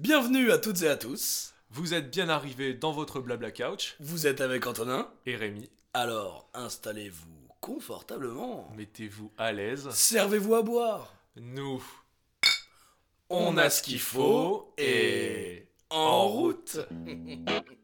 Bienvenue à toutes et à tous. Vous êtes bien arrivés dans votre blabla couch Vous êtes avec Antonin. et Rémi. Alors, installez-vous confortablement. Mettez-vous à l'aise. Servez-vous à boire. Nous, On a ce qu'il faut et en route.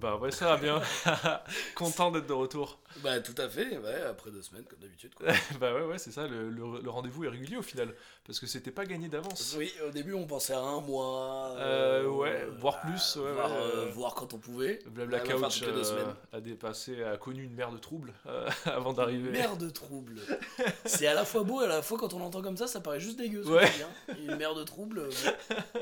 Bah ouais, ça va bien. Content d'être de retour. Bah tout à fait, ouais, après deux semaines comme d'habitude. bah ouais, ouais, c'est ça, le, le- le rendez-vous est régulier au final. Parce que c'était pas gagné d'avance. Oui, au début on pensait à un mois. Euh, ouais, voire bah, plus, ouais, voir, euh, euh, voir quand on pouvait. Blabla Couch euh, a dépassé, a connu une mer de troubles euh, avant d'arriver. Mer de trouble. C'est à la fois beau et à la fois quand on l'entend comme ça, ça paraît juste dégueu. Ouais. hein. Une mer de trouble. euh, bon.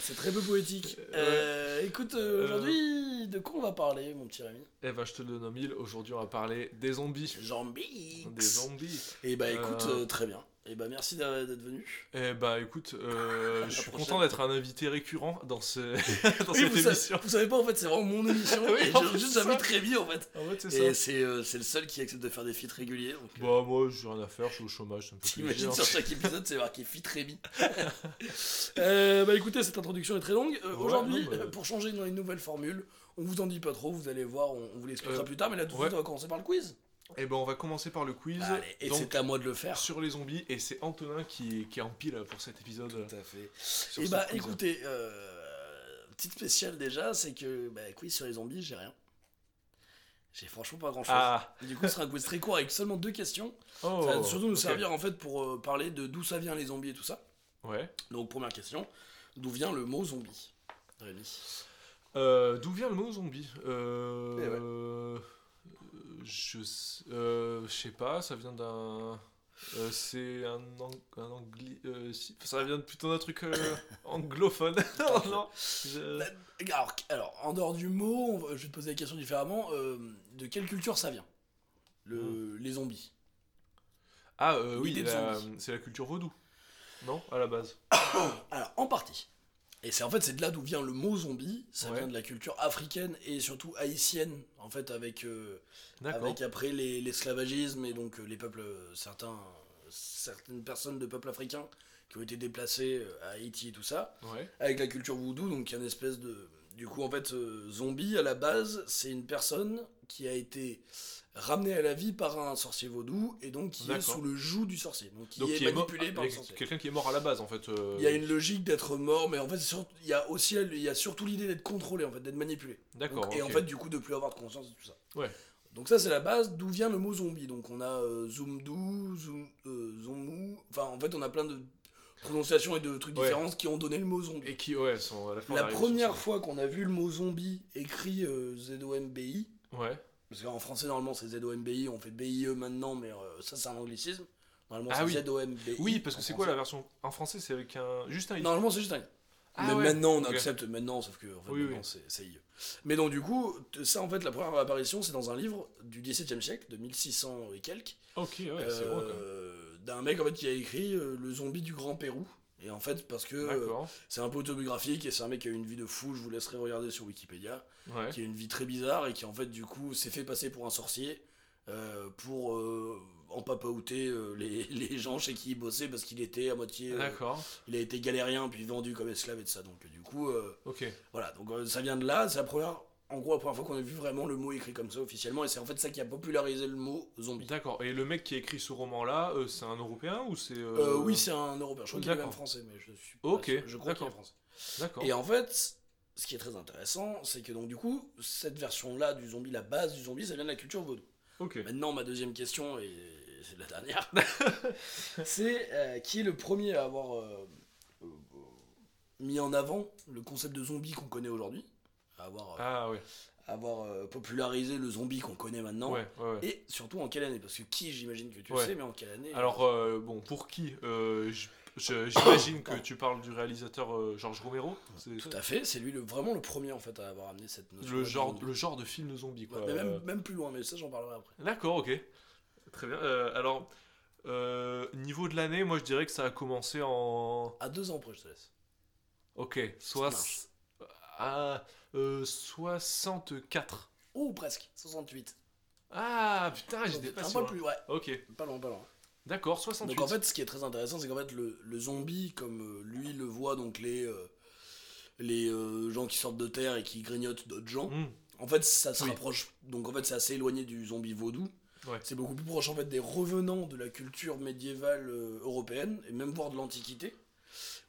C'est très peu poétique. Euh, écoute, euh, aujourd'hui, de quoi on va parler, mon petit Rémi? Eh ben, je te le donne en mille. Aujourd'hui, on va parler des zombies. Zombies. Des zombies. Et bah écoute, Euh. euh, très bien. Et bah merci d'a- d'être venu. Eh bah écoute, euh, je suis prochaine. content d'être un invité récurrent dans, ce... dans Oui, cette vous, émission. savez, vous savez pas, en fait, c'est vraiment mon émission. Oui, et juste ça. Rémi, en fait. En fait, c'est Et c'est euh, c'est le seul qui accepte de faire des feats réguliers. Donc, euh, Bah moi, j'ai rien à faire, je suis au chômage, T'imagines sur chaque épisode, c'est marqué Fit Rémi. Euh, bah écoutez, cette introduction est très longue. Euh, Ouais, Aujourd'hui, pour changer dans une nouvelle formule, on vous en dit pas trop, vous allez voir, on, on vous l'expliquera plus tard, mais là tout de ouais. suite, on va commencer par le quiz. Eh ben on va commencer par le quiz. Allez, et c'est à moi de le faire. sur les zombies, et c'est Antonin qui, qui est en pile pour cet épisode. Tout à fait. Et ce bah quiz. écoutez, euh, petite spéciale déjà, c'est que bah, quiz sur les zombies, j'ai rien. J'ai franchement pas grand chose. Ah Du coup, ce sera un quiz très court avec seulement deux questions. oh, ça va surtout nous servir en fait pour euh, parler de d'où ça vient les zombies et tout ça. Ouais. Donc, première question, d'où vient le mot zombie Rémi? Euh, D'où vient le mot zombie? Euh, Eh euh, Je euh, je sais pas, ça vient d'un. euh, c'est un, ang- un angli. euh, si- ça vient plutôt d'un truc euh, anglophone. Non je- Alors, alors, en dehors du mot, on va- je vais te poser la question différemment. de quelle culture ça vient le, Les zombies? Ah euh, oui, la- c'est la culture vaudou. Non À la base. Alors, en partie. Et c'est en fait, c'est de là d'où vient le mot zombie. Ça Ouais. vient de la culture africaine et surtout haïtienne, en fait, avec, euh, avec après les- l'esclavagisme et donc euh, les peuples, euh, certains, certaines personnes de peuples africains qui ont été déplacées à Haïti et tout ça. Ouais. avec la culture voodoo, donc il y a une espèce de... Du coup, en fait, euh, zombie, à la base, c'est une personne qui a été ramenée à la vie par un sorcier vaudou, et donc qui est sous le joug du sorcier, donc qui Donc est qui manipulé par le sorcier. quelqu'un qui est mort à la base en fait. euh, Il y a une logique d'être mort, mais en fait, il y a aussi il y a surtout l'idée d'être contrôlé, en fait, d'être manipulé. D'accord. Et en fait, du coup, de plus avoir de conscience et tout ça. Ouais. Donc ça, c'est la base d'où vient le mot zombie? Donc on a euh, Zoomdoo, Zoom, euh, enfin, en fait, on a plein de prononciations et de trucs Ouais. différents qui ont donné le mot zombie. Et qui, ouais, sont à la La première fois qu'on a vu le mot zombie écrit euh, Z-O-M-B-I. Ouais. parce qu'en français normalement c'est Z-O-M-B-I, on fait B-I-E maintenant, mais euh, ça c'est un anglicisme. Normalement Ah c'est oui. Z-O-M-B-I. Oui, parce que c'est quoi la version en français C'est avec un juste un i. Normalement c'est juste un I. Ah mais ouais, maintenant on accepte maintenant, sauf que en fait, Oui, maintenant oui. c'est c'est IE. Mais donc du coup, ça en fait la première apparition c'est dans un livre du XVIIe siècle, de 1600 et quelques, Ok, ouais, c'est euh, même. d'un mec en fait qui a écrit euh, Le zombie du Grand Pérou. Et en fait, parce que euh, c'est un peu autobiographique et c'est un mec qui a eu une vie de fou, je vous laisserai regarder sur Wikipédia. Ouais. qui a une vie très bizarre et qui en fait du coup s'est fait passer pour un sorcier euh, pour euh, en papaouter euh, les, les gens chez qui il bossait parce qu'il était à moitié D'accord. il a été galérien puis vendu comme esclave et de ça donc du coup Ok. voilà donc ça vient de là c'est la première en gros la première fois qu'on a vu vraiment le mot écrit comme ça officiellement et c'est en fait ça qui a popularisé le mot zombie D'accord. Et le mec qui a écrit ce roman-là, euh, c'est un Européen ou c'est euh, Euh, oui c'est un européen je crois qu'il est même français mais je suis pas Ok, je crois qu'il est français D'accord. Et en fait, ce qui est très intéressant, c'est que donc du coup, cette version-là du zombie, la base du zombie, ça vient de la culture vaudou. Ok. Maintenant, ma deuxième question, et c'est la dernière, c'est euh, qui est le premier à avoir euh, mis en avant le concept de zombie qu'on connaît aujourd'hui, à avoir, euh, Ah ouais. avoir euh, popularisé le zombie qu'on connaît maintenant, Ouais, ouais, ouais. et surtout en quelle année? Parce que qui, j'imagine que tu sais, mais en quelle année? Alors, euh, bon, pour qui Euh, J'imagine que tu parles du réalisateur euh, George Romero. Tout à fait, c'est lui le, vraiment le premier en fait à avoir amené cette notion. le genre, le genre de film de zombie, quoi. mais même, même plus loin, mais ça j'en parlerai après. D'accord, ok. Très bien. Alors, niveau de l'année, moi je dirais que ça a commencé en. À deux ans après, je te laisse. Ok, soit. Ah, euh, 64. Oh, presque, 68. Ah, putain, j'étais pas un peu plus, ouais. Ok, Pas loin, pas loin. d'accord, 68. Donc en fait, ce qui est très intéressant, c'est qu'en fait, le, le zombie, comme euh, lui le voit, donc les, euh, les euh, gens qui sortent de terre et qui grignotent d'autres gens, Hmm, en fait, ça se Oui. rapproche. Donc en fait, c'est assez éloigné du zombie vaudou. Ouais. C'est beaucoup plus proche en fait des revenants de la culture médiévale euh, européenne et même voire de l'Antiquité.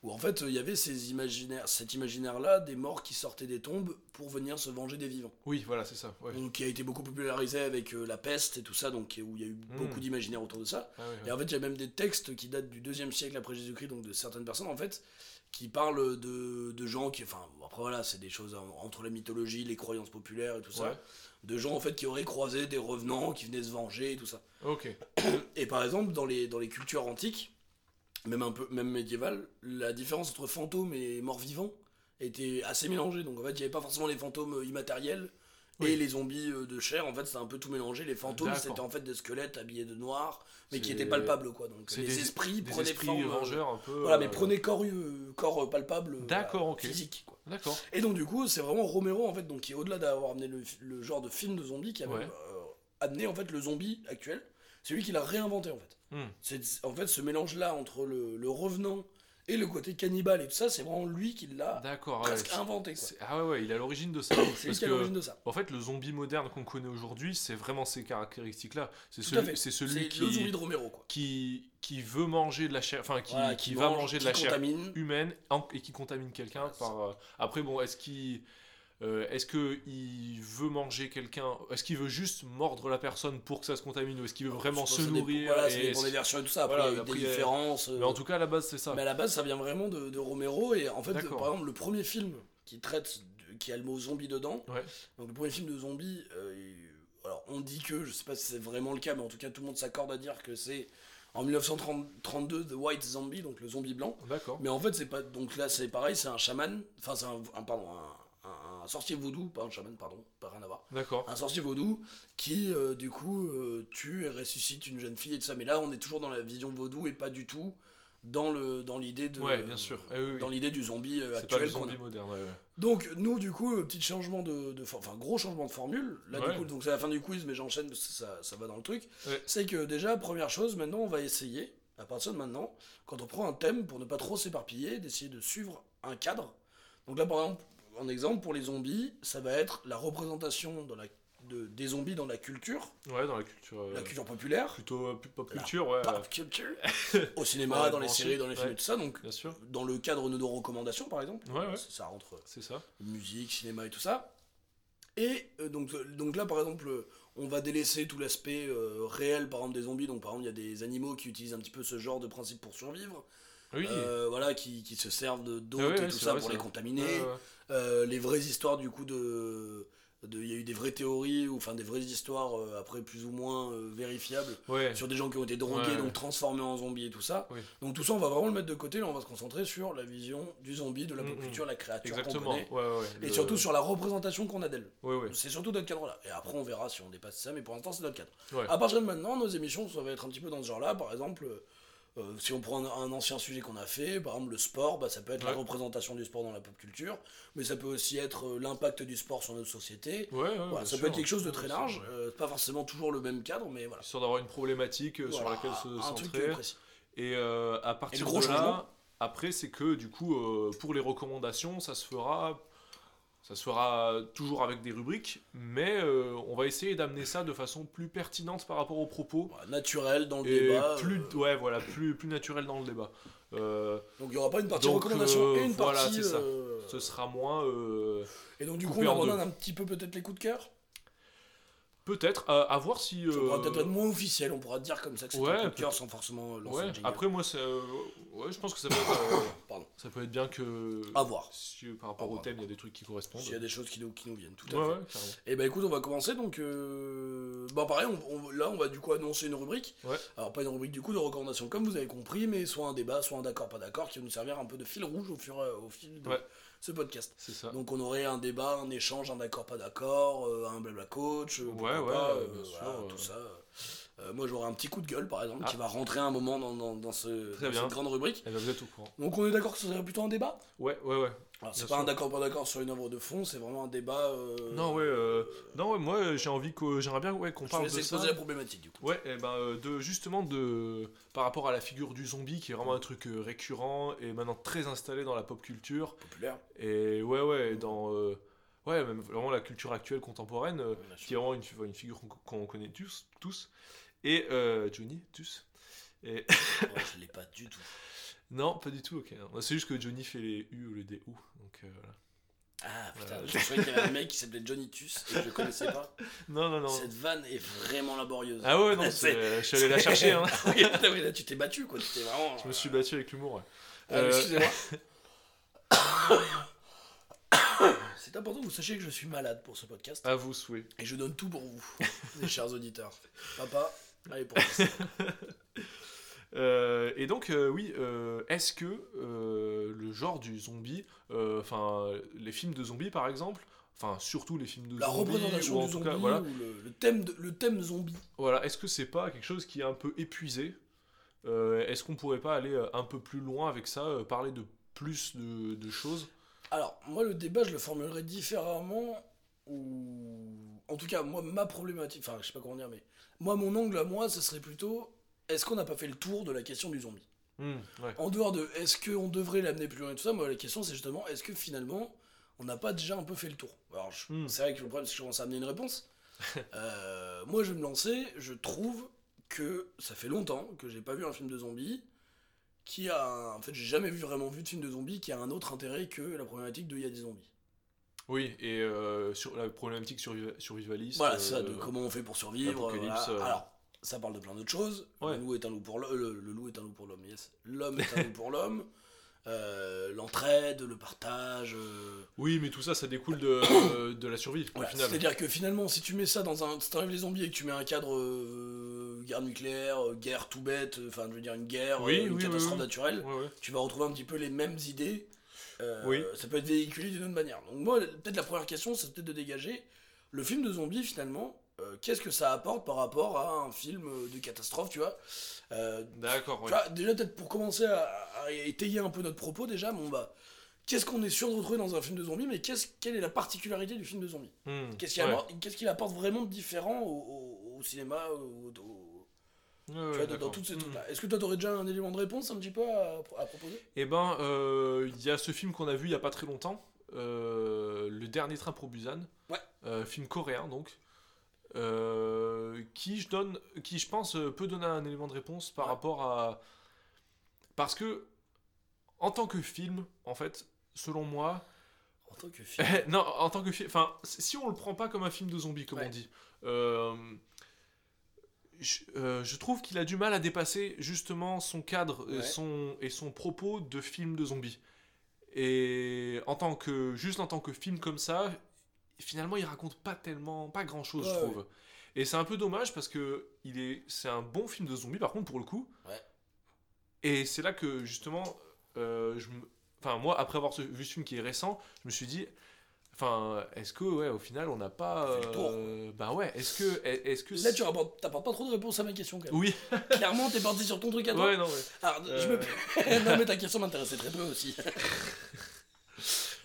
Où en fait, il y avait ces imaginaires, cet imaginaire-là des morts qui sortaient des tombes pour venir se venger des vivants. Oui, voilà, c'est ça. Ouais. Donc qui a été beaucoup popularisé avec euh, la peste et tout ça, donc où il y a eu beaucoup d'imaginaire autour de ça. Ah. Et en fait, il y a même des textes qui datent du deuxième siècle après Jésus-Christ, donc de certaines personnes en fait, qui parlent de, de gens qui, enfin, après voilà, c'est des choses en- entre la mythologie, les croyances populaires et tout ça, Ouais. de gens en fait qui auraient croisé des revenants, qui venaient se venger et tout ça. Ok. Et par exemple, dans les, dans les cultures antiques, même un peu, même médiévales, la différence entre fantômes et morts-vivants était assez mélangée. Donc en fait, il n'y avait pas forcément les fantômes immatériels. Oui. Et les zombies euh, de chair, en fait, c'était un peu tout mélangé. Les fantômes, c'était en fait des squelettes habillés de noir, mais qui étaient palpables, quoi. Donc c'est les des- esprits Des prenaient esprits forme. euh, vengeurs un peu. Voilà, mais euh, prenaient corps, euh, corps euh, palpable, euh, D'accord, voilà, ok. physique, quoi. D'accord. Et donc du coup, c'est vraiment Romero en fait, donc qui au-delà d'avoir amené le, le genre de film de zombie, qui a Ouais. même, euh, amené en fait le zombie actuel. C'est lui qui l'a réinventé en fait. Hmm. C'est en fait ce mélange là entre le, le revenant et le côté cannibale et tout ça, c'est vraiment lui qui l'a ouais. presque inventé. quoi. C'est- Ah ouais, ouais, il est à l'origine de ça. C'est lui qui est à l'origine de ça. en fait, le zombie moderne qu'on connaît aujourd'hui, c'est vraiment ces caractéristiques-là. C'est Tout à celui, c'est C'est celui le qui, zombie de Romero quoi. qui, qui veut manger de la chair, enfin qui, Voilà, qui, va mange, manger de la chair contamine. humaine et qui contamine quelqu'un par. euh, Après, bon, est-ce qu'il. Euh, est-ce qu'il veut manger quelqu'un? Est-ce qu'il veut juste mordre la personne pour que ça se contamine ou est-ce qu'il veut vraiment Je pense se nourrir Voilà, ça et dépend des versions et tout ça. Après, Voilà, il y a eu des différences. euh, Mais en tout cas, à la base, c'est ça. Mais à la base, ça vient vraiment de, de Romero. Et en fait, par exemple, le premier film qui traite, de- qui a le mot zombie dedans, Ouais. donc le premier film de zombie, euh, alors on dit que, je sais pas si c'est vraiment le cas, mais en tout cas, tout le monde s'accorde à dire que c'est en 1932 The White Zombie, donc le zombie blanc. D'accord. Mais en fait, c'est pas. Donc là, c'est pareil, c'est un chaman, enfin, c'est un, un- pardon, un sorcier vaudou, pas un chaman, pardon, pas rien à voir. D'accord. Un sorcier vaudou qui, euh, du coup, euh, tue et ressuscite une jeune fille et tout ça. Mais là, on est toujours dans la vision vaudou et pas du tout dans le dans l'idée de. Ouais, bien sûr. Eh oui, oui. Dans l'idée du zombie euh, C'est pas le actuel zombie moderne. ouais, ouais. Donc, nous, du coup, petit changement de, de Enfin, gros changement de formule. Là, du coup, donc c'est la fin du quiz, mais j'enchaîne parce que ça, ça va dans le truc. C'est que déjà, première chose, maintenant, on va essayer, à partir de maintenant, quand on prend un thème, pour ne pas trop s'éparpiller, d'essayer de suivre un cadre. Donc là, par exemple, en exemple, pour les zombies, ça va être la représentation dans la, de, des zombies dans la culture, Ouais, dans la culture. euh, la culture populaire, Plutôt euh, pop culture, ouais. pop culture, au cinéma, Ouais, dans les branché, séries, dans les films ouais. tout ça. Donc, Bien sûr, dans le cadre de nos recommandations, par exemple, Ouais, ouais. ça, ça rentre c'est ça. musique, cinéma et tout ça. Et euh, donc, euh, donc là, par exemple, euh, on va délaisser tout l'aspect euh, réel, par exemple, des zombies. Donc, par exemple, il y a des animaux qui utilisent un petit peu ce genre de principe pour survivre. Oui. Euh, voilà, qui, qui se servent de d'hôtes Ah et tout ça vrai, pour les contaminer. Euh, les vraies histoires, du coup, de. Il y a eu des vraies théories, ou enfin des vraies histoires, euh, après plus ou moins euh, vérifiables, Ouais. sur des gens qui ont été drogués, Ouais. donc transformés en zombies et tout ça. Oui. Donc tout ça, on va vraiment le mettre de côté, là on va se concentrer sur la vision du zombie, de la pop Mm, mm. culture, la créature Exactement. Ouais. Et le- surtout sur la représentation qu'on a d'elle. C'est surtout notre cadre-là. Et après, on verra si on dépasse ça, mais pour l'instant, c'est notre cadre. Ouais. À partir de maintenant, nos émissions, ça va être un petit peu dans ce genre-là. Par exemple, euh, si on prend un, un ancien sujet qu'on a fait, par exemple le sport, bah, ça peut être la représentation du sport dans la pop culture, mais ça peut aussi être euh, l'impact du sport sur notre société. Ouais, ouais, Voilà, bien ça sûr. peut être quelque chose de très large, euh, pas forcément toujours le même cadre, mais voilà. Histoire d'avoir une problématique euh, sur laquelle se un truc centrer. précis. Et euh, à partir gros de là, après, c'est que du coup, pour les recommandations, ça se fera. Ça se fera toujours avec des rubriques, mais euh, on va essayer d'amener ça de façon plus pertinente par rapport aux propos Voilà, naturel dans le et débat. plus, euh, ouais, voilà, plus, plus naturel dans le débat. Euh, donc il n'y aura pas une partie Donc, recommandation et une voilà, partie. c'est ça. ce sera moins. Et donc du coup, on abandonne un petit peu peut-être les coups de cœur? Peut-être, à, à voir si. Ça pourra euh, peut-être être moins officiel, on pourra dire comme ça que c'est ouais, un cœur sans forcément lancer Ouais, après, moi, c'est, euh, ouais, je pense que ça peut, être, euh, Pardon. ça peut être bien que. À voir. Si, euh, par rapport À au voir. thème, il y a des trucs qui correspondent. S'il y a des choses qui nous, qui nous viennent, tout à Ouais, fait. Et bah écoute, on va commencer donc. Euh... Bah pareil, on- on- là on va du coup annoncer une rubrique. Ouais. Alors pas une rubrique du coup de recommandations comme vous avez compris, mais soit un débat, soit un d'accord, pas d'accord, qui va nous servir un peu de fil rouge au fur et au fil de. Ce podcast. C'est ça. Donc on aurait un débat, un échange, un d'accord, pas d'accord, euh, un blabla coach, euh, Ouais, ouais, pas, euh, voilà, tout ça. Euh, moi j'aurais un petit coup de gueule par exemple Ah. qui va rentrer un moment dans, dans, dans ce, dans cette grande rubrique. Eh ben, vous êtes au courant. Donc on est d'accord que ce serait plutôt un débat? Ouais, ouais, ouais. Alors c'est pas sûr. un d'accord, pas d'accord sur une œuvre de fond, c'est vraiment un débat. euh, Non, ouais, euh, non, ouais, moi, j'ai envie que. J'aimerais bien ouais, qu'on parle de ça. la problématique du coup. Ouais, et ben euh, de justement de par rapport à la figure du zombie qui est vraiment un truc récurrent et maintenant très installé dans la pop culture Populaire. et ouais ouais dans euh, ouais même vraiment la culture actuelle contemporaine qui est vraiment une, une figure qu'on connaît tous tous et Johnny tous et Oh, je l'ai pas du tout. non pas du tout ok c'est juste que Johnny fait les U ou le DU donc euh, voilà. Ah putain, Voilà. je savais qu'il y avait un mec qui s'appelait Johnny Tus et que je connaissais pas. non non non Cette vanne est vraiment laborieuse. ah ouais non je suis allé la chercher hein. oui, putain, oui, là tu t'es battu quoi, tu t'es vraiment. je me suis battu avec l'humour ouais. Ah, Euh, Excusez-moi. C'est important que vous sachiez que je suis malade pour ce podcast à vous souhait et je donne tout pour vous, les chers auditeurs. Papa, allez pour. Euh, et donc, euh, oui, euh, est-ce que le genre du zombie, enfin, les films de zombies par exemple, enfin, surtout les films de La zombies, représentation ou en du tout zombie cas, voilà, ou le, le thème de- le thème zombie. voilà est-ce que c'est pas quelque chose qui est un peu épuisé Est-ce qu'on pourrait pas aller un peu plus loin avec ça, parler de plus de, de choses? Alors, moi, le débat, je le formulerais différemment. Ou. En tout cas, moi, ma problématique. Enfin, je sais pas comment dire, mais. Moi, mon angle à moi, ce serait plutôt. Est-ce qu'on n'a pas fait le tour de la question du zombie Hmm, ouais. En dehors de. Est-ce qu'on devrait l'amener plus loin et tout ça, moi, la question, c'est justement. Est-ce que finalement, on n'a pas déjà un peu fait le tour? Alors, Hmm. c'est vrai que le problème, c'est que je commence à amener une réponse. Euh, moi, je vais me lancer. Je trouve que ça fait longtemps que j'ai pas vu un film de zombie qui a. un- En fait, j'ai jamais vu vraiment vu de film de zombie qui a un autre intérêt que la problématique de il y a des zombies. Oui, et euh, sur la problématique surviva- survivaliste. Voilà, euh, ça, de comment on fait pour survivre. voilà. euh. Alors, ça parle de plein d'autres choses. Ouais. Le loup est un loup pour l'homme. Le, le loup est un loup pour l'homme, yes. L'homme est un loup pour l'homme. Euh, L'entraide, le partage. euh, Oui, mais tout ça, ça découle de, de la survie, voilà. au final. C'est-à-dire que finalement, si tu mets ça dans un. Si t'enlèves les zombies et que tu mets un cadre euh, guerre nucléaire, euh, guerre tout bête, enfin, je veux dire une guerre, Oui, euh, une oui, catastrophe oui, oui. naturelle, Ouais, ouais. tu vas retrouver un petit peu les mêmes idées. Euh, Oui. Ça peut être véhiculé d'une autre manière. Donc, moi, peut-être la première question, c'est peut-être de dégager le film de zombies, finalement. Euh, Qu'est-ce que ça apporte par rapport à un film de catastrophe, tu vois Euh, D'accord, vois, Déjà, peut-être pour commencer à, à étayer un peu notre propos, déjà, bon bah. Qu'est-ce qu'on est sûr de retrouver dans un film de zombies, mais qu'est-ce, quelle est la particularité du film de zombies Hmm, Qu'est-ce qu'il, ouais. apporte, vraiment de différent au, au- au cinéma, au, au- vois, dans- dans d'accord. tous ces Hmm. trucs-là Est-ce que toi, t'aurais déjà un élément de réponse un petit peu à, à proposer Eh ben, euh, il y a ce film qu'on a vu il y a pas très longtemps, euh, Le Dernier Train pour Busan. Ouais. Euh, film coréen donc. Euh, qui je donne, qui je pense euh, peut donner un élément de réponse par Ouais. rapport à, parce que en tant que film, en fait, selon moi, En tant que film. non, en tant que film, enfin, si on le prend pas comme un film de zombies, comme Ouais. on dit, euh, je, euh, je trouve qu'il a du mal à dépasser justement son cadre et son, et son propos de film de zombies. Et en tant que, juste en tant que film comme ça, finalement, il raconte pas tellement, pas grand chose, je Ouais, trouve. Et c'est un peu dommage parce que il est, c'est un bon film de zombies, par contre, pour le coup. Ouais. Et c'est là que justement, euh, je me- enfin moi, après avoir vu ce film qui est récent, je me suis dit, enfin, est-ce que ouais, au final, on n'a pas, Fait le tour, euh, bah ouais, est-ce que, est-ce que, Là, tu t'apportes pas trop de réponses à ma question, quand même. oui, Clairement, t'es parti sur ton truc à toi. ouais, non, ouais. Alors, je Euh. me... non, mais ta question m'intéressait très peu aussi.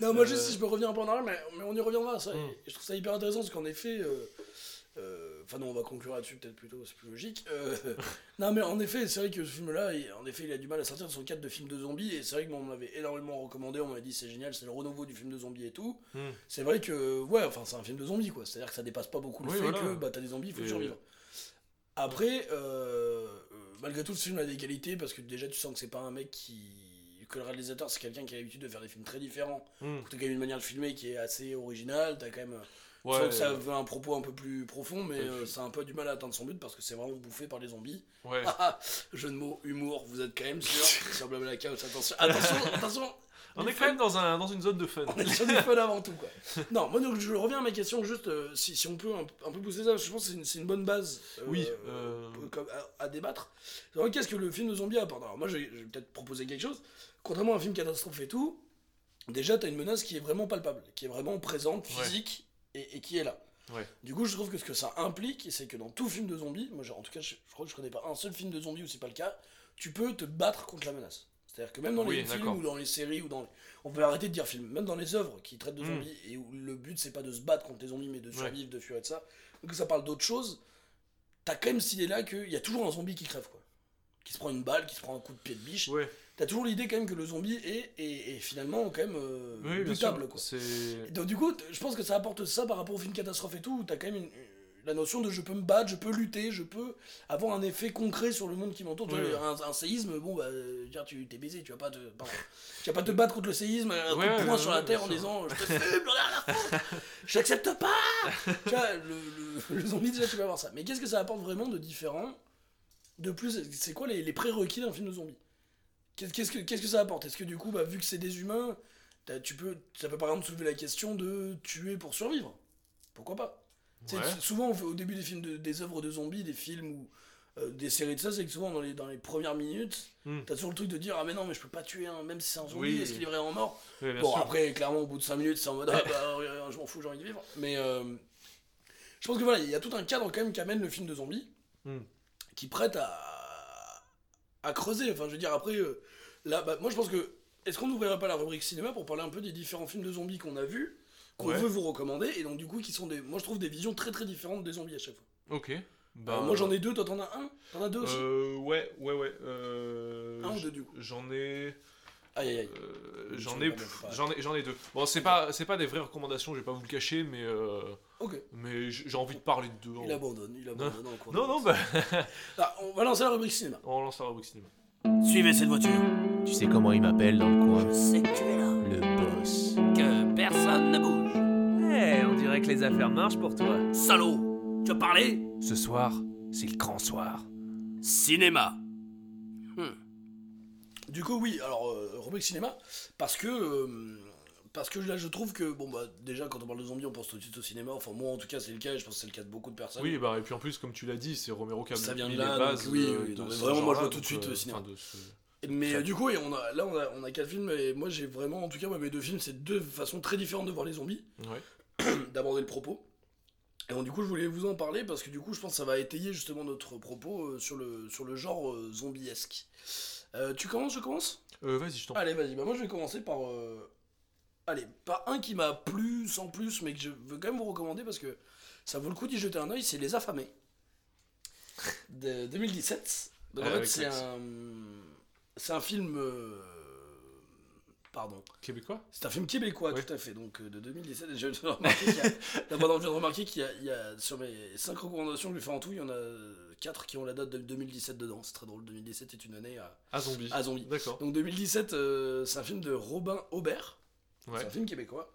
non, moi, juste Euh. si je peux revenir un peu en arrière, mais, mais on y reviendra. Ça, Mm. et je trouve ça hyper intéressant parce qu'en effet. euh, euh, Enfin, non, on va conclure là-dessus, peut-être plutôt, c'est plus logique. Non, mais en effet, c'est vrai que ce film-là, il- en effet, il a du mal à sortir de son cadre de film de zombies. Et c'est vrai que on m'avait énormément recommandé. On m'a dit c'est génial, c'est le renouveau du film de zombies et tout. Hmm. C'est vrai que, ouais, enfin, c'est un film de zombies, quoi. C'est-à-dire que ça dépasse pas beaucoup le Oui, fait voilà. que bah, t'as des zombies, il faut Et- survivre. Après, euh, malgré tout, ce film a des qualités parce que déjà, tu sens que c'est pas un mec qui. Que le réalisateur, c'est quelqu'un qui a l'habitude de faire des films très différents. Hmm. T'as quand même une manière de filmer qui est assez originale, t'as quand même. Sauf Ouais, que ça euh, veut un propos un peu plus profond, mais euh, ça a un peu du mal à atteindre son but parce que c'est vraiment bouffé par les zombies. ouais. Ah, Jeu de mots, humour, vous êtes quand même sûr sur Blabla Couch. Attention, attention, attention. On est quand même dans, un, dans une zone de fun. On est sur du fun avant tout, quoi. Non, moi, donc, je reviens à ma question, juste euh, si, si on peut un, un peu pousser ça, je pense que c'est une, c'est une bonne base euh, Oui, euh, euh, à, à débattre. Alors, Qu'est-ce que le film de zombie apporte? Alors, moi, je vais peut-être proposer quelque chose. Contrairement à un film catastrophe et tout, déjà, t'as une menace qui est vraiment palpable, qui est vraiment présente, Ouais. physique, et, et qui est là. Ouais. Du coup, je trouve que ce que ça implique, c'est que dans tout film de zombie, moi, en tout cas, je, je crois que je connais pas un seul film de zombie où c'est pas le cas, tu peux te battre contre la menace. C'est-à-dire que même dans Oui, les films ou dans les séries ou dans les... On peut arrêter de dire film. Même dans les œuvres qui traitent de Mm. zombies et où le but c'est pas de se battre contre les zombies mais de Ouais. survivre, de fuir et de ça. Donc ça parle d'autre chose. T'as quand même cette idée là qu'il y a toujours un zombie qui crève quoi. Qui se prend une balle, qui se prend un coup de pied de biche. Ouais, T'as toujours l'idée quand même que le zombie est, est, est finalement quand même euh, oui, butable quoi. Donc du coup, je pense que ça apporte ça par rapport au film catastrophe et tout, où t'as quand même une- la notion de je peux me battre, je peux lutter, je peux avoir un effet concret sur le monde qui m'entoure. Un, un séisme, bon bah, euh, je tu t'es baisé, tu vas pas te, pardon, tu vas pas te battre contre le séisme, un coup Ouais, de poing ouais, sur la terre en disant je te fume, foutre, j'accepte pas. tu vois, le, le- le zombie déjà tu vas avoir ça. Mais qu'est-ce que ça apporte vraiment de différent De plus, c'est quoi les, les prérequis d'un film de zombie? Qu'est-ce que, qu'est-ce que ça apporte? Est-ce que du coup, bah, vu que c'est des humains, tu peux, ça peut par exemple soulever la question de tuer pour survivre? Pourquoi pas? Ouais. Souvent, on fait- au début des films, de- des œuvres de zombies, des films ou euh, des séries de ça, c'est que souvent dans les, dans les premières minutes, Hmm. t'as toujours le truc de dire Ah, mais non, mais je peux pas tuer un, même si c'est un zombie, Oui. est-ce qu'il est vraiment mort? Bon, sûr. après, clairement, au bout de 5 minutes, c'est en mode Ah, bah, euh, je m'en fous, j'ai envie de vivre. Mais euh, je pense que voilà, il y a tout un cadre quand même qu'amène le film de zombies Hmm. qui prête à, à creuser. Enfin, je veux dire, après, euh, là, bah, moi je pense que. Est-ce qu'on n'ouvrirait pas la rubrique cinéma pour parler un peu des différents films de zombies qu'on a vus, qu'on Ouais. veut vous recommander, et donc du coup qui sont des. Moi je trouve des visions très très différentes des zombies à chaque fois. Ok. Bah, Euh, moi j'en ai deux, toi t'en as un? T'en as deux aussi? Euh, ouais, ouais, ouais. Euh, Un ou deux du coup J'en ai. Aïe aïe aïe. euh, j'en ai, j'en ai, j'en ai deux. Bon, c'est pas, c'est pas des vraies recommandations, je vais pas vous le cacher, mais, euh, Ok. mais j'ai envie de parler de deux. Il en- abandonne, il abandonne en Non, non, route. bah, Ah, on va lancer la rubrique cinéma. on lance la rubrique cinéma. Suivez cette voiture. Tu sais comment il m'appelle dans le coin Je sais que tu es là. Le boss. Que personne ne bouge. Eh, on dirait que les affaires marchent pour toi. Salaud Tu as parlé? Ce soir, c'est le grand soir. Cinéma. Du coup, oui, alors, euh, rubrique cinéma, parce que, euh, parce que là, je trouve que, bon, bah, déjà, quand on parle de zombies, on pense tout de suite au cinéma. Enfin, moi, en tout cas, c'est le cas, et je pense que c'est le cas de beaucoup de personnes. Oui, bah, et puis en plus, comme tu l'as dit, c'est Romero qui a Ça vient de là, les bases donc oui, de- oui, de non, mais vraiment, moi, je vois tout de suite, euh, euh, cinéma. enfin, de ce- Mais euh, du coup, et on a, là, on a, on a quatre films, et moi, j'ai vraiment, en tout cas, moi, mes deux films, c'est deux façons très différentes de voir les zombies, Ouais. d'aborder le propos. Et donc, du coup, je voulais vous en parler, parce que du coup, je pense que ça va étayer justement notre propos euh, sur, le, sur le genre euh, zombiesque. Euh, tu commences, je commence Euh, vas-y, je t'en Allez, vas-y. Bah, moi, je vais commencer par. euh, Allez, par un qui m'a plu sans plus, mais que je veux quand même vous recommander parce que ça vaut le coup d'y jeter un oeil c'est Les Affamés. De 2017. Donc, en fait, c'est un. C'est un film. Pardon. Québécois? C'est un film québécois, Ouais. tout à fait, donc de 2017. Et je viens de remarquer qu'il y a, d'abord, remarquer qu'il y a, il y a- sur mes 5 recommandations que je lui fais en tout, il y en a 4 qui ont la date de 2017 dedans. C'est très drôle, 2017 est une année à, Ah, zombie. à zombie. D'accord. Donc 2017, euh, c'est un film de Robin Aubert. Ouais. C'est un film québécois.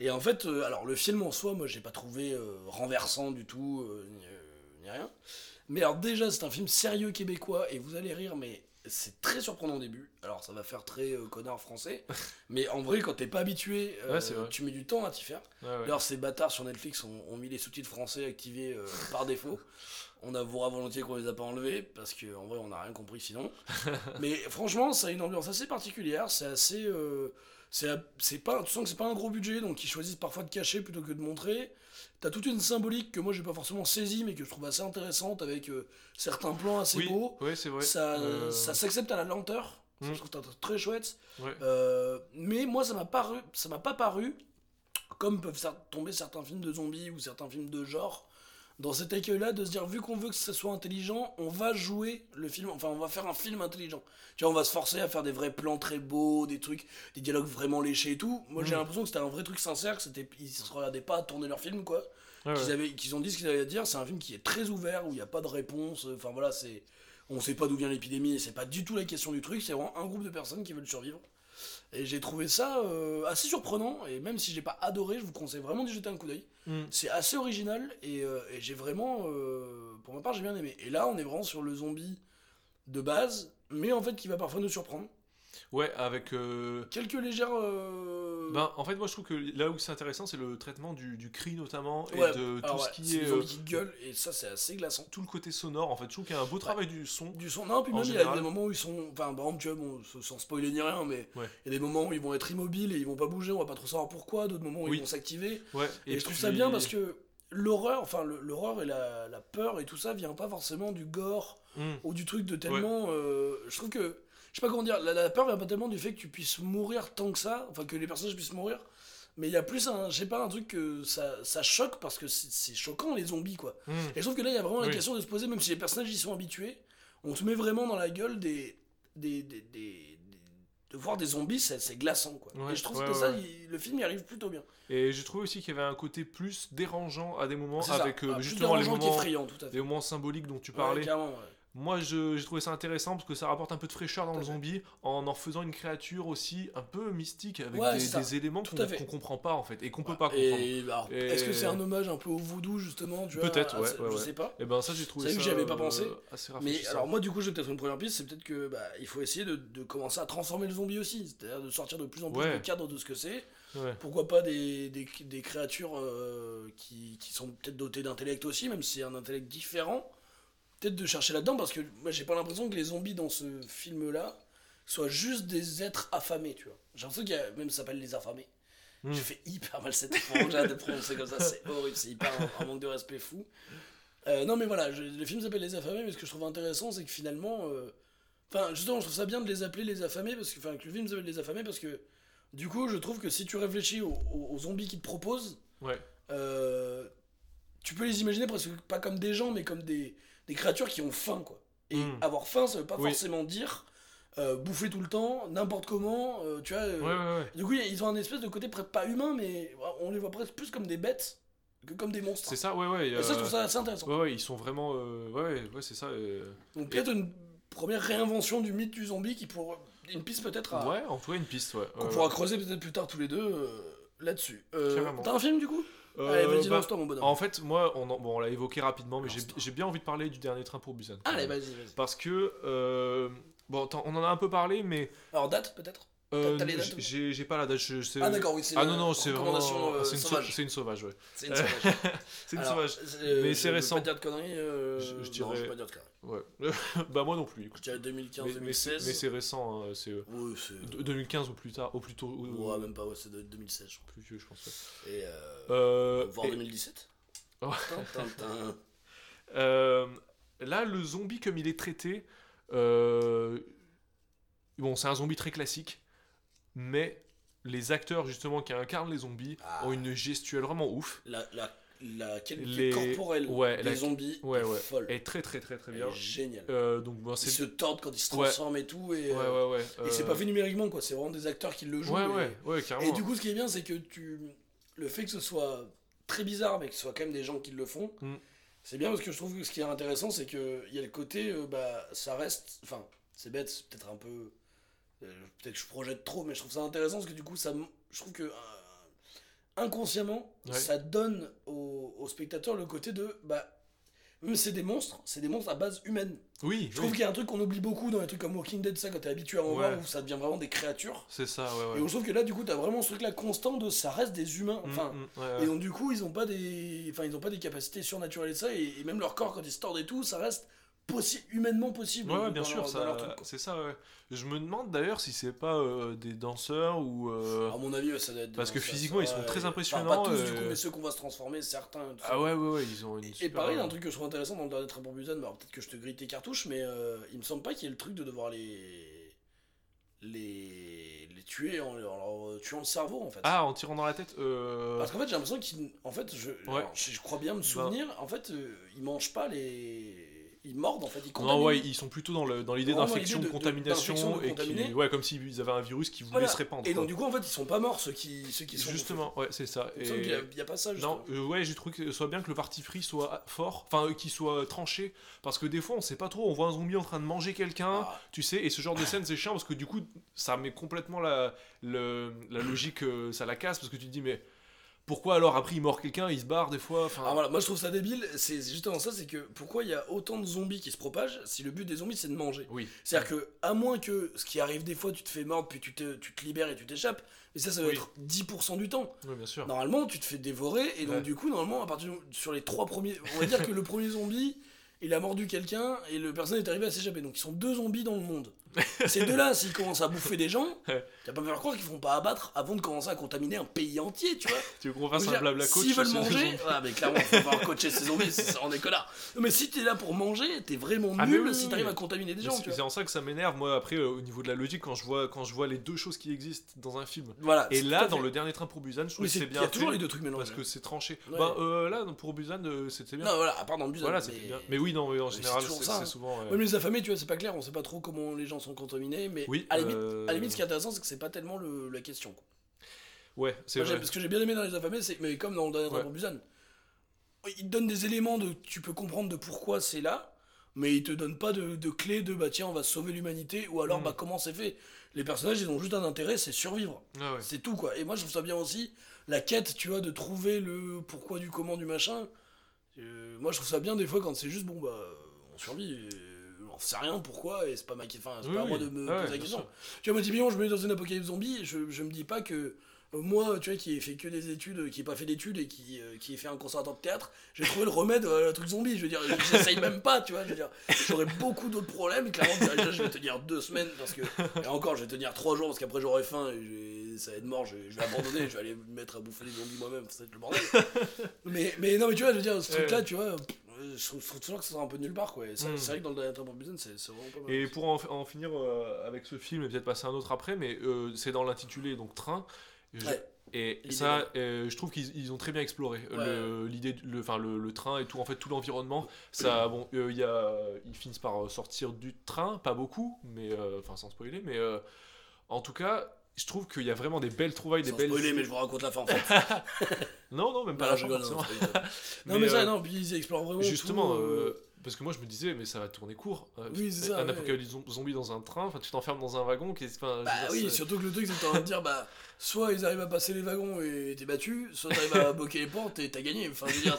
Et en fait, euh, alors le film en soi, moi, j'ai pas trouvé euh, renversant du tout, euh, ni, euh, ni rien. Mais alors déjà, c'est un film sérieux québécois et vous allez rire, mais c'est très surprenant au début. Alors ça va faire très euh, connard français, mais en vrai, quand t'es pas habitué, euh, Ouais, c'est vrai. tu mets du temps à t'y faire. Ouais, ouais. D'ailleurs, ces bâtards sur Netflix ont, ont mis les sous-titres français activés euh, par défaut. On avouera volontiers qu'on les a pas enlevés parce qu'en vrai, on n'a rien compris sinon. Mais franchement, ça a une ambiance assez particulière. C'est assez. euh, c'est pas, tu sens que c'est pas un gros budget, donc ils choisissent parfois de cacher plutôt que de montrer. T'as toute une symbolique que moi j'ai pas forcément saisie, mais que je trouve assez intéressante avec euh, certains plans assez oui, beaux. ouais, c'est vrai. Ça, Euh, ça s'accepte à la lenteur. Ça, Mm. Je trouve ça très chouette. Ouais. Euh, mais moi, ça m'a paru, ça m'a pas paru comme peuvent tomber certains films de zombies ou certains films de genre dans cet écueil-là de se dire vu qu'on veut que ce soit intelligent, on va jouer le film, enfin on va faire un film intelligent. Tu vois, on va se forcer à faire des vrais plans très beaux, des trucs, des dialogues vraiment léchés et tout. Moi, j'ai Mm. l'impression que c'était un vrai truc sincère, que c'était ils se regardaient pas à tourner leur film quoi Ouais, qu'ils ouais. avaient qu'ils ont dit ce qu'ils avaient à dire c'est un film qui est très ouvert où il n'y a pas de réponse enfin voilà c'est on sait pas d'où vient l'épidémie et c'est pas du tout la question du truc c'est vraiment un groupe de personnes qui veulent survivre Et j'ai trouvé ça euh, assez surprenant, et même si j'ai pas adoré, je vous conseille vraiment d'y jeter un coup d'œil. Mm. C'est assez original, et, euh, et j'ai vraiment, euh, pour ma part, j'ai bien aimé. Et là, on est vraiment sur le zombie de base, mais en fait qui va parfois nous surprendre. Ouais, avec. euh, Quelques légères... euh, Ben, en fait, moi je trouve que là où c'est intéressant, c'est le traitement du, du cri notamment et ouais, de tout alors ce ouais, qui est. euh, qui gueulent, et ça c'est assez glaçant. tout le côté sonore, en fait, je trouve qu'il y a un beau travail du son. Du son, non, puis même il y a général. des moments où ils sont. Enfin, par exemple, tu vois, bon, sans spoiler ni rien, mais il Ouais. y a des moments où ils vont être immobiles et ils vont pas bouger, on va pas trop savoir pourquoi, d'autres moments où Oui. ils vont s'activer. Ouais, Et, je trouve ça bien parce que l'horreur, enfin l'horreur et la, la peur et tout ça vient pas forcément du gore Mm. ou du truc de tellement. je trouve que. Je sais pas comment dire, la, la peur vient pas tellement du fait que tu puisses mourir tant que ça, enfin que les personnages puissent mourir, mais il y a plus un. Je sais pas, un truc que ça, ça choque parce que c'est choquant les zombies quoi. Mm. Et je trouve que là, il y a vraiment la question de se poser, même si les personnages y sont habitués, on te met vraiment dans la gueule des. des, des, des- des- de voir des zombies, c'est glaçant quoi. Ouais, et je trouve ouais, que ouais, ça, il- le film y arrive plutôt bien. Et j'ai trouvé aussi qu'il y avait un côté plus dérangeant à des moments avec euh, Ah, justement les moments, tout à fait. les moments symboliques dont tu parlais. Ouais. Moi, j'ai trouvé ça intéressant parce que ça rapporte un peu de fraîcheur dans Tout le zombie en en faisant une créature aussi un peu mystique avec Ouais, des, éléments qu'on qu'on comprend pas en fait et qu'on peut pas comprendre. Et, Et- est-ce que c'est un hommage un peu au voodoo justement Peut-être, ouais, ouais, Je ouais. sais pas. Et ben ça, j'ai trouvé C'est ça que j'y avais pas euh, pensé. assez Mais alors moi du coup j'ai peut-être une première piste, c'est peut-être que bah, il faut essayer de, de commencer à transformer le zombie aussi, c'est-à-dire de sortir de plus en plus Ouais. du cadre de ce que c'est. Ouais. Pourquoi pas des, des, des créatures euh, qui, qui sont peut-être dotées d'intellect aussi, même si c'est un intellect différent. Peut-être de chercher là-dedans, parce que moi j'ai pas l'impression que les zombies dans ce film-là soient juste des êtres affamés, tu vois. J'ai l'impression qu'il y a, même ça s'appelle les affamés. Hmm. J'ai fait hyper mal cette hâte de prononcer comme ça, c'est horrible, c'est hyper un, un manque de respect fou. Euh, non mais voilà, je- le film s'appelle Les Affamés, mais ce que je trouve intéressant, c'est que finalement... euh, Enfin, justement, je trouve ça bien de les appeler Les Affamés, parce que, enfin, que le film s'appelle Les Affamés, parce que du coup, je trouve que si tu réfléchis aux, aux- aux zombies qu'ils te proposent, Ouais. euh, tu peux les imaginer presque pas comme des gens, mais comme des, des créatures qui ont faim, quoi. Et Mm. avoir faim, ça veut pas Oui. forcément dire euh, bouffer tout le temps, n'importe comment, euh, tu vois. euh, Ouais, ouais, ouais. Du coup, ils ont un espèce de côté presque pas humain, mais on les voit presque plus comme des bêtes que comme des monstres. C'est ça, ouais, ouais. Et ça, je trouve ça assez intéressant. Ouais, ouais, ils sont vraiment. Ouais, ouais, c'est ça. Donc peut-être une première réinvention du mythe du zombie qui pour une piste peut-être à Ouais, en tout cas, une piste, ouais. qu'on pourra creuser peut-être plus tard tous les deux là-dessus. T'as un film du coup? Allez, vas-y, bah, lance-toi mon bonhomme. En fait, moi, on, en- bon, on l'a évoqué rapidement, mais j'ai bien envie de parler du dernier train pour Busan. Allez, vas-y, vas-y. Parce que. euh, Bon, on en a un peu parlé, mais. Alors date peut-être? Euh, j'ai pas la date. je- Ah d'accord, oui, c'est Ah non, non, c'est vraiment. euh, c'est une, sau- sauvage. c'est une sauvage, ouais. C'est une sauvage. C'est une Alors, sauvage. euh, Mais c'est récent. pas dire de conneries. euh, Je- je Non, je dirais- vais pas dire de conneries. Ouais. bah, moi non plus. Je écoute. dirais Mais, mais c'est 2015-2016. mais c'est récent, hein, c'est. euh, Oui, c'est. de- 2015 ou plus tard, ou- Ouais, même pas, ouais, c'est de 2016, je crois. plus vieux, je pense. ouais. Et euh, et- 2017. Ouais. Tintin, tintin. Euh, là, le zombie, comme il est traité, euh, bon, c'est un zombie très classique, mais les acteurs justement qui incarnent les zombies Ah. ont une gestuelle vraiment ouf, La, la, la qualité Les- corporelle ouais, des la- zombies ouais, est ouais. folle. et très très très très bien. est géniale. Euh, donc bon, Ils se tordent quand ils se transforment et tout. Et, euh, et c'est euh, pas fait numériquement, quoi. C'est vraiment des acteurs qui le jouent. Et du coup, ce qui est bien, c'est que tu. Le fait que ce soit très bizarre, mais que ce soit quand même des gens qui le font, Mm. c'est bien parce que je trouve que ce qui est intéressant, c'est qu'il y a le côté. euh, bah, ça reste. Enfin, c'est bête, c'est peut-être un peu. Euh, peut-être que je projette trop, mais je trouve ça intéressant parce que du coup, ça, je trouve que. euh, inconsciemment, Ouais. ça donne au, au spectateur le côté de. Bah, c'est des monstres, c'est des monstres à base humaine. oui, Je trouve oui, qu'il y a un truc qu'on oublie beaucoup dans les trucs comme Walking Dead, ça, quand t'es habitué à en voir, Ouais. où ça devient vraiment des créatures. c'est ça ouais Et ouais. où je trouve que là, du coup, t'as vraiment ce truc-là constant de ça reste des humains. Mm, Enfin, mm, ouais, ouais. et donc, du coup, ils ont pas des, enfin, ils ont pas des capacités surnaturelles et ça, et, et même leur corps, quand ils se tordent et tout, ça reste possi- humainement possible. Ouais, bien sûr, c'est ça. Ouais. Je me demande d'ailleurs si c'est pas euh, des danseurs ou. euh, À mon avis, ça doit être. Parce que physiquement, ils sont très et- enfin, impressionnants, pas tous, du euh, coup, mais ceux qu'on va se transformer, certains. Ah ouais ouais ouais ils ont une. Et super- pareil, un truc que je trouve intéressant dans le dernier Train pour Busan, bah, peut-être que je te grille tes cartouches, mais euh, il me semble pas qu'il y ait le truc de devoir les. les. les tuer en, leur tuant le cerveau, en fait. Ah en tirant dans la tête. Euh... Parce qu'en fait, j'ai l'impression qu'ils. En fait, je, alors, je, crois bien me souvenir, en fait, euh, ils mangent pas les. Ils mordent en fait, ils Non, contaminent. ouais, ils sont plutôt dans le- dans l'idée d'infection, de contamination, de et qui, ouais, comme s'ils avaient un virus qui voulait Voilà. se répandre. Et quoi. donc du coup en fait ils sont pas morts ceux qui, ceux qui sont Justement, ouais, c'est ça. Et... il y a, pas ça justement. Non, euh, ouais, j'ai trouvé que ce soit bien que le parti pris soit fort, enfin, euh, qu'il soit tranché, parce que des fois, on sait pas trop, on voit un zombie en train de manger quelqu'un, Ah. tu sais, et ce genre de scène, c'est chiant, parce que du coup, ça met complètement la, le- la logique, euh, ça la casse, parce que tu te dis, mais pourquoi alors, après, il mord quelqu'un, il se barre des fois, enfin... Alors voilà, moi je trouve ça débile, c'est justement ça, c'est que pourquoi il y a autant de zombies qui se propagent si le but des zombies c'est de manger? Oui. C'est-à-dire que, à moins que ce qui arrive des fois, tu te fais mordre, puis tu te, tu te libères et tu t'échappes, mais ça, ça doit Oui. être 10% du temps. Oui, bien sûr. Normalement, tu te fais dévorer, et donc Ouais. du coup, normalement, à partir du- sur les trois premiers, on va dire que le premier zombie, il a mordu quelqu'un, et le personne est arrivé à s'échapper. Donc ils sont deux zombies dans le monde. Ces deux-là, s'ils commencent à bouffer des gens. Tu vas pas me faire croire qu'ils vont pas abattre avant de commencer à contaminer un pays entier, tu vois. Tu veux qu'on fasse un blabla coach S'ils veulent manger, ouais, mais clairement, faut falloir coacher ces zombies, on est connards. Non, mais si t'es là pour manger, t'es vraiment Ah, mais nul oui, si t'arrives à contaminer des gens, C'est en ça que ça m'énerve, moi, après, euh, au niveau de la logique, quand je vois, quand je vois les deux choses qui existent dans un film. Voilà. Et là, dans le dernier train pour Busan, je trouve que c'est- c'est il bien y a toujours les deux trucs mélangés. Parce que c'est tranché. Ouais. Bah, euh, là, pour Busan, euh, c'était bien. Non, voilà, à part dans Busan. Voilà, mais... c'était bien. Mais oui, non, mais en général, c'est souvent. mais les affamés, tu vois, c'est pas clair, on sait pas trop comment les gens sont contaminés, mais à la limite, ce qui est intéressant, c'est que c'est pas tellement le- la question. quoi. Ouais, c'est vrai. Ce que j'ai bien aimé dans les affamés, c'est, mais comme dans le dernier Ouais. Busan, il te donne des éléments de, tu peux comprendre de pourquoi c'est là, mais il te donne pas de, de clés de, bah tiens, on va sauver l'humanité, ou alors, bah comment c'est fait? Les personnages, ils ont juste un intérêt, c'est survivre. Ah ouais. C'est tout, quoi. Et moi, je trouve ça bien aussi, la quête, tu vois, de trouver le pourquoi du comment du machin. Euh, moi, je trouve ça bien des fois quand c'est juste, bon, bah, on survit, et on sait rien pourquoi, et c'est pas ma enfin, c'est Oui, pas à moi de me Ah ouais, poser la question. Tu vois, moi, typiquement, je me mets dans une apocalypse zombie, je, je me dis pas que euh, moi, tu vois, qui ai fait que des études, qui ai pas fait d'études et qui, euh, qui ai fait un conservatoire de théâtre, j'ai trouvé le remède à un truc zombie. Je veux dire, j'essaye même pas, tu vois. Je veux dire, j'aurais beaucoup d'autres problèmes. Clairement, déjà, je vais tenir deux semaines parce que, et encore, je vais tenir trois jours parce qu'après, j'aurai faim et ça va être mort. Je, je vais abandonner, je vais aller me mettre à bouffer des zombies moi-même. Ça va être le bordel. mais, mais non, mais tu vois, je veux dire, ce truc-là, tu vois, je trouve, je trouve toujours que ça sort un peu nulle part, quoi. Mm. c'est vrai que dans le dernier Busan, c'est vraiment pas mal. Et pour en, en finir euh, avec ce film et peut-être passer à un autre après, mais euh, c'est dans l'intitulé, donc Train. Et je- Ouais. Et L'idée ça, euh, je trouve qu'ils ils ont très bien exploré Ouais. le- l'idée, le, enfin le, le train et tout, en fait tout l'environnement. Ça, bon, euh, y a, ils finissent par sortir du train, pas beaucoup, mais euh, enfin sans spoiler, mais en tout cas, je trouve qu'il y a vraiment des belles trouvailles, des Sans belles. spoiler, mais je vous raconte la fin en fait. Non, non, même pas Non, la je fin, rigole, non, Mais, ça, euh, non, puis ils explorent vraiment. Justement, tout, euh, euh, parce que moi je me disais, mais ça va tourner court. euh, Oui, c'est ça, Un ouais. apocalypse zom- zombie dans un train, enfin tu t'enfermes dans un wagon, qui enfin, Bah oui, dire, surtout que le truc, c'est en train de dire, bah, soit ils arrivent à passer les wagons et t'es battu, soit t'arrives à bloquer les portes et t'as gagné. Enfin, je veux dire,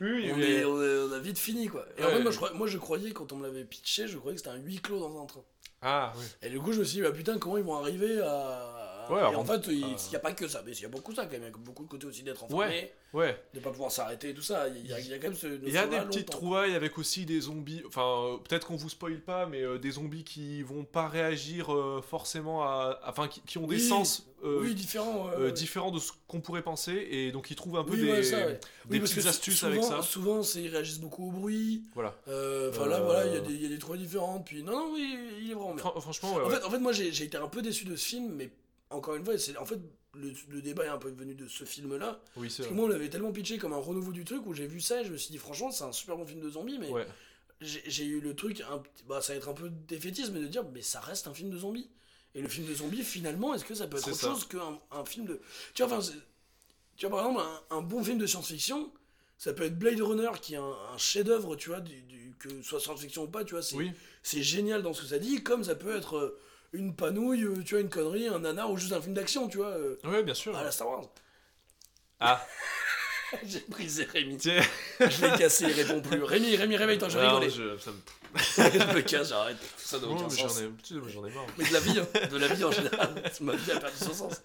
Oui, on, mais- est- on est- on a vite fini, quoi. Et en fait, moi je, moi, je croyais, quand on me l'avait pitché, je croyais que c'était un huis clos dans un train. Ah, oui. Et du coup, je me suis dit, bah putain, comment ils vont arriver à. Ouais, et en fait, il n'y euh, a pas que ça, mais il y a beaucoup ça quand même. Il y a beaucoup de côté aussi d'être enfermé, Ouais, ouais. de pas pouvoir s'arrêter et tout ça. Il y, a- il y a quand même ce. Il y a des petites longtemps. trouvailles avec aussi des zombies, enfin euh, peut-être qu'on vous spoil pas, mais euh, des zombies qui vont pas réagir euh, forcément à. Enfin qui, qui ont des Oui, sens Oui, différent. ouais, ouais. différents de ce qu'on pourrait penser, et donc ils trouvent un peu Oui, des, ça, des Oui, petites astuces souvent, avec ça. Souvent, ils réagissent beaucoup au bruit. Voilà. Enfin là, voilà, il y, a des- il y a des trouvailles différentes. Puis non, non, oui, il est vraiment bien. Fran- franchement, En fait, en fait, moi, j'ai été un peu déçu de ce film, mais encore une fois, c'est en fait le, le débat est un peu venu de ce film-là. oui, c'est Parce que vrai. moi, on l'avait tellement pitché comme un renouveau du truc où j'ai vu ça et je me suis dit, franchement, c'est un super bon film de zombies, mais Ouais. j'ai eu le truc, un bah, ça va être un peu défaitisme, mais de dire, mais ça reste un film de zombies. Et le film de zombies, finalement, est-ce que ça peut être autre ça. chose qu'un un film de. Tu vois, enfin, c'est- tu vois, par exemple, un, un bon film de science-fiction, ça peut être Blade Runner, qui est un, un chef-d'œuvre, tu vois, du, du- que ce soit science-fiction ou pas, tu vois, c'est Oui, c'est génial dans ce que ça dit, comme ça peut être euh, une panouille, euh, tu vois, une connerie, un nanar ou juste un film d'action, tu vois, euh, ouais, bien sûr. à la Star Wars. Ah, J'ai brisé Rémi. Je l'ai cassé, il répond plus. Rémi, Rémi, réveille-toi, Non, rigolais. je- ça me- je me casse, j'arrête. Ça n'a aucun sens. j'en ai, tu sais, moi, j'en ai marre. Mais de la vie, hein, de la vie en général. Ma vie a perdu son sens.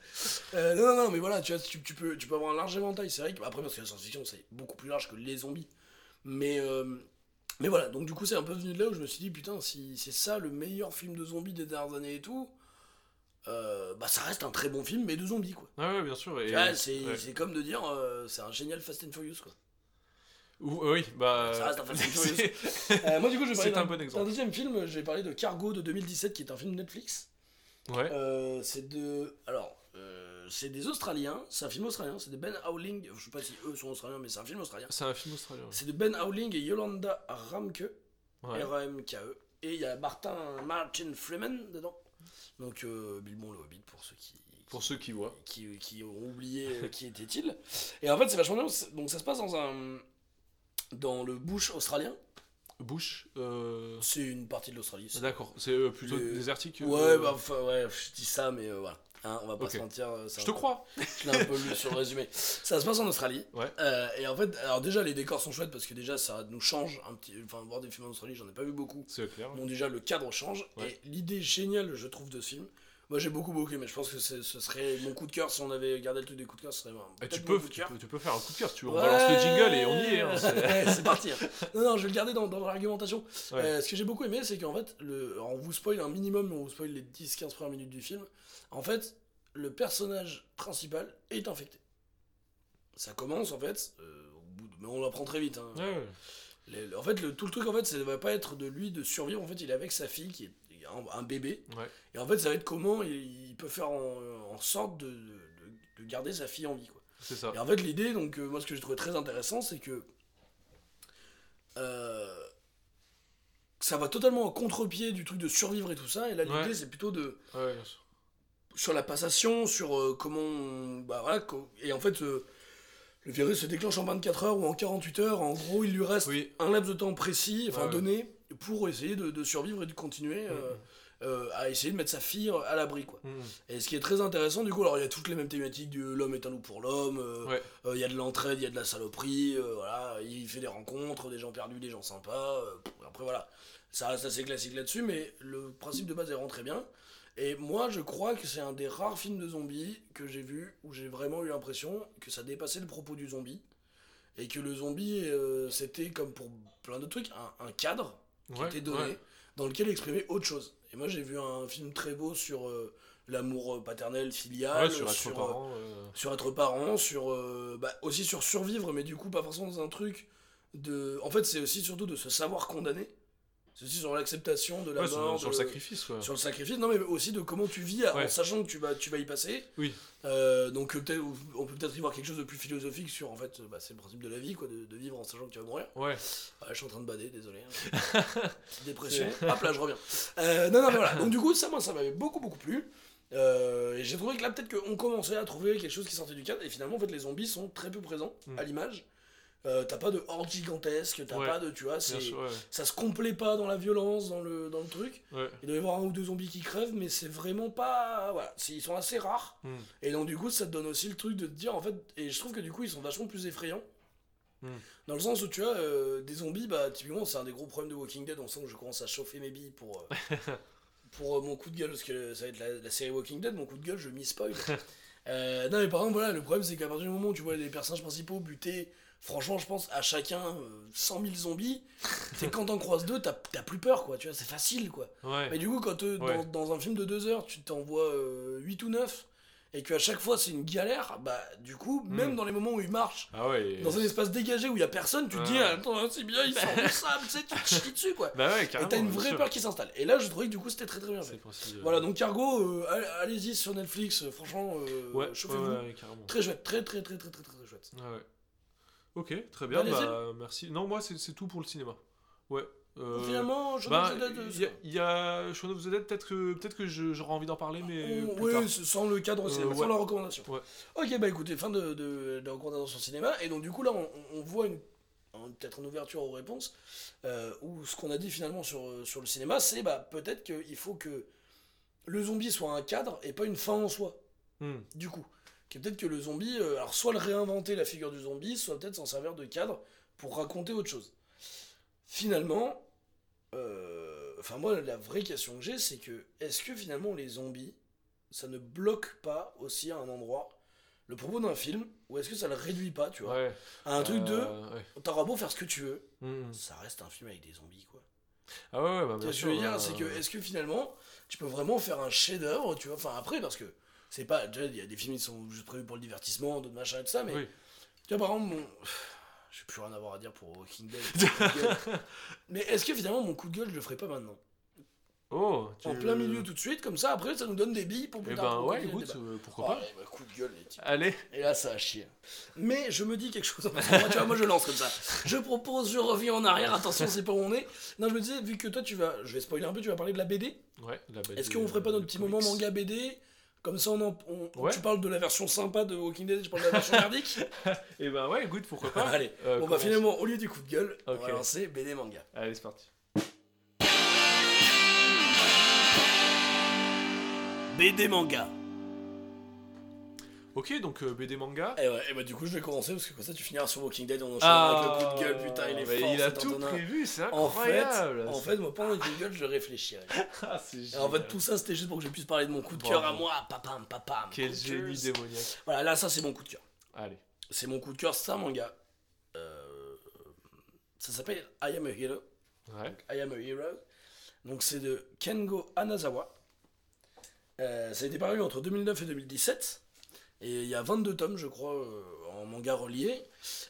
Euh, non, non, non, mais voilà, tu, vois, tu, tu peux, tu peux avoir un large éventail. C'est vrai que, après, parce que la science-fiction, c'est beaucoup plus large que les zombies. Mais, euh, mais voilà, donc du coup, c'est un peu venu de là où je me suis dit, putain, si c'est ça le meilleur film de zombies des dernières années et tout, euh, bah ça reste un très bon film, mais de zombies, quoi. Ouais, ouais, bien sûr. Et, c'est ouais. comme de dire, euh, c'est un génial Fast and Furious, quoi. Ou- oui, bah. Ça reste un Fast and Furious. Euh, moi, du coup, je vais parler C'est un d'un- bon exemple. d'un deuxième film. J'ai parlé de Cargo de 2017, qui est un film Netflix. Ouais. Euh, c'est de. Alors, euh, c'est des Australiens. C'est un film australien. C'est de Ben Howling. Je sais pas si eux sont australiens, mais c'est un film australien. C'est un film australien. ouais. C'est de Ben Howling et Yolanda Ramke. Ouais. R-A-M-K-E. Et il y a Martin, Martin Freeman dedans. Donc euh, Bilbon le Hobbit pour ceux qui, Pour ceux qui voient. qui, qui ont oublié euh, qui était-il. Et en fait, c'est vachement bien. Donc ça se passe dans un dans le bush australien. Bush, euh... C'est une partie de l'Australie. D'accord, c'est euh, plutôt Le- désertique. Ouais, euh, bah enfin, ouais, je dis ça, mais voilà. Hein, on va pas Ok. se mentir. euh, Je te crois. Je l'ai un peu lu sur le résumé. Ça se passe en Australie. Ouais. Euh, et en fait, alors déjà, les décors sont chouettes parce que déjà, ça nous change un petit. Enfin, voir des films en Australie, j'en ai pas vu beaucoup. C'est clair. Bon, déjà, le cadre change. Ouais. Et l'idée géniale, je trouve, de ce film. Moi, j'ai beaucoup, beaucoup aimé. Je pense que ce serait mon coup de cœur si on avait gardé le truc des coups de cœur. Ce serait un- Et tu, peux, coup de tu, peux, tu peux faire un coup de cœur si tu veux. On Ouais. balance le jingle et on y est. hein, c'est- parti. hein. Non, non, je vais le garder dans, dans l'argumentation. Ouais. Euh, ce que j'ai beaucoup aimé, c'est qu'en fait, le, alors, on vous spoil un minimum, on vous spoil les 10-15 premières minutes du film. En fait, le personnage principal est infecté. Ça commence, en fait, euh, au bout de- mais on l'apprend très vite. hein. Ouais, ouais. Les- en fait, le, tout le truc, en fait, ça ne va pas être de lui de survivre. En fait, il est avec sa fille qui est un, un bébé. Ouais. Et en fait, ça va être comment il, il peut faire en, en sorte de, de- de garder sa fille en vie. Quoi. C'est ça. Et en fait, l'idée, donc, euh, moi, ce que j'ai trouvé très intéressant, c'est que euh, ça va totalement en contre-pied du truc de survivre et tout ça. Et là, l'idée, Ouais. c'est plutôt de Ouais, bien sûr. Sur la passation, sur euh, comment. on- Bah voilà, co- et en fait, euh, le virus se déclenche en 24 heures ou en 48 heures. En gros, il lui reste Oui. un laps de temps précis, enfin Ouais. donné, pour essayer de, de survivre et de continuer euh, euh, à essayer de mettre sa fille à l'abri, quoi. Mhm. Et ce qui est très intéressant, du coup, alors il y a toutes les mêmes thématiques l'homme est un loup pour l'homme, euh, Ouais. il y a de l'entraide, il y a de la saloperie, euh, voilà, il fait des rencontres, des gens perdus, des gens sympas. euh, après, voilà, ça reste assez classique là-dessus, mais le principe de base est vraiment très bien. Et moi, je crois que c'est un des rares films de zombies que j'ai vu où j'ai vraiment eu l'impression que ça dépassait le propos du zombie. Et que le zombie, euh, c'était comme pour plein d'autres trucs, un, un cadre qui Ouais, était donné, ouais. dans lequel exprimait autre chose. Et moi, j'ai vu un film très beau sur euh, l'amour paternel, filial, Ouais, sur être sur, euh, parent. euh, sur être parent, sur euh, bah, aussi sur survivre, mais du coup pas forcément dans un truc de. En fait, c'est aussi surtout de se savoir condamner. C'est aussi sur l'acceptation de la ouais, mort, sur le de- sacrifice, quoi. sur le sacrifice. Non, mais aussi de comment tu vis en sachant que tu vas, tu vas y passer. Oui. Euh, donc euh, on peut peut-être y voir quelque chose de plus philosophique sur en fait, bah, c'est le principe de la vie, quoi, de, de vivre en sachant que tu vas mourir. Ouais. Ouais, je suis en train de bader, désolé. hein. Dépression. Hop là, je reviens. Euh, non, non, mais voilà. Donc, du coup, ça, moi, ça m'avait beaucoup, beaucoup plu. Euh, et j'ai trouvé que là, peut-être qu'on commençait à trouver quelque chose qui sortait du cadre. Et finalement, en fait, les zombies sont très peu présents Mm. à l'image. Euh, t'as pas de horde gigantesque, t'as Ouais. pas de. Tu vois, c'est. Bien sûr, ouais. Ça se complaît pas dans la violence, dans le, dans le truc. Ouais. Il doit y avoir un ou deux zombies qui crèvent, mais c'est vraiment pas. Voilà, ils sont assez rares. Mm. Et donc, du coup, ça te donne aussi le truc de te dire, en fait. Et je trouve que du coup, ils sont vachement plus effrayants. Mm. Dans le sens où, tu vois, euh, des zombies, bah, typiquement, c'est un des gros problèmes de Walking Dead. On sent que je commence à chauffer mes billes pour. euh, pour mon coup de gueule, parce que ça va être la, la série Walking Dead, mon coup de gueule, je m'y spoil. Non, mais par exemple, voilà, le problème, c'est qu'à partir du moment où tu vois les personnages principaux buter, franchement, je pense à chacun euh, 100 000 zombies, c'est quand t'en croises deux, t'as plus peur, quoi, tu vois, c'est facile, quoi. Ouais. Mais du coup, quand euh, Ouais. dans, dans un film de 2 heures, tu t'envoies 8 ou 9, et qu'à chaque fois c'est une galère, bah du coup, même Mm. dans les moments où ils marchent, Ah ouais. dans un espace dégagé où il y a personne, tu te dis, ah, attends, hein, c'est bien, ils sortent du sable, tu sais, tu te chies dessus, quoi. Bah ouais, Et t'as une vraie sûr. peur qui s'installe. Et là, je trouvais que du coup, c'était très très bien fait. Voilà, donc Cargo, euh, allez- allez-y sur Netflix, euh, franchement, euh, Ouais, chauffez-vous. ouais. Très chouette, très très très très très très, très chouette. Ah ouais. Ok, très bien, Allez-y. bah merci. Non, moi c'est tout pour le cinéma. Ouais. euh, Finalement, je bah, pense que il y a, il y a Shaun of the Dead, peut-être que, peut que j'aurai envie d'en parler, mais oui, tard. sans le cadre au Euh, cinéma, sans ouais. la recommandation. Ouais. Ok, bah écoutez, fin de, de, de la recommandation cinéma. Et donc, du coup, là, on, on voit une, peut-être une ouverture aux réponses. Euh, où ce qu'on a dit finalement sur, euh, sur le cinéma, c'est bah, peut-être qu'il faut que le zombie soit un cadre et pas une fin en soi. Hmm. Du coup, que peut-être que le zombie, euh, alors soit le réinventer la figure du zombie, soit peut-être s'en servir de cadre pour raconter autre chose. Finalement, euh, enfin moi la vraie question que j'ai, c'est que est-ce que finalement les zombies, ça ne bloque pas aussi à un endroit le propos d'un film, ou est-ce que ça le réduit pas, tu vois, Ouais. à un truc de, Euh, ouais. t'auras beau faire ce que tu veux, Hmm. ça reste un film avec des zombies, quoi. Ah ouais, ouais, bah, bien ce que sûr. je veux dire, euh, c'est que est-ce que finalement tu peux vraiment faire un chef-d'œuvre, tu vois, enfin après parce que c'est pas, il y a des films qui sont juste prévus pour le divertissement, d'autres machins et tout ça, mais Oui. tu vois par exemple mon, je vais plus rien avoir à dire pour Walking Dead. mais est-ce que finalement mon coup de gueule je le ferai pas maintenant? Oh, tu- en plein milieu tout de suite, comme ça, après, ça nous donne des billes pour plus Eh tard. ben ouais, écoute, euh, pourquoi Oh, pas. allez, bah, coup de gueule, les types. Allez, Et là, ça a chier. Mais je me dis quelque chose. Moi, tu vois, moi, je lance comme ça. Je propose, je reviens en arrière. Attention, c'est pas où on est. Non, je me disais, vu que toi, tu vas. Je vais spoiler un peu, tu vas parler de la BD. ouais, la bête Est-ce qu'on ferait pas notre de petit moment manga BD Comme ça, on, en- on- Ouais. tu parles de la version sympa de Walking Dead, je parle de la version merdique. Eh ben ouais, écoute, pourquoi pas. Allez, Euh, bon, bah finalement, au lieu du coup de gueule, on va lancer BD manga. Allez, c'est parti. BD manga. Ok, donc euh, BD manga. Et, ouais, et bah, du coup, je vais commencer parce que comme ça, tu finiras sur Walking Dead. On enchaîne Ah, avec le coup de gueule. Putain, il est fort. il a tout prévu, c'est En fait, incroyable. en fait, moi, pendant le coup de gueule, je réfléchirais. Ah, c'est Et en fait, tout ça, c'était juste pour que je puisse parler de mon coup de cœur à moi. Papam, papam. Quel génie démoniaque. Voilà, là, ça, c'est mon coup de cœur. Allez. C'est mon coup de cœur, c'est un manga. Euh, ça s'appelle I Am a Hero. Ouais. I Am a Hero. Donc, c'est de Kengo Anazawa. Euh, ça a été paru entre 2009 et 2017. Et il y a 22 tomes, je crois, euh, en manga relié.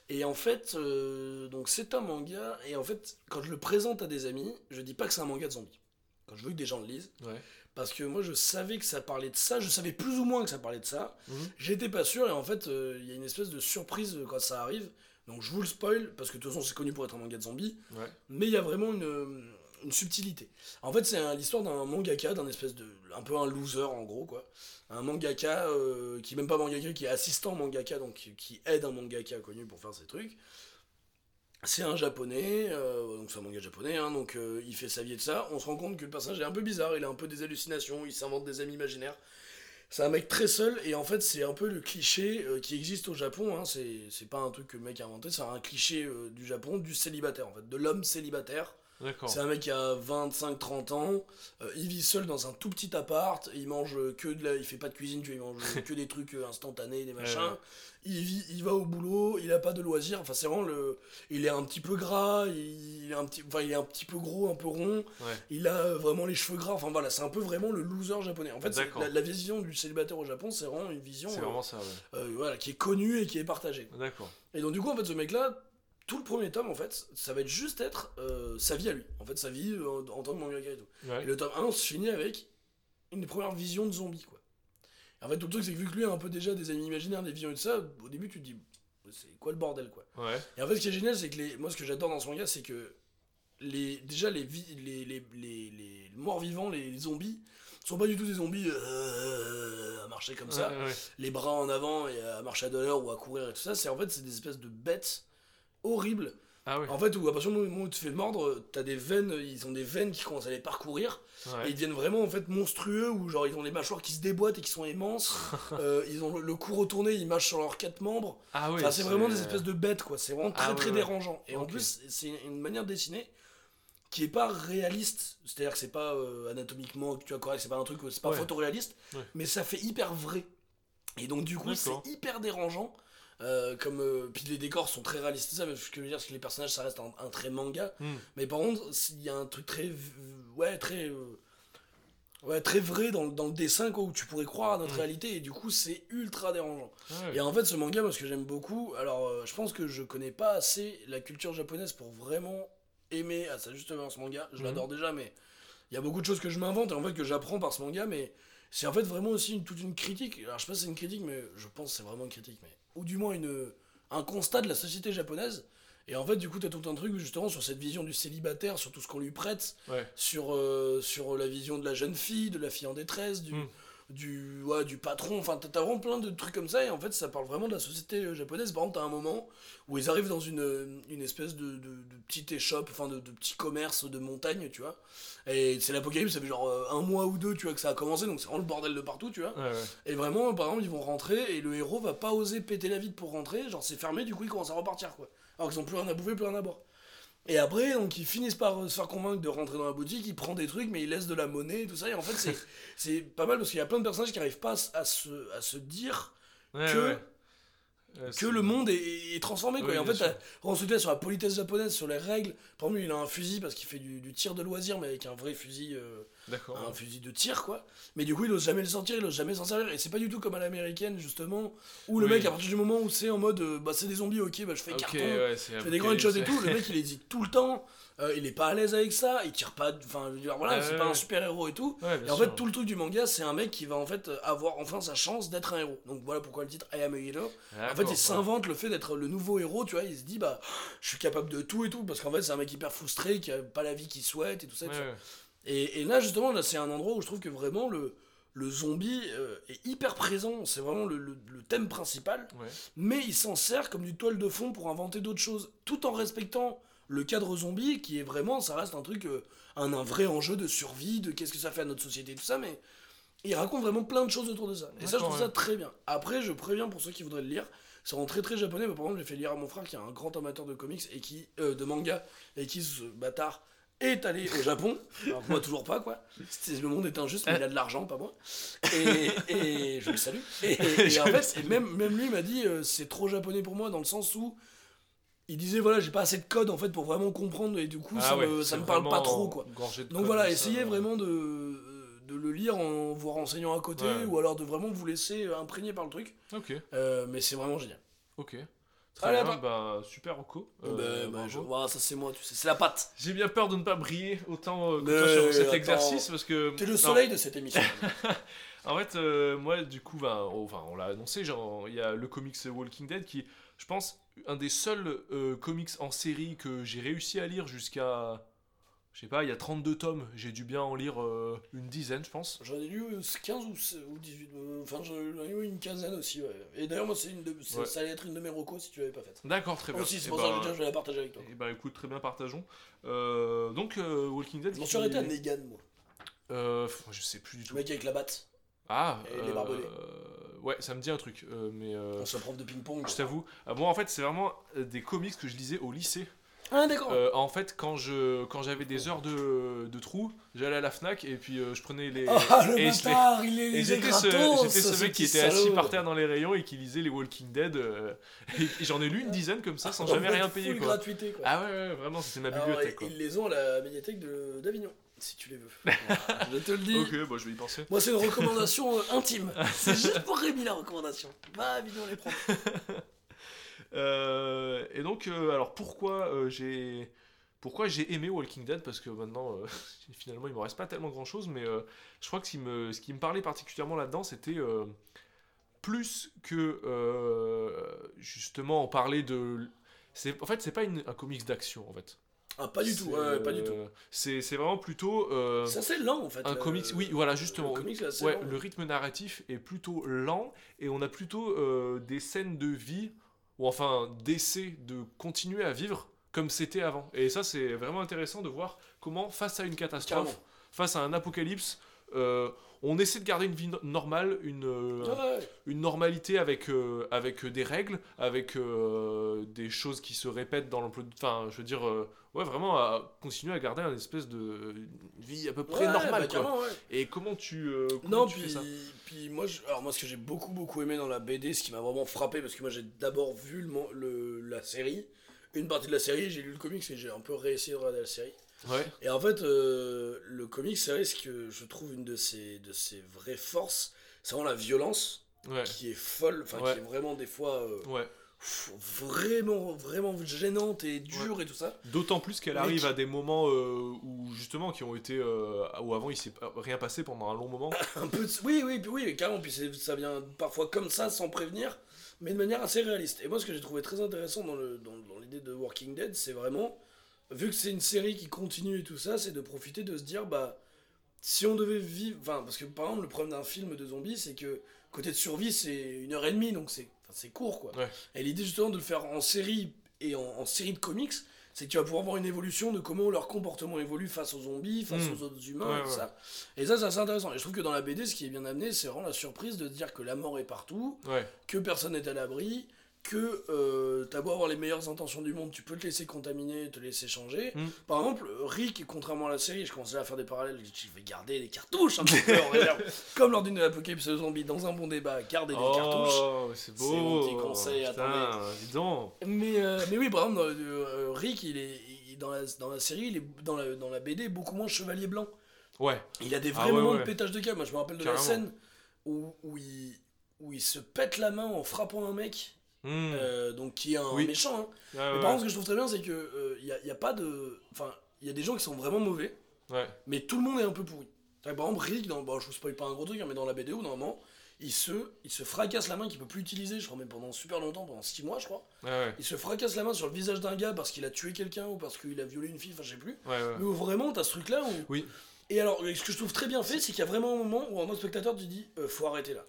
Et en fait, euh, donc c'est un manga. Et en fait, quand je le présente à des amis, je dis pas que c'est un manga de zombies. Quand je veux que des gens le lisent. Ouais. Parce que moi, je savais que ça parlait de ça. Je savais plus ou moins que ça parlait de ça. Mhm. J'étais pas sûr. Et en fait, euh, il y a une espèce de surprise quand ça arrive. Donc je vous le spoil. Parce que de toute façon, c'est connu pour être un manga de zombies. Ouais. Mais il y a vraiment une, une subtilité. En fait, c'est l'histoire d'un mangaka, d'un espèce de. un peu un loser en gros, quoi. Un mangaka euh, qui, même pas mangaka, qui est assistant mangaka, donc qui- aide un mangaka connu pour faire ses trucs. C'est un japonais, euh, donc c'est un manga japonais, hein, donc euh, il fait sa vie de ça. On se rend compte que le personnage est un peu bizarre, il a un peu des hallucinations, il s'invente des amis imaginaires. C'est un mec très seul, et en fait, c'est un peu le cliché qui existe au Japon. Hein, c'est pas un truc que le mec a inventé, c'est un cliché du Japon, du célibataire, en fait, de l'homme célibataire. C'est un mec qui a 25-30 ans, euh, il vit seul dans un tout petit appart, il mange que de la... il fait pas de cuisine, il mange que des trucs euh, instantanés, des machins. ouais. Il, vit, il va au boulot, il a pas de loisirs, enfin c'est vraiment le... Il est un petit peu gras, il est un petit, enfin, il est un petit peu gros, un peu rond, Ouais. il a euh, vraiment les cheveux gras, enfin voilà, c'est un peu vraiment le loser japonais. En fait, la, la vision du célibataire au Japon, c'est vraiment une vision C'est euh, vraiment ça, ouais. euh, voilà, qui est connue et qui est partagée. D'accord. Et donc du coup en fait ce mec là, tout le premier tome en fait, ça va être juste être euh, sa vie à lui. En fait sa vie euh, en, tant que mangaka et tout. Et le tome 1 se finit avec une des premières visions de zombies quoi. Et en fait tout le truc c'est que vu que lui a un peu déjà des amis imaginaires, des visions et tout ça, au début tu te dis c'est quoi le bordel quoi. Ouais. Et en fait ce qui est génial c'est que les, moi ce que j'adore dans ce manga c'est que les, déjà les, vi- les, les, morts vivants, les, zombies, sont pas du tout des zombies euh, à marcher comme ça Ouais, les bras en avant et à marcher à à l'heure ou à courir et tout ça, c'est en fait c'est des espèces de bêtes horribles. Ah. En fait, où à partir du moment où tu te fais mordre, t'as des veines, ils ont des veines qui commencent à les parcourir et ils deviennent vraiment en fait monstrueux où genre ils ont les mâchoires qui se déboîtent et qui sont immenses. Euh, ils ont le, cou retourné, ils marchent sur leurs quatre membres. Ah. Enfin, c'est vraiment des espèces de bêtes quoi. C'est vraiment très Ah très ouais. dérangeant. Et en plus, c'est une manière de dessiner qui est pas réaliste. C'est-à-dire que c'est pas euh, anatomiquement tu vois correct, c'est pas un truc, c'est pas Ouais. photoréaliste, mais ça fait hyper vrai. Et donc du coup, c'est hyper dérangeant. Euh, comme euh, puis les décors sont très réalistes ça mais ce que je veux dire c'est que les personnages ça reste un, un trait manga Hmm. mais par contre il y a un truc très ouais très euh, ouais très vrai dans, le- dans le dessin quoi où tu pourrais croire à notre Hmm. réalité et du coup c'est ultra dérangeant Ouais. et en fait, ce manga, moi, ce que j'aime beaucoup, alors je pense que je connais pas assez la culture japonaise pour vraiment aimer à sa juste valeur ce manga. Je Mhm. l'adore déjà, mais il y a beaucoup de choses que je m'invente et en fait que j'apprends par ce manga, mais c'est en fait vraiment aussi une- toute une critique. Alors je sais pas si c'est une critique, mais je pense que c'est vraiment une critique, mais ou du moins une, un constat de la société japonaise. Et en fait, du coup, t'as tout un truc justement sur cette vision du célibataire, sur tout ce qu'on lui prête, Ouais. sur, euh, sur la vision de la jeune fille, de la fille en détresse, du, Mm. Du, ouais, du patron. Enfin, t'as vraiment plein de trucs comme ça. Et en fait, ça parle vraiment de la société euh, japonaise. Par exemple, t'as un moment où ils arrivent dans une, euh, une espèce de, de, de petite échoppe, enfin, de, de petit commerce de montagne, tu vois. Et c'est l'apocalypse, ça fait genre euh, un mois ou deux, tu vois, que ça a commencé. Donc, c'est vraiment le bordel de partout, tu vois. Ouais, ouais. Et vraiment, par exemple, ils vont rentrer et le héros va pas oser péter la vitre pour rentrer. Genre, c'est fermé, du coup, ils commencent à repartir, quoi. Alors qu'ils ont plus rien à bouffer, plus rien à boire. Et après, donc, ils finissent par se faire convaincre de rentrer dans la boutique, ils prennent des trucs, mais ils laissent de la monnaie et tout ça. Et en fait, c'est, pas mal parce qu'il y a plein de personnages qui arrivent pas à, se- à se, à se dire Ouais, que, ouais. Euh, que le monde est, est transformé, quoi. Oui, et en fait, t'as construit sur la politesse japonaise, sur les règles. Par exemple, il a un fusil parce qu'il fait du, du tir de loisir, mais avec un vrai fusil. euh, D'accord. un fusil de tir quoi mais du coup il ose jamais le sortir il ose jamais s'en servir et c'est pas du tout comme à l'américaine justement où le Oui. mec à partir du moment où c'est en mode euh, bah c'est des zombies ok bah je fais carton ouais, je fais des grandes choses et tout le mec il hésite tout le temps euh, il est pas à l'aise avec ça, il tire pas. Enfin, voilà, c'est ouais, pas un super héros et tout. Et en sûr. fait, tout le truc du manga, c'est un mec qui va en fait avoir enfin sa chance d'être un héros. Donc voilà pourquoi le titre I am a hero. En fait, il s'invente le fait d'être le nouveau héros, tu vois. Il se dit, bah, je suis capable de tout et tout, parce qu'en fait, c'est un mec hyper frustré, qui a pas la vie qu'il souhaite et tout ça. Et, et là, justement, là, c'est un endroit où je trouve que vraiment le, le zombie euh, est hyper présent. C'est vraiment le, le- le thème principal. Ouais. Mais il s'en sert comme du toile de fond pour inventer d'autres choses, tout en respectant le cadre zombie, qui est vraiment, ça reste un truc, euh, un, un vrai enjeu de survie, de qu'est-ce que ça fait à notre société, tout ça. Mais il raconte vraiment plein de choses autour de ça. Et ça, je trouve ça très bien. Après, je préviens pour ceux qui voudraient le lire. C'est en très très japonais, mais par exemple, j'ai fait lire à mon frère qui est un grand amateur de comics et qui, euh, de manga, et qui, ce bâtard, est allé au Japon. Alors moi, toujours pas, quoi. Le monde est injuste, mais il a de l'argent, pas moi. Et, et je le salue. Et, et en fait, même, même lui m'a dit euh, c'est trop japonais pour moi, dans le sens où il disait voilà, j'ai pas assez de code en fait pour vraiment comprendre, et du coup, Ah ça, ouais, me, c'est ça me parle pas trop, quoi. Donc voilà, ça, essayez vraiment de, de le lire en vous renseignant à côté, Ouais. ou alors de vraiment vous laisser euh, imprégner par le truc. Ok, Euh, mais c'est vraiment génial. ok. Très Allez, bien, bah, super Rocco. Euh, Bah, bah, je- voilà, ça c'est moi, tu sais, c'est la patte. J'ai bien peur de ne pas briller autant euh, que Mais toi sur cet attends, exercice parce que. T'es le Non, soleil de cette émission. En fait, moi, du coup, ben, on- enfin, on l'a annoncé, genre, il y a le comics Walking Dead qui, je pense, un des seuls euh, comics en série que j'ai réussi à lire jusqu'à. Je sais pas, il y a 32 tomes, j'ai dû bien en lire euh, une dizaine, je pense. J'en ai lu euh, 15 ou, ce- ou 18, euh, enfin j'en ai lu une quinzaine aussi, ouais. Et d'ailleurs, moi, c'est une de, Ouais. ça allait être une de mes recos si tu l'avais pas faite. D'accord, très bien. Aussi, c'est Eh pour ça que je dire, je vais la partager avec toi. eh ben, écoute, très bien, partageons. Euh, donc, euh, Walking Dead. Je m'en qui- suis arrêté à Negan, moi. Euh, je sais plus du Le tout. mec avec la batte, Ah, Et les euh, barbelés. Ouais, ça me dit un truc, euh, mais euh, on se prof de ping-pong. je t'avoue. ah, moi, en fait, c'est vraiment euh, des comics que je lisais au lycée. Ah, d'accord. Euh, en fait, quand je quand j'avais des heures de, de trou, j'allais à la Fnac et puis euh, je prenais les. Ah, le et je les- bâtard, il est et les j'étais ce, gratos, j'étais ce mec qui était assis par terre dans les rayons et qui lisait les Walking Dead. euh, et, et j'en ai lu une dizaine comme ça sans jamais En fait, rien payer quoi. gratuité, quoi. Ah ouais, ouais, vraiment, c'était ma Alors, bibliothèque et- quoi. Ils les ont à la médiathèque de- d'Avignon, si tu les veux. Voilà, je te le dis. Ok, bon, je vais y penser. Moi, c'est une recommandation euh, intime. C'est juste pour Rémi la recommandation. Va à Avignon les prendre. Euh, et donc, euh, alors pourquoi euh, j'ai pourquoi j'ai aimé Walking Dead? Parce que maintenant, finalement, il me reste pas tellement grand chose, mais je crois que ce qui me, ce qui me parlait particulièrement là-dedans, c'était plus que justement en parler de. En fait, c'est pas une- un comics d'action en fait. Ah, pas du tout, ouais, pas du tout. euh, C'est, vraiment plutôt euh, C'est assez lent en fait. un le- comics. Oui, voilà, justement. Le comics, là, c'est Ouais, lent. le rythme narratif est plutôt lent et on a plutôt euh, des scènes de vie ou enfin d'essais de continuer à vivre comme c'était avant. Et ça, c'est vraiment intéressant de voir comment, face à une catastrophe, Carrément. face à un apocalypse, euh, on essaie de garder une vie no- normale, une, euh, Ouais, une normalité avec, euh, avec des règles, avec euh, des choses qui se répètent dans l'emploi. Enfin, je veux dire, euh, ouais, vraiment à continuer à garder une espèce de vie à peu près Ouais, normale. bah, quoi. Et comment tu, euh, comment Non, tu puis, fais ça puis moi, je- alors moi, ce que j'ai beaucoup, beaucoup aimé dans la BD, ce qui m'a vraiment frappé, parce que moi, j'ai d'abord vu le- la série, une partie de la série, j'ai lu le comics et j'ai un peu réessayé de regarder la série. Ouais. Et en fait, euh, le comics, c'est vrai, ce que je trouve une de ses, de ses vraies forces, c'est vraiment la violence, Ouais. qui est folle, enfin, Ouais. qui est vraiment des fois euh, pff, vraiment, vraiment gênante et dure et tout ça. D'autant plus qu'elle arrive qui- à des moments euh, où justement qui ont été où avant il s'est rien passé pendant un long moment. Un peu, de- oui, oui, oui, carrément, puis ça vient parfois comme ça, sans prévenir, mais de manière assez réaliste. Et moi, ce que j'ai trouvé très intéressant dans le- dans- dans l'idée de Walking Dead, c'est vraiment, vu que c'est une série qui continue et tout ça, c'est de profiter de se dire, bah, si on devait vivre. Enfin, parce que par exemple, le problème d'un film de zombies, c'est que côté de survie, c'est une heure et demie, donc c'est c'est court, quoi. Ouais. Et l'idée justement de le faire en série et en, en série de comics, c'est que tu vas pouvoir voir une évolution de comment leur comportement évolue face aux zombies, face Mm. aux autres humains, Ouais, et ouais. ça. Et ça, c'est assez intéressant. Et je trouve que dans la BD, ce qui est bien amené, c'est vraiment la surprise de dire que la mort est partout, que personne n'est à l'abri, que euh, t'as beau avoir les meilleures intentions du monde, tu peux te laisser contaminer, te laisser changer. Mm. Par exemple, Rick, contrairement à la série, je commençais à faire des parallèles, je vais garder des cartouches un petit peu en réserve. Comme lors d'une apocalypse zombie, dans un bon débat, garder des cartouches. Oh, c'est beau. C'est mon petit conseil, Putain, dis donc. Mais, euh, mais oui, par exemple, euh, Rick, il est, il- dans, la, dans la série, il est dans la, dans la BD beaucoup moins chevalier blanc. Ouais. Il a des Ah vrais ouais, moments ouais. de pétage de câble. Moi, je me rappelle de la scène où, où, il, où il se pète la main en frappant un mec, Hmm. euh, donc qui est un Oui. méchant. hein. Ah, Mais ouais. par contre, ce que je trouve très bien, c'est que il n'y a, y a pas de. Enfin, il y a des gens qui sont vraiment mauvais, Ouais. mais tout le monde est un peu pourri. Par exemple, Rick, dans, bon, je vous spoil pas un gros truc, hein, mais dans la BD, au moment, il se, il se fracasse la main qu'il peut plus utiliser, je crois même pendant super longtemps, pendant 6 mois, je crois. Ouais. Il se fracasse la main sur le visage d'un gars parce qu'il a tué quelqu'un ou parce qu'il a violé une fille, enfin je sais plus. Mais où vraiment, t'as ce truc-là où. Oui. Et alors, ce que je trouve très bien fait, c'est qu'il y a vraiment un moment où en que spectateur, tu dis, euh, faut arrêter là.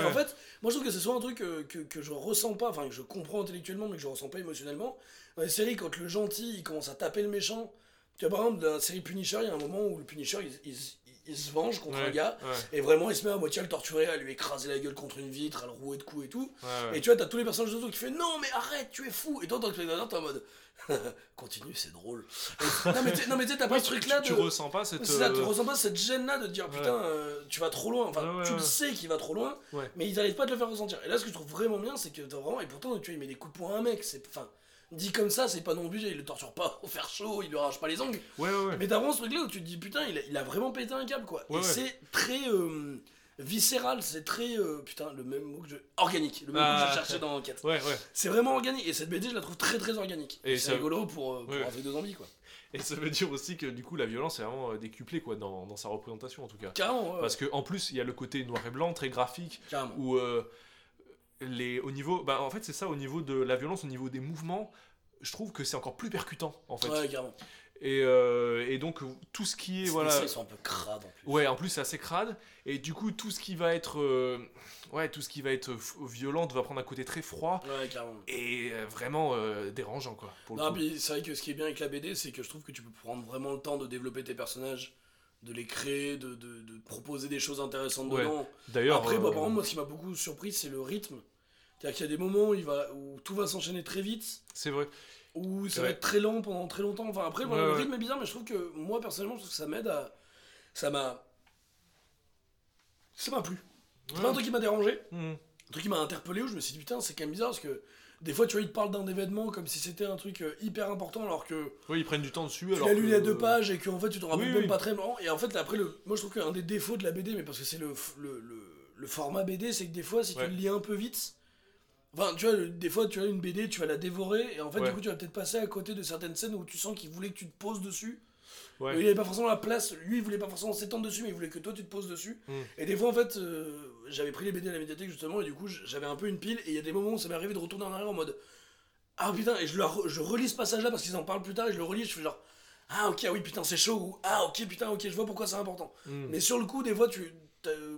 Et en fait, moi je trouve que c'est soit un truc euh, que, que je ressens pas, enfin que je comprends intellectuellement, mais que je ressens pas émotionnellement. Dans les séries, quand le gentil il commence à taper le méchant, tu vois par exemple, dans la série Punisher, il y a un moment où le Punisher il, il- il se venge contre Ouais, un gars, ouais, et vraiment il se met à moitié à le torturer, à lui écraser la gueule contre une vitre, à le rouer de coups et tout. ouais. Et tu vois, t'as tous les personnages autour qui fait non, mais arrête, tu es fou. Et toi, tant que spectateur, t'es en mode continue, c'est drôle. Et- non, mais tu sais, t'as pas ce tu- truc-là tu, de. tu ressens pas cette. Tu euh, ressens pas cette gêne-là de te dire putain, euh, tu vas trop loin. Enfin, tu le sais qu'il va trop loin, mais ils arrivent pas à te le faire ressentir. Et là, ce que je trouve vraiment bien, c'est que t'as vraiment. Et pourtant, tu vois, il met des coups de poing à un mec. C'est, enfin, dit comme ça, c'est pas non plus. Il le torture pas au fer chaud, il lui arrache pas les ongles. Ouais, ouais, ouais. Mais t'as vraiment ce truc-là où tu te dis putain, il a, il a vraiment pété un câble quoi. Ouais, et ouais. c'est très euh, viscéral, c'est très. euh, putain, le même mot que je. Organique, le même mot que Ah. je cherchais dans l'enquête. Ouais, ouais. C'est vraiment organique. Et cette BD, je la trouve très très organique. Et c'est ça- rigolo pour, euh, pour un truc de zombie quoi. Et ça veut dire aussi que du coup la violence est vraiment euh, décuplée quoi dans, dans sa représentation en tout cas. Carrément, ouais, Parce que en plus il y a le côté noir et blanc très graphique carrément. où euh, les au niveau bah en fait c'est ça au niveau de la violence au niveau des mouvements je trouve que c'est encore plus percutant en fait. Ouais, carrément. Et, euh, et donc tout ce qui est voilà ils sont un peu crades en plus. Ouais, en plus c'est assez crade et du coup tout ce qui va être euh, ouais, tout ce qui va être violent va prendre un côté très froid Ouais, carrément. et euh, vraiment dérangeant quoi pour Non, puis c'est vrai que ce qui est bien avec la BD, c'est que je trouve que tu peux prendre vraiment le temps de développer tes personnages, de les créer, de, de, de proposer des choses intéressantes Ouais. dedans. D'ailleurs Après, bah, par exemple, moi, ce qui m'a beaucoup surpris, c'est le rythme. C'est-à-dire qu'il y a des moments où, il va, où tout va s'enchaîner très vite, c'est vrai. où ça va être très lent pendant très longtemps. Enfin, après, Ouais, le ouais. rythme est bizarre, mais je trouve que moi, personnellement, je trouve que ça m'aide à. Ça m'a. Ça m'a plu. C'est pas un truc qui m'a dérangé, Mhm. un truc qui m'a interpellé où je me suis dit putain, c'est quand même bizarre parce que des fois, tu vois, ils te parlent d'un événement comme si c'était un truc euh, hyper important alors que. Oui, ils prennent du temps dessus Tu alors l'as lu que- a deux pages et qu'en fait tu te rappelles Oui, même oui. pas très longtemps. Et en fait, là, après, le... moi je trouve qu'un des défauts de la BD, mais parce que c'est le, le, format BD, c'est que des fois, si tu le lis un peu vite, enfin, tu vois, des fois tu as une BD, tu vas la dévorer et en fait, Ouais. du coup, tu vas peut-être passer à côté de certaines scènes où tu sens qu'il voulait que tu te poses dessus. Ouais. Mais Il avait pas forcément la place, lui il voulait pas forcément s'étendre dessus, mais il voulait que toi tu te poses dessus. Mm. Et des fois, en fait, euh, j'avais pris les BD à la médiathèque justement, et du coup, j'avais un peu une pile, et il y a des moments où ça m'est arrivé de retourner en arrière en mode Ah putain, et je, le re- je relis ce passage-là parce qu'ils en parlent plus tard, et je le relis, je fais genre Ah ok, ah oui, putain, c'est chaud, ou Ah ok, putain, ok, je vois pourquoi c'est important. Mhm. Mais sur le coup, des fois, tu.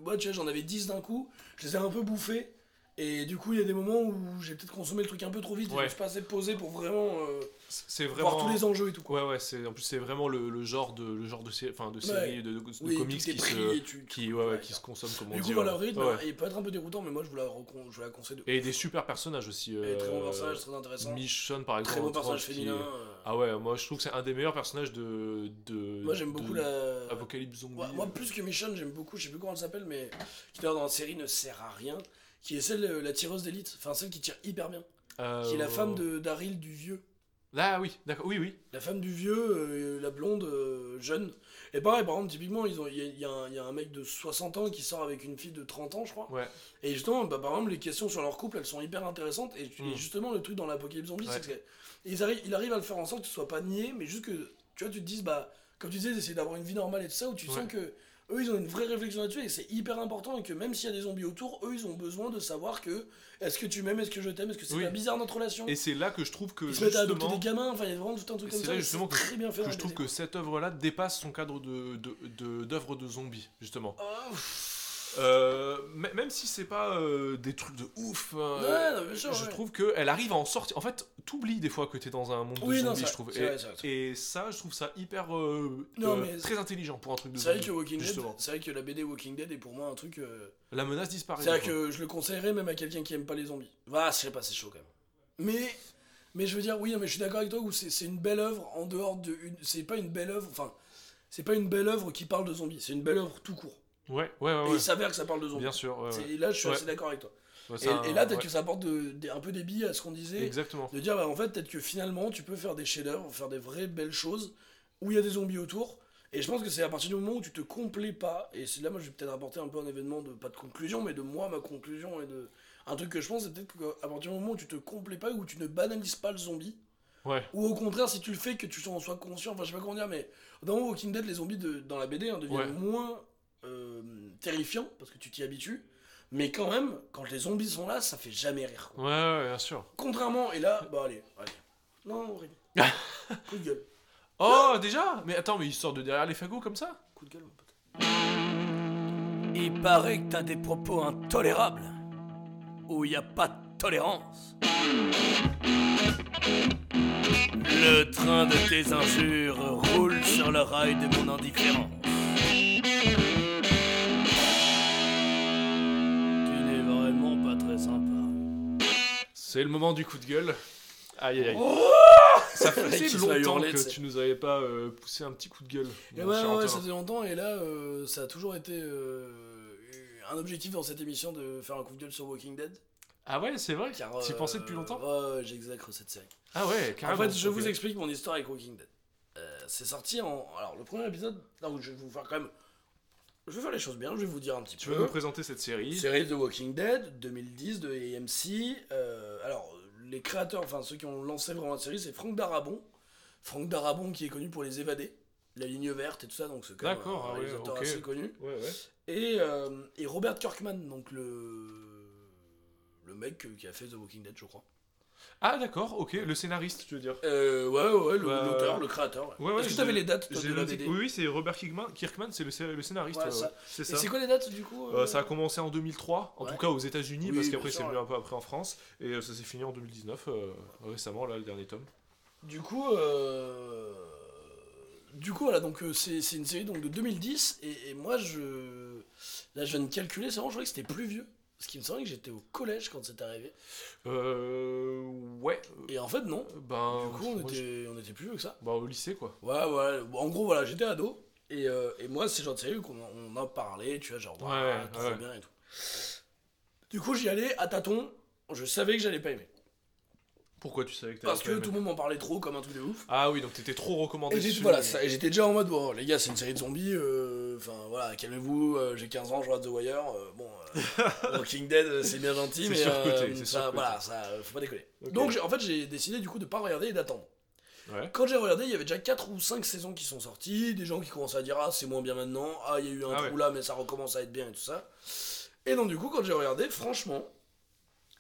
Moi, tu vois, j'en avais 10 d'un coup, je les ai un peu bouffés, et du coup, il y a des moments où j'ai peut-être consommé le truc un peu trop vite, et Ouais. je suis pas assez posé pour vraiment euh, C'est voir tous les enjeux et tout. Quoi. Ouais ouais, c'est en plus c'est vraiment le, le genre de le genre de sé- enfin de Ouais. série de, de, de Oui, comics qui pris, se et tu- qui ouais, ouais, ouais, qui se consomment comme on Du dit. coup, voilà, rythme, il peut être un peu déroutant, mais moi je vous la, je vous la conseille de. Et des super personnages aussi. Et euh, très bon personnage, très intéressant. Michonne par exemple. Très bon entre personnage qui- féminin. euh. Ah ouais, moi je trouve que c'est un des meilleurs personnages de de Moi j'aime beaucoup la. Apocalypse Zombie. Moi plus que Michonne, j'aime beaucoup, je sais plus comment elle s'appelle, mais qui d'ailleurs dans la série ne sert à rien. Qui est celle, euh, la tireuse d'élite, enfin celle qui tire hyper bien. Euh, Qui est la femme de Daryl du vieux. Ah oui, d'accord, oui oui. La femme du vieux, euh, la blonde, euh, jeune. Et pareil, par exemple, typiquement, il y, y y a un mec de 60 ans qui sort avec une fille de 30 ans, je crois. Ouais. Et justement, bah, par exemple, les questions sur leur couple, elles sont hyper intéressantes. Et, et Mm. justement, le truc dans l'apocalypse zombie, Ouais. c'est que ils arrivent, il arrive à le faire en sorte que tu sois pas nié, mais juste que tu vois, tu te dises, bah, comme tu disais, d'essayer d'avoir une vie normale et tout ça, où tu Ouais. sens que eux, ils ont une vraie réflexion là-dessus et c'est hyper important et que même s'il y a des zombies autour, eux, ils ont besoin de savoir que est-ce que tu m'aimes, est-ce que je t'aime, est-ce que c'est Oui. pas bizarre notre relation? Et c'est là que je trouve que Ils se mettent à adopter justement des gamins, enfin, il y a vraiment tout un truc C'est comme là, ça. et justement, c'est que je- très bien fait que dans je trouve que cette œuvre-là dépasse son cadre de de- de- d'œuvre de, zombies justement. Pff. Euh, même si c'est pas euh, des trucs de ouf, euh, Ouais, non, bien sûr, je ouais. trouve qu'elle arrive à en sortir. En fait, t'oublies des fois que t'es dans un monde Oui, de zombies, je trouve. Et, vrai, ça, je trouve ça hyper euh, Non, euh, mais très intelligent pour un truc de C'est vrai zombie. que Walking Dead, justement. c'est vrai que la BD Walking Dead est pour moi un truc. euh, La menace disparaît. C'est vrai que je le conseillerais même à quelqu'un qui aime pas les zombies. Va, je sais pas, c'est chaud quand même. Mais, mais je veux dire, oui, mais je suis d'accord avec toi où c'est une belle œuvre en dehors de. C'est pas une belle œuvre, enfin, c'est pas une belle œuvre qui parle de zombies, c'est une belle œuvre tout court. Ouais, ouais, ouais. Et ouais. il s'avère que ça parle de zombies. Bien sûr. ouais, Là, je suis assez d'accord avec toi. Et, c'est un- et là, peut-être que ça apporte de- un peu des billes à ce qu'on disait. Exactement. De dire, bah, en fait, peut-être que finalement, tu peux faire des chefs-d'œuvre, faire des vraies belles choses où il y a des zombies autour. Et je pense que c'est à partir du moment où tu te complais pas, et c'est là, moi, je vais peut-être apporter un peu un événement de, pas de conclusion, mais de moi, ma conclusion, et de. Un truc que je pense, c'est peut-être qu'à partir du moment où tu te complais pas, où tu ne banalises pas le zombie, Ouais. Ou au contraire, si tu le fais, que tu en sois conscient, enfin je sais pas comment dire, mais dans Walking Dead, les zombies de- dans la BD hein, deviennent Ouais. moins euh, terrifiants parce que tu t'y habitues. Mais quand même, quand les zombies sont là, ça fait jamais rire. quoi. Ouais, ouais, bien sûr. Contrairement, et là, bah allez, allez. Non, Rémi. Coup de gueule. Oh, déjà? Mais attends, mais il sort de derrière les fagots comme ça? Coup de gueule, mon pote. Il paraît que t'as des propos intolérables. Où y a pas de tolérance. Le train de tes injures roule sur le rail de mon indifférence. C'est le moment du coup de gueule. Aïe aïe aïe. Oh ça faisait longtemps hurlé, que tu tu nous avais pas euh, poussé un petit coup de gueule. Et ouais, ouais, ça faisait longtemps, et là, euh, ça a toujours été euh, un objectif dans cette émission de faire un coup de gueule sur Walking Dead. Ah ouais, c'est vrai T'y euh, pensais depuis longtemps? j'exècre cette série. Ah ouais, En carrément. fait, je vous explique mon histoire avec Walking Dead. C'est sorti en. Alors, le premier épisode. Non, je vais vous faire quand même. Je vais faire les choses bien, je vais vous dire un petit Tu peu. veux nous présenter cette série? Série de Walking Dead, 2010 de AMC. Alors, les créateurs, enfin ceux qui ont lancé vraiment la série, c'est Franck Darabon. Franck Darabon qui est connu pour Les Évadés, La Ligne Verte et tout ça, donc c'est quand même D'accord, un ah ouais, réalisateur assez connu. Ouais, ouais. Et, euh, et Robert Kirkman, donc le, le mec qui a fait The Walking Dead, je crois. Ah d'accord, ok, le scénariste, tu veux dire Euh, ouais, ouais, ouais, le- Bah, l'auteur, le créateur. ouais, ouais, Est-ce que j'ai- t'avais les dates toi, J'ai de la noté- BD Oui, oui, c'est Robert Kirkman, Kirkman c'est le, scé- le scénariste. Ouais, ouais, ça. ouais. C'est Et ça. c'est quoi les dates du coup Euh, euh ça a commencé en 2003, en Ouais. tout cas aux États-Unis, Oui, parce bien qu'après sûr, c'est venu ouais. un peu après en France, et euh, ça s'est fini en 2019, euh, récemment, là, le dernier tome. Du coup, euh... du coup, voilà, donc euh, c'est c'est une série donc de 2010 et, et moi je, là je viens de calculer, c'est vraiment je croyais que c'était plus vieux, parce qu'il me semblait que j'étais au collège quand c'est arrivé. Euh. Ouais. Et en fait non. Ben. Du coup, on je- était, on était plus vieux que ça. Bah, au lycée, quoi. Ouais, ouais. En gros, voilà, j'étais ado et, euh, et moi c'est genre de série qu'on on en parlait, tu vois, genre Ouais, trop ouais. bien et tout. Du coup, j'y allais à tâtons. Je savais que j'allais pas aimer. Pourquoi tu savais que Parce que tout le monde m'en parlait trop comme un truc de ouf. Ah oui, donc t'étais trop recommandé Et dessus. voilà, ça- et j'étais déjà en mode, bon, les gars, c'est une série de zombies, euh, enfin voilà, calmez-vous, euh, j'ai 15 ans, je regarde The Wire, euh, bon, Walking Dead, c'est bien gentil, mais c'est ça, voilà, ça, faut pas déconner. Ok. Donc, en fait, j'ai décidé du coup de pas regarder et d'attendre. Ouais. Quand j'ai regardé, il y avait déjà 4 ou 5 saisons qui sont sorties, des gens qui commençaient à dire, ah, c'est moins bien maintenant, ah, il y a eu un Ah trou ouais. là, mais ça recommence à être bien et tout ça. Et donc, du coup, quand j'ai regardé, franchement,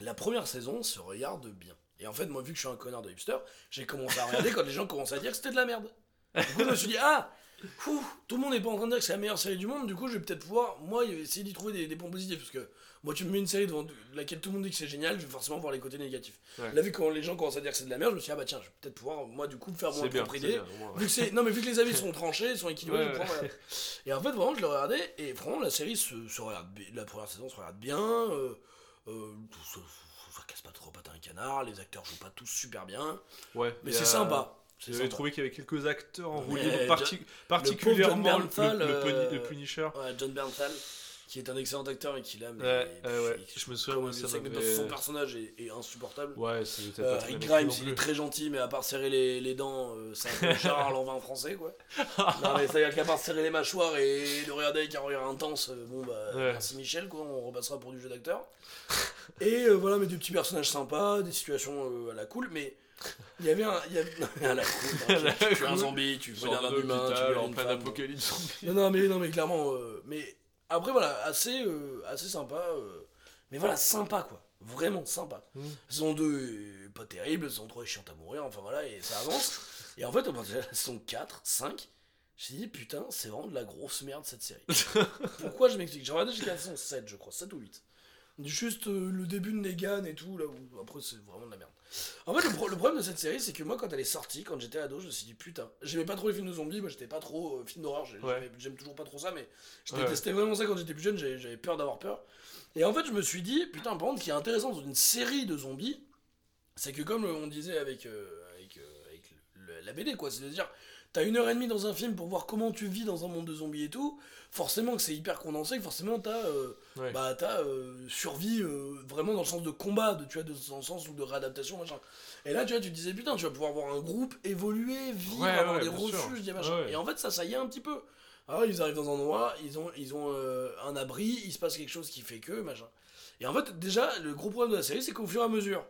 la première saison se regarde bien. Et en fait, moi, vu que je suis un connard de hipster, j'ai commencé à regarder quand les gens commençaient à dire que c'était de la merde. Du coup, je me suis dit, ah, tout le monde n'est pas en train de dire que c'est la meilleure série du monde, du coup, je vais peut-être pouvoir, moi, essayer d'y trouver des, des points positifs. Parce que moi, tu me mets une série devant laquelle tout le monde dit que c'est génial, je vais forcément voir les côtés négatifs. Ouais. Là, vu que quand les gens commencent à dire que c'est de la merde, je me suis dit, ah bah tiens, je vais peut-être pouvoir, moi, du coup, faire mon propre idée. non mais vu que les avis sont tranchés, sont équilibrés, Ouais, je. Et en fait vraiment je le regardais et vraiment la série se, se regarde la première saison se regarde bien, euh, euh, ça, ça- ça casse pas trop patin un canard, les acteurs jouent pas tous super bien, Ouais, mais c'est a- sympa. J'avais trouvé qu'il y avait quelques acteurs donc parti- particulièrement le, Bernthal, le, Puni- euh, le Punisher. Ouais, John Bernthal, qui est un excellent acteur et qui l'a, mais Ouais, Je me souviens, ça son personnage est, est insupportable. Ouais, c'était Euh, Rick Grimes, il est très gentil, mais à part serrer les, les dents, euh, c'est un peu Charles en vin français, quoi. non, mais c'est-à-dire qu'à part serrer les mâchoires et de regarder avec un regard intense, euh, bon, bah, Ouais. merci Michel, quoi, on repassera pour du jeu d'acteur. Et euh, voilà, mais des petits personnages sympas, des situations euh, à la cool, mais il y avait un. il Y avait... à la cool, hein, tu, tu tues un zombie, tu regardes un humain, tu en plein apocalypse. Non, non, mais, non, mais clairement. mais après, voilà, assez, euh, assez sympa. euh, mais voilà, sympa, quoi. Vraiment sympa. Mm. Saison 2 est pas terrible, saison 3 est chiante à mourir, enfin voilà, et ça avance. et en fait, on partir de la saison 4, 5, j'ai dit, putain, c'est vraiment de la grosse merde cette série. Pourquoi je m'explique? J'ai regardé jusqu'à la saison 7, je crois, 7 ou 8. Juste euh, le début de Negan et tout, là où après c'est vraiment de la merde. En fait, le, pro- le problème de cette série, c'est que moi, quand elle est sortie, quand j'étais ado, je me suis dit putain, j'aimais pas trop les films de zombies, moi j'étais pas trop euh, film d'horreur, Ouais. j'aime toujours pas trop ça, mais je Ouais. détestais vraiment ça quand j'étais plus jeune, j'avais peur d'avoir peur. Et en fait, je me suis dit, putain, par contre, ce qui est intéressant dans une série de zombies, c'est que comme on disait avec, euh, avec, euh, avec le- la BD, quoi, c'est-à-dire, t'as une heure et demie dans un film pour voir comment tu vis dans un monde de zombies et tout, forcément que c'est hyper condensé, que forcément t'as euh, Ouais. bah, t'as euh, survie euh, vraiment dans le sens de combat, de, tu vois, de- dans le sens de réadaptation, machin. Et là, tu vois, tu te disais, putain, tu vas pouvoir voir un groupe évoluer, vivre, Ouais, avoir ouais, des refuges, des machins. Et en fait, ça, ça y est un petit peu. Alors, ils arrivent dans un endroit, ils ont, ils ont euh, un abri, il se passe quelque chose qui fait que, machin. Et en fait, déjà, le gros problème de la série, c'est qu'au fur et à mesure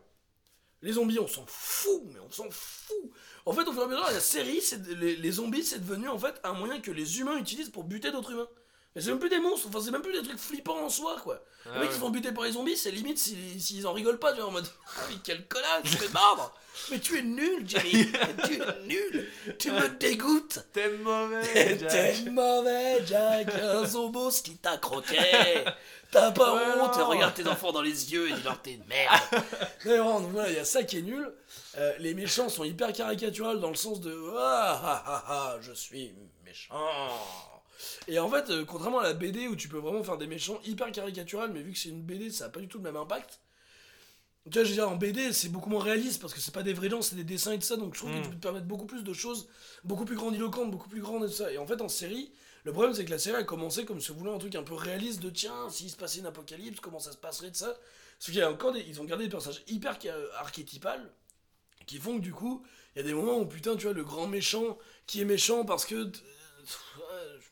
Les zombies, on s'en fout, mais on s'en fout. En fait, au fur et à mesure, la série, les, les zombies, c'est devenu en fait un moyen que les humains utilisent pour buter d'autres humains. Mais c'est même plus des monstres, enfin c'est même plus des trucs flippants en soi, quoi. les Ah mecs ouais. qui se font buter par les zombies, c'est limite s'ils s'ils en rigolent pas, tu vois, en mode Ah, mais quel connard, tu fais mordre Mais tu es nul, Jerry. Tu es nul. Tu me dégoûtes. T'es mauvais, T'es mauvais, Jack. Un zombo qui t'a croqué. T'as pas Ouais, honte. Regarde tes enfants dans les yeux et dis-leur t'es une merde. Donc voilà, il y a ça qui est nul. Euh, les méchants sont hyper caricaturales dans le sens de Ah ah ah ah, je suis méchant et en fait, euh, contrairement à la BD où tu peux vraiment faire des méchants hyper caricaturales, mais vu que c'est une BD, ça a pas du tout le même impact. Tu vois, je veux dire, en BD, c'est beaucoup moins réaliste parce que c'est pas des vrais gens, c'est des dessins et tout ça, donc je trouve que Mm. tu peux te permettre beaucoup plus de choses, beaucoup plus grandiloquentes, beaucoup plus grandes et tout ça. Et en fait, en série, le problème c'est que la série a commencé comme se voulant un truc un peu réaliste de tiens, s'il se passait une apocalypse, comment ça se passerait de ça. Parce qu'il y a encore des, ils ont gardé des personnages hyper ca- archétypales qui font que du coup, il y a des moments où putain, tu vois, le grand méchant qui est méchant parce que.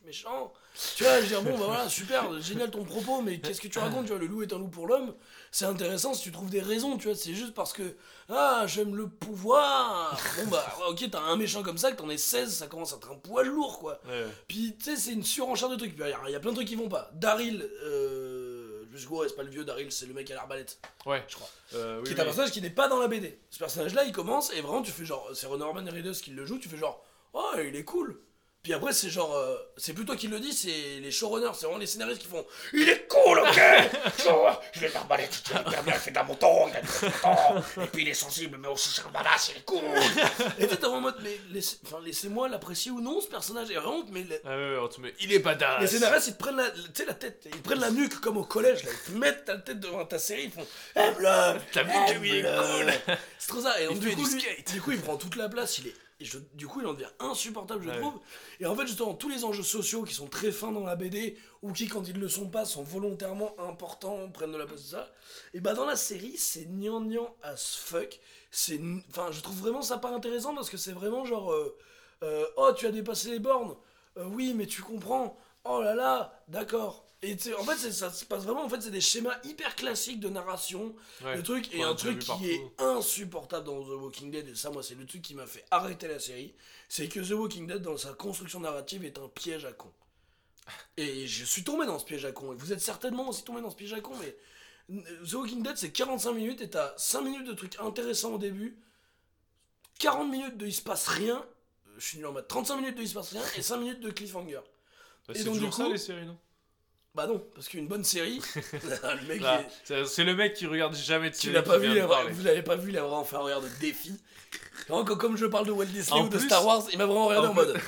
Méchant. Tu vois, je dire, bon, bah voilà, super, génial ton propos, mais qu'est-ce que tu racontes, tu vois, le loup est un loup pour l'homme. C'est intéressant si tu trouves des raisons, tu vois, c'est juste parce que, ah, j'aime le pouvoir. Bon, bah, ok, t'as un méchant comme ça, que t'en es 16, ça commence à être un poil lourd, quoi. Ouais. Puis, tu sais, c'est une surenchère de trucs. Il y, a- il y a plein de trucs qui vont pas. Daryl, euh, je me c'est pas le vieux Daryl, c'est le mec à l'arbalète, Ouais. je crois Euh, oui, qui est un personnage qui n'est pas dans la BD. Ce personnage-là, il commence et vraiment, tu fais genre, c'est Norman Reedus qui le joue, tu fais genre, oh, il est cool. Puis après, c'est genre, euh, c'est plus toi qui le dis, c'est les showrunners, c'est vraiment les scénaristes qui font, il est cool, ok Je vais l'arbalète, il est hyper bien, il fait d'un montant, il a du et puis il est sensible, mais aussi c'est un badass, il est cool. et tu es en mode, mais laissez-moi l'apprécier ou non, ce personnage, et vraiment, mais Ah ouais, ouais, tu mets, il est badass. les scénaristes, ils te prennent la, tu la tête, ils te prennent la nuque comme au collège, là, ils te mettent ta tête devant ta série, ils font Aime-le T'as vu que lui, il est aime-le. C'est trop ça, et donc, du, coup, du lui- du coup, il prend toute la place, il est, et je- du coup, il en devient insupportable, je Ouais. trouve. Et en fait, justement, tous les enjeux sociaux qui sont très fins dans la BD, ou qui, quand ils ne le sont pas, sont volontairement importants, prennent de la place de ça, et bah dans la série, c'est gnangnan as fuck. C'est, enfin, je trouve vraiment ça pas intéressant parce que c'est vraiment genre, euh, euh, oh, tu as dépassé les bornes. Euh, oui, mais tu comprends. Oh là là, d'accord. Et en fait, ça se passe vraiment. En fait, c'est des schémas hyper classiques de narration, Ouais. le truc et On l'a un truc qui partout. est insupportable dans The Walking Dead. Et ça, moi, c'est le truc qui m'a fait arrêter la série. C'est que The Walking Dead, dans sa construction narrative, est un piège à con. Et je suis tombé dans ce piège à con. Et vous êtes certainement aussi tombé dans ce piège à con, mais The Walking Dead, c'est 45 minutes et t'as 5 minutes de trucs intéressants au début, 40 minutes de il se passe rien, je suis nul en maths, 35 minutes de il se passe rien et 5 minutes de cliffhanger. Bah, c'est toujours ça coup- les séries, non? Bah non, parce qu'une bonne série, le mec, il est- c'est- le mec qui regarde jamais de tu séries. l'as pas vu, vous l'avez pas vu, il a vraiment fait un regard de défi. Comme- je parle de Walt Disney En ou de Star Wars, il m'a vraiment regardé en en mode.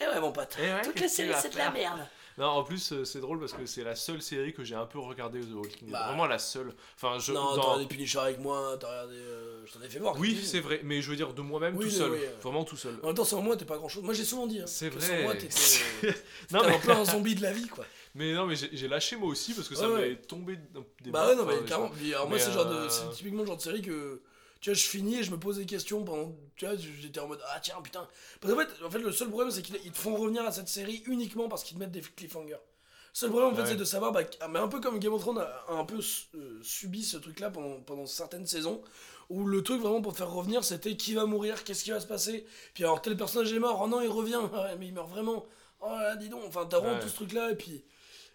Eh ouais, mon pote, Eh ouais, tu séries vas c'est de la merde. Non, en plus, euh, c'est drôle parce que c'est la seule série que j'ai un peu regardée The Walking. Bah. Vraiment la seule. Enfin, je. Non, dans- t'as regardé Punisher avec moi, t'as regardé. euh, je t'en ai fait voir. Oui, tu c'est vrai, mais je veux dire de moi-même Oui, tout seul. oui. Vraiment tout seul. En même temps, sans moi, t'es pas grand chose. Moi, j'ai souvent dit. Hein, C'est vrai. Sans moi, t'étais. Non, T'es mais, un peu un zombie de la vie, quoi. Mais non, mais j'ai lâché moi aussi parce que ça Ouais, ouais. m'avait tombé dans des Bah ouais, non, mais carrément. Alors, moi, c'est euh, c'est typiquement le genre de série que. Tu vois, je finis et je me pose des questions pendant. Tu vois, j'étais en mode Ah, tiens, putain. Parce qu'en fait, en fait, le seul problème, c'est qu'ils ils te font revenir à cette série uniquement parce qu'ils te mettent des cliffhangers. Le seul problème, en fait, Ouais. c'est de savoir. Bah, mais un peu comme Game of Thrones a, a un peu euh, subi ce truc-là pendant, pendant certaines saisons. Où le truc vraiment pour faire revenir, c'était qui va mourir, qu'est-ce qui va se passer. Puis alors, tel personnage est mort, oh non, il revient, ouais, mais il meurt vraiment. Oh là, dis donc, enfin, t'as vraiment Ouais. tout ce truc-là. Et puis.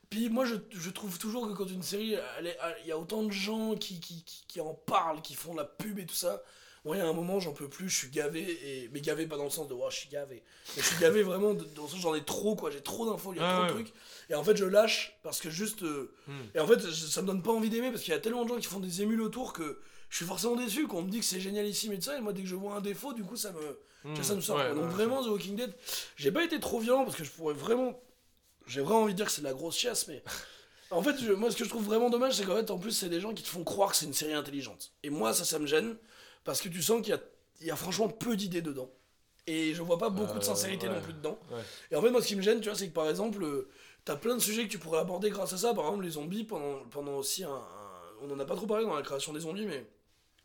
Puis moi, je, je trouve toujours que quand une série, il y a autant de gens qui, qui, qui, qui en parlent, qui font de la pub et tout ça. Moi, il y a un moment, j'en peux plus, je suis gavé, et... mais gavé pas dans le sens de, oh, je suis gavé. Mais je suis gavé vraiment, de- dans le sens j'en ai trop, quoi, j'ai trop d'infos, il y a Ah trop de ouais. trucs. Et en fait, je lâche, parce que juste. euh, Hmm. Et en fait, ça me donne pas envie d'aimer, parce qu'il y a tellement de gens qui font des émules autour que je suis forcément déçu, qu'on me dit que c'est génialissime et tout ça, et moi, dès que je vois un défaut, du coup, ça me. Vois, Hmm, ça me sort. ouais. Donc ouais, vraiment, The Walking Dead, j'ai pas été trop violent parce que je pourrais vraiment. J'ai vraiment envie de dire que c'est de la grosse chiasse, mais. En fait, je- moi, ce que je trouve vraiment dommage, c'est qu'en fait, en plus, c'est des gens qui te font croire que c'est une série intelligente. Et moi, ça, ça me gêne parce que tu sens qu'il y a, il y a franchement peu d'idées dedans. Et je vois pas beaucoup de Euh, sincérité ouais. non plus dedans. Ouais. Et en fait, moi, ce qui me gêne, tu vois, c'est que par exemple, euh, t'as plein de sujets que tu pourrais aborder grâce à ça. Par exemple, les zombies, pendant, pendant aussi un, un- On en a pas trop parlé dans la création des zombies, mais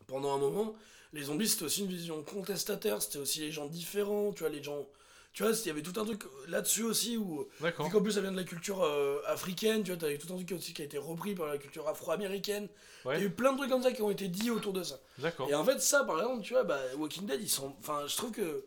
pendant un moment, les zombies, c'était aussi une vision contestataire. C'était aussi les gens différents, tu vois, les gens. Tu vois, il y avait tout un truc là-dessus aussi où, vu D'accord. qu'en plus ça vient de la culture euh, africaine, tu vois, t'avais tout un truc aussi qui a été repris par la culture afro-américaine. Il y a eu plein de trucs comme ça qui ont été dits autour de ça. d'accord. Et en fait, ça, par exemple, tu vois, bah, Walking Dead, ils sont. Enfin, je trouve que.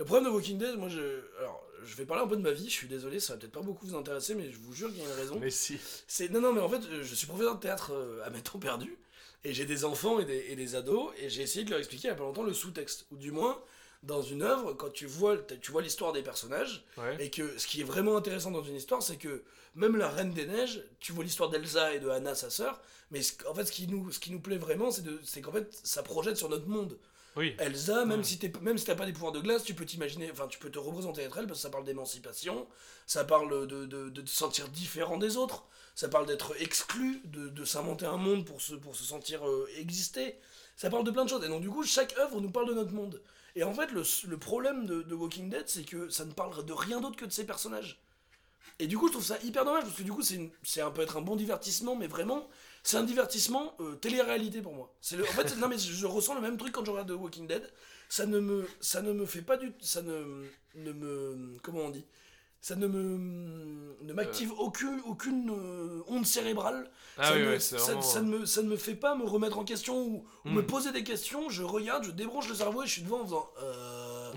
Le problème de Walking Dead, moi, je. Alors, je vais parler un peu de ma vie, je suis désolé, ça va peut-être pas beaucoup vous intéresser, mais je vous jure qu'il y a une raison. Mais si. C'est non non mais en fait je suis professeur de théâtre euh, à mes temps perdus et j'ai des enfants et des, et des ados et j'ai essayé de leur expliquer il y a pas longtemps le sous-texte ou du moins dans une œuvre quand tu vois tu vois l'histoire des personnages Ouais. et que ce qui est vraiment intéressant dans une histoire c'est que même la Reine des Neiges tu vois l'histoire d'Elsa et de Anna sa sœur mais ce- en fait ce qui nous ce qui nous plaît vraiment c'est de c'est qu'en fait ça projette sur notre monde Oui. Elsa, même si t'es, même si t'as pas des pouvoirs de glace, tu peux t'imaginer, enfin tu peux te représenter être elle parce que ça parle d'émancipation, ça parle de, de, de te sentir différent des autres, ça parle d'être exclu, de, de s'inventer un monde pour se, pour se sentir euh, exister, ça parle de plein de choses. Et donc du coup, chaque œuvre nous parle de notre monde. Et en fait, le, le problème de, Walking Dead, c'est que ça ne parle de rien d'autre que de ces personnages. Et du coup, je trouve ça hyper dommage parce que du coup, c'est, un peut être un bon divertissement, mais vraiment, c'est un divertissement euh, télé-réalité pour moi. Le, en fait, non mais je, je ressens le même truc quand je regarde The Walking Dead. Ça ne me, ça ne me fait pas du, ça ne, ne me, comment on dit, ça ne me, ne m'active aucune, aucune euh, onde cérébrale. Ah ça, oui, ne, ouais, c'est ça- vraiment. ça ne me, ça ne me fait pas me remettre en question ou, me Hmm. poser des questions. Je regarde, je débranche le cerveau et je suis devant en faisant. euh,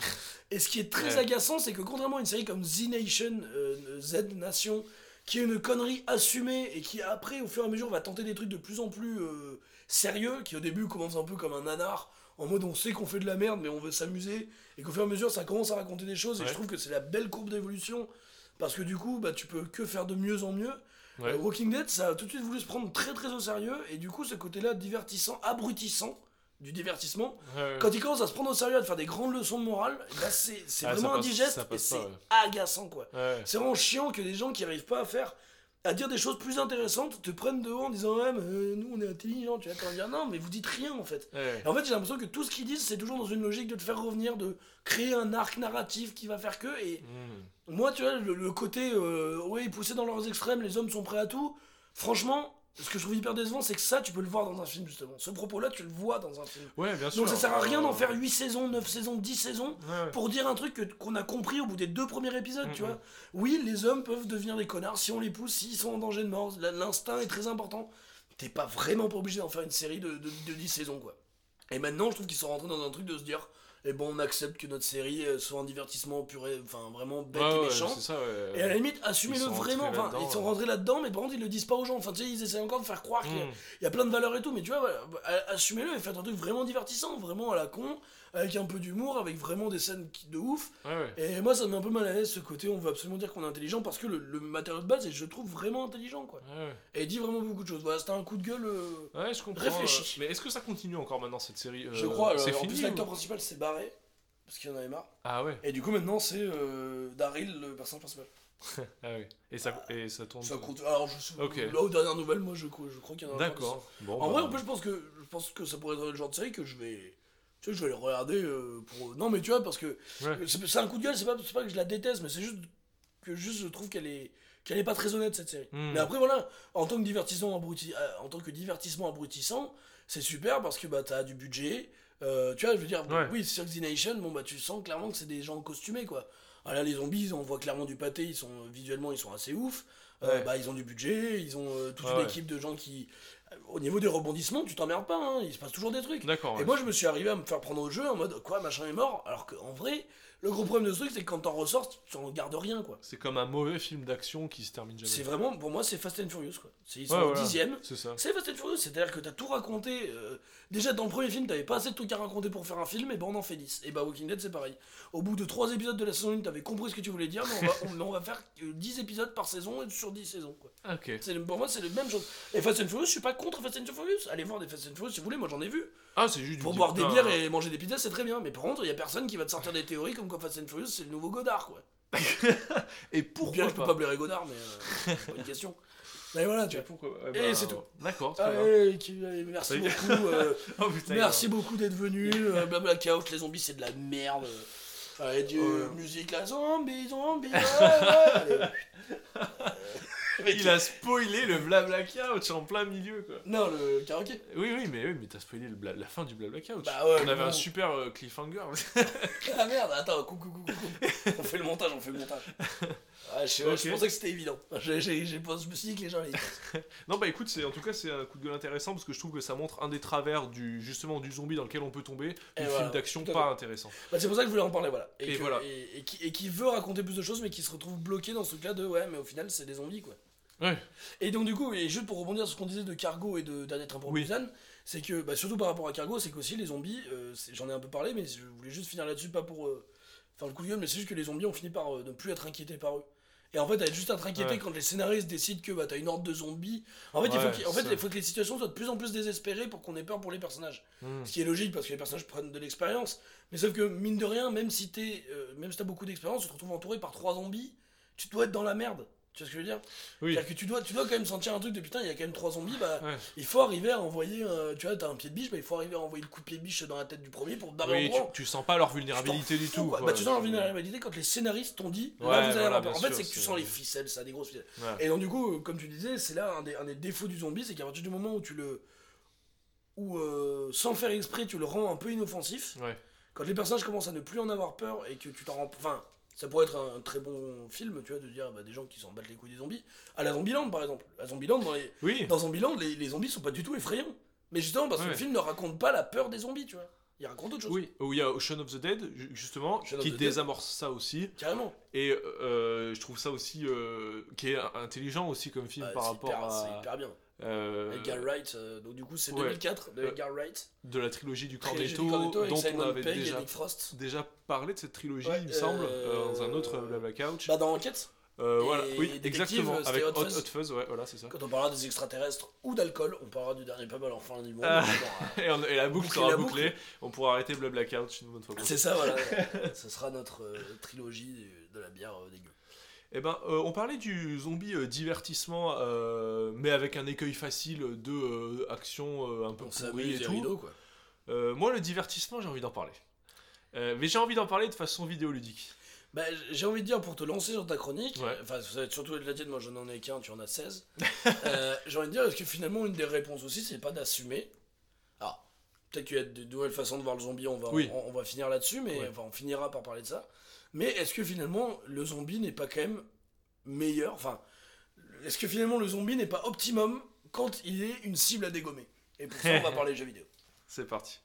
Et ce qui est très Ouais. agaçant, c'est que contrairement à une série comme Z Nation, euh, Z Nation, qui est une connerie assumée et qui après, au fur et à mesure, va tenter des trucs de plus en plus euh, sérieux, qui au début commence un peu comme un nanar, en mode on sait qu'on fait de la merde, mais on veut s'amuser, et qu'au fur et à mesure, ça commence à raconter des choses, et je trouve que c'est la belle courbe d'évolution, parce que du coup, bah, tu peux que faire de mieux en mieux. Ouais. Euh, Walking Dead, ça a tout de suite voulu se prendre très très au sérieux, et du coup, ce côté-là divertissant, abrutissant, du divertissement, Ouais, quand il commence à se prendre au sérieux, à te faire des grandes leçons de morale, bah c'est Ah, vraiment passe- indigeste et c'est agaçant quoi. C'est vraiment chiant que des gens qui arrivent pas à faire, à dire des choses plus intéressantes, te prennent de haut en disant ouais mais euh, nous on est intelligents, tu vas quand dire non mais vous dites rien en fait. Ouais. Et en fait j'ai l'impression que tout ce qu'ils disent c'est toujours dans une logique de te faire revenir, de créer un arc narratif qui va faire que et Hmm. moi, tu vois, le, le côté, euh, ouais, poussés dans leurs extrêmes, les hommes sont prêts à tout. Franchement, ce que je trouve hyper décevant, c'est que ça, tu peux le voir dans un film, justement. Ce propos-là, tu le vois dans un film. Ouais, bien sûr. Donc ça sert à rien d'en Euh, faire 8 saisons, 9 saisons, 10 saisons Ouais. pour dire un truc que- qu'on a compris au bout des deux premiers épisodes, tu vois. Oui, les hommes peuvent devenir des connards si on les pousse, s'ils sont en danger de mort. L'instinct est très important. T'es pas vraiment pas obligé d'en faire une série de, de, de 10 saisons, quoi. Et maintenant, je trouve qu'ils sont rentrés dans un truc de se dire, eh bon, on accepte que notre série euh, soit un divertissement puré, enfin vraiment bête Ouais, et méchant. c'est ça, ouais. Et à la limite, assumez-le vraiment. Enfin, ils sont rentrés là-dedans, mais par contre, ils le disent pas aux gens. Enfin, tu sais, ils essaient encore de faire croire qu'il y a- Hmm. il y a plein de valeurs et tout. Mais tu vois, voilà, assumez-le et faites un truc vraiment divertissant, vraiment à la con, avec un peu d'humour, avec vraiment des scènes de ouf. Ouais, ouais. Et moi, ça me met un peu mal à l'aise ce côté. On veut absolument dire qu'on est intelligent parce que le, le matériau de base, est, je le trouve vraiment intelligent, quoi. Ouais. Et il dit vraiment beaucoup de choses. Voilà, c'était un coup de gueule. euh, je comprends. Réfléchis. euh, Mais est-ce que ça continue encore maintenant cette série euh, je crois. C'est en fini plus, l'acteur ou- principal s'est barré parce qu'il en avait marre. Ah ouais. Et du coup, maintenant, c'est euh, Daryl, le personnage principal. Ah ouais. Et ça, et ça tourne. Ça compte. Alors, je sais. Ok. Là, aux dernières nouvelles, moi, je, je crois qu'il y en a D'accord. Bon. En bah, vrai, en plus, je pense que je pense que ça pourrait être le genre de série que je vais. Tu sais, je vais le regarder euh, pour. Non, mais tu vois, parce que Ouais. c'est un coup de gueule. C'est pas, pas que je la déteste, mais c'est juste que juste je trouve qu'elle est qu'elle est pas très honnête cette série. Hmm. Mais après, voilà, en tant que divertissement abruti, euh, en tant que divertissement abrutissant, c'est super parce que bah t'as du budget. euh, tu vois, je veux dire, Ouais. oui, Cirque the Nation, bon bah tu sens clairement que c'est des gens costumés quoi. Ah, là, les zombies, on voit clairement du pâté, ils sont visuellement, ils sont assez ouf. Euh, Ouais. bah, ils ont du budget, ils ont euh, toute Ouais, une équipe de gens qui. Au niveau des rebondissements, tu t'emmerdes pas, hein, il se passe toujours des trucs. D'accord. Et ouais. moi, je me suis arrivé à me faire prendre au jeu en mode quoi, machin est mort, alors qu'en vrai, le gros problème de ce truc, c'est que quand t'en ressors, tu en gardes rien quoi. C'est comme un mauvais film d'action qui se termine jamais. C'est vraiment, pour moi, c'est Fast and Furious quoi. C'est- Ils sont Ouais, au voilà. dixième. C'est ça. C'est Fast and Furious, c'est-à-dire que t'as tout raconté. euh, déjà dans le premier film, t'avais pas assez de trucs à raconter pour faire un film, et ben on en fait 10. Et bah Walking Dead, c'est pareil. Au bout de 3 épisodes de la saison 1, t'avais compris ce que tu voulais dire, mais on va, on- mais on va faire euh, 10 épisodes par saison et sur 10 saisons quoi. Ok. C'est pour moi, c'est la même chose. Et Fast and Furious, je suis pas contre Fast and Furious. Allez voir des Fast and Furious si vous voulez, moi j'en ai vu. Ah, c'est juste. Pour boire des Ah, bières et manger des pizzas, c'est très bien. Mais par contre, il y a personne qui va te sortir des théories comme quoi Fast and Furious, c'est le nouveau Godard quoi. Et Ou pourquoi bien je peux pas blairer Godard, mais euh, c'est pas une question. Mais voilà, tu Et vois. pourquoi ouais, Et c'est tout. D'accord. très. Allez, allez, merci beaucoup. euh, Oh putain. merci beaucoup d'être venu. Euh, Blabla Chaos, les zombies, c'est de la merde. Allez, Dieu, Ouais. musique, la zombie, zombie. ouais, ouais, allez. Il a spoilé le blabla couch en plein milieu quoi. Non, le karaoké. Oui, oui, mais, oui, mais t'as spoilé le bla- la fin du blabla couch. Bah ouais, On avait bon. un super euh, cliffhanger. Ah merde, attends, coucou, coucou, coucou. On fait le montage, on fait le montage. Ah, je, je pensais que c'était évident. J'ai- j'ai- j'ai pas- je me suis dit que les gens allaient non, bah écoute, en tout cas c'est un coup de gueule intéressant parce que je trouve que ça montre un des travers du justement du zombie dans lequel on peut tomber, du voilà, film d'action pas intéressant. Bah, c'est pour ça que je voulais en parler, voilà. Et que- voilà. Et, et qui, veut raconter plus de choses, mais qui se retrouve bloqué dans ce truc-là de ouais, mais au final, c'est des zombies, quoi. Ouais. Et donc, du coup, et juste pour rebondir sur ce qu'on disait de Cargo et de Dernier Train pour Oui. Busan, c'est que, bah, surtout par rapport à Cargo, c'est qu'aussi les zombies, euh, j'en ai un peu parlé, mais je voulais juste finir là-dessus, pas pour euh, faire le coup de gueule, mais c'est juste que les zombies ont fini par euh, ne plus être inquiétés par eux. Et en fait, être juste inquiété Ouais. quand les scénaristes décident que bah, t'as une horde de zombies. En fait, il, faut Ouais, qu'il- en fait ça. il faut que les situations soient de plus en plus désespérées pour qu'on ait peur pour les personnages. Hmm. Ce qui est logique parce que les personnages prennent de l'expérience. Mais sauf que, mine de rien, même si t'es, euh, même si t'as beaucoup d'expérience, tu te retrouves entouré par trois zombies, tu dois être dans la merde. Tu vois ce que je veux dire? Oui. C'est-à-dire que tu dois, tu dois quand même sentir un truc de putain, il y a quand même trois zombies, bah Ouais. il faut arriver à envoyer, euh, tu vois, t'as un pied de biche, bah il faut arriver à envoyer le coup de pied de biche dans la tête du premier pour barrer Oui, tu, tu sens pas leur vulnérabilité du tout. quoi. quoi. Bah, tu sens leur vulnérabilité quand les scénaristes t'ont dit, Ouais, là vous allez voilà, avoir En fait, c'est que tu sens les ficelles, ça, des grosses ficelles. Ouais. Et donc, du coup, comme tu disais, c'est là un des, un des défauts du zombie, c'est qu'à partir du moment où tu le. où, euh, sans faire exprès, tu le rends un peu inoffensif, quand les personnages commencent à ne plus en avoir peur et que tu t'en rends. Enfin, ça pourrait être un, très bon film, tu vois, de dire bah, des gens qui s'en battent les couilles des zombies. À la Zombieland, par exemple. À Zombieland, dans, les, Oui. dans Zombieland, les, les zombies sont pas du tout effrayants. Mais justement, parce que le film ne raconte pas la peur des zombies, tu vois. Il raconte autre chose. Oui, où il y a Ocean of the Dead, ju- justement, Shaun of qui Dead. désamorce ça aussi. Carrément. Et euh, je trouve ça aussi, euh, qui est intelligent aussi comme film Ouais, par rapport hyper- C'est à hyper bien. Euh, Edgar Wright, euh, donc du coup c'est ouais. 2004 de Euh, Edgar Wright. de la trilogie du Cornetto, dont on avait déjà, parlé de cette trilogie, Ouais, il me semble, euh, euh, dans un autre Blabla Couch. Bah dans Enquête, Euh, voilà, oui, exactement, avec Hot Hot, Fuzz. Hot Fuzz, ouais, voilà, c'est ça. quand on parlera des extraterrestres ou d'alcool, on parlera du dernier pub à l'enfin du monde. Ah. Et, on- et la boucle sera la bouclée, on pourra arrêter Blabla Couch une bonne fois euh, c'est ça, voilà. Ce sera notre euh, trilogie de la bière euh, dégueu. Eh ben, euh, on parlait du zombie euh, divertissement, euh, mais avec un écueil facile de action un peu pourrie et tout. quoi. Moi, le divertissement, j'ai envie d'en parler. Mais j'ai envie d'en parler de façon vidéoludique. Bah, j'ai envie de dire pour te lancer sur ta chronique, enfin ça va être surtout de la tienne, moi je n'en ai qu'un, tu en as 16. Euh, j'ai envie de dire, est-ce que finalement une des réponses aussi, c'est pas d'assumer? Alors, peut-être qu'il y a de nouvelles façons de voir le zombie, on va, Oui. on, on va finir là-dessus, mais Ouais. enfin, on finira par parler de ça. Mais est-ce que finalement le zombie n'est pas quand même meilleur Enfin, est-ce que finalement le zombie n'est pas optimum quand il est une cible à dégommer Et pour ça, on va parler de jeux vidéo. C'est parti.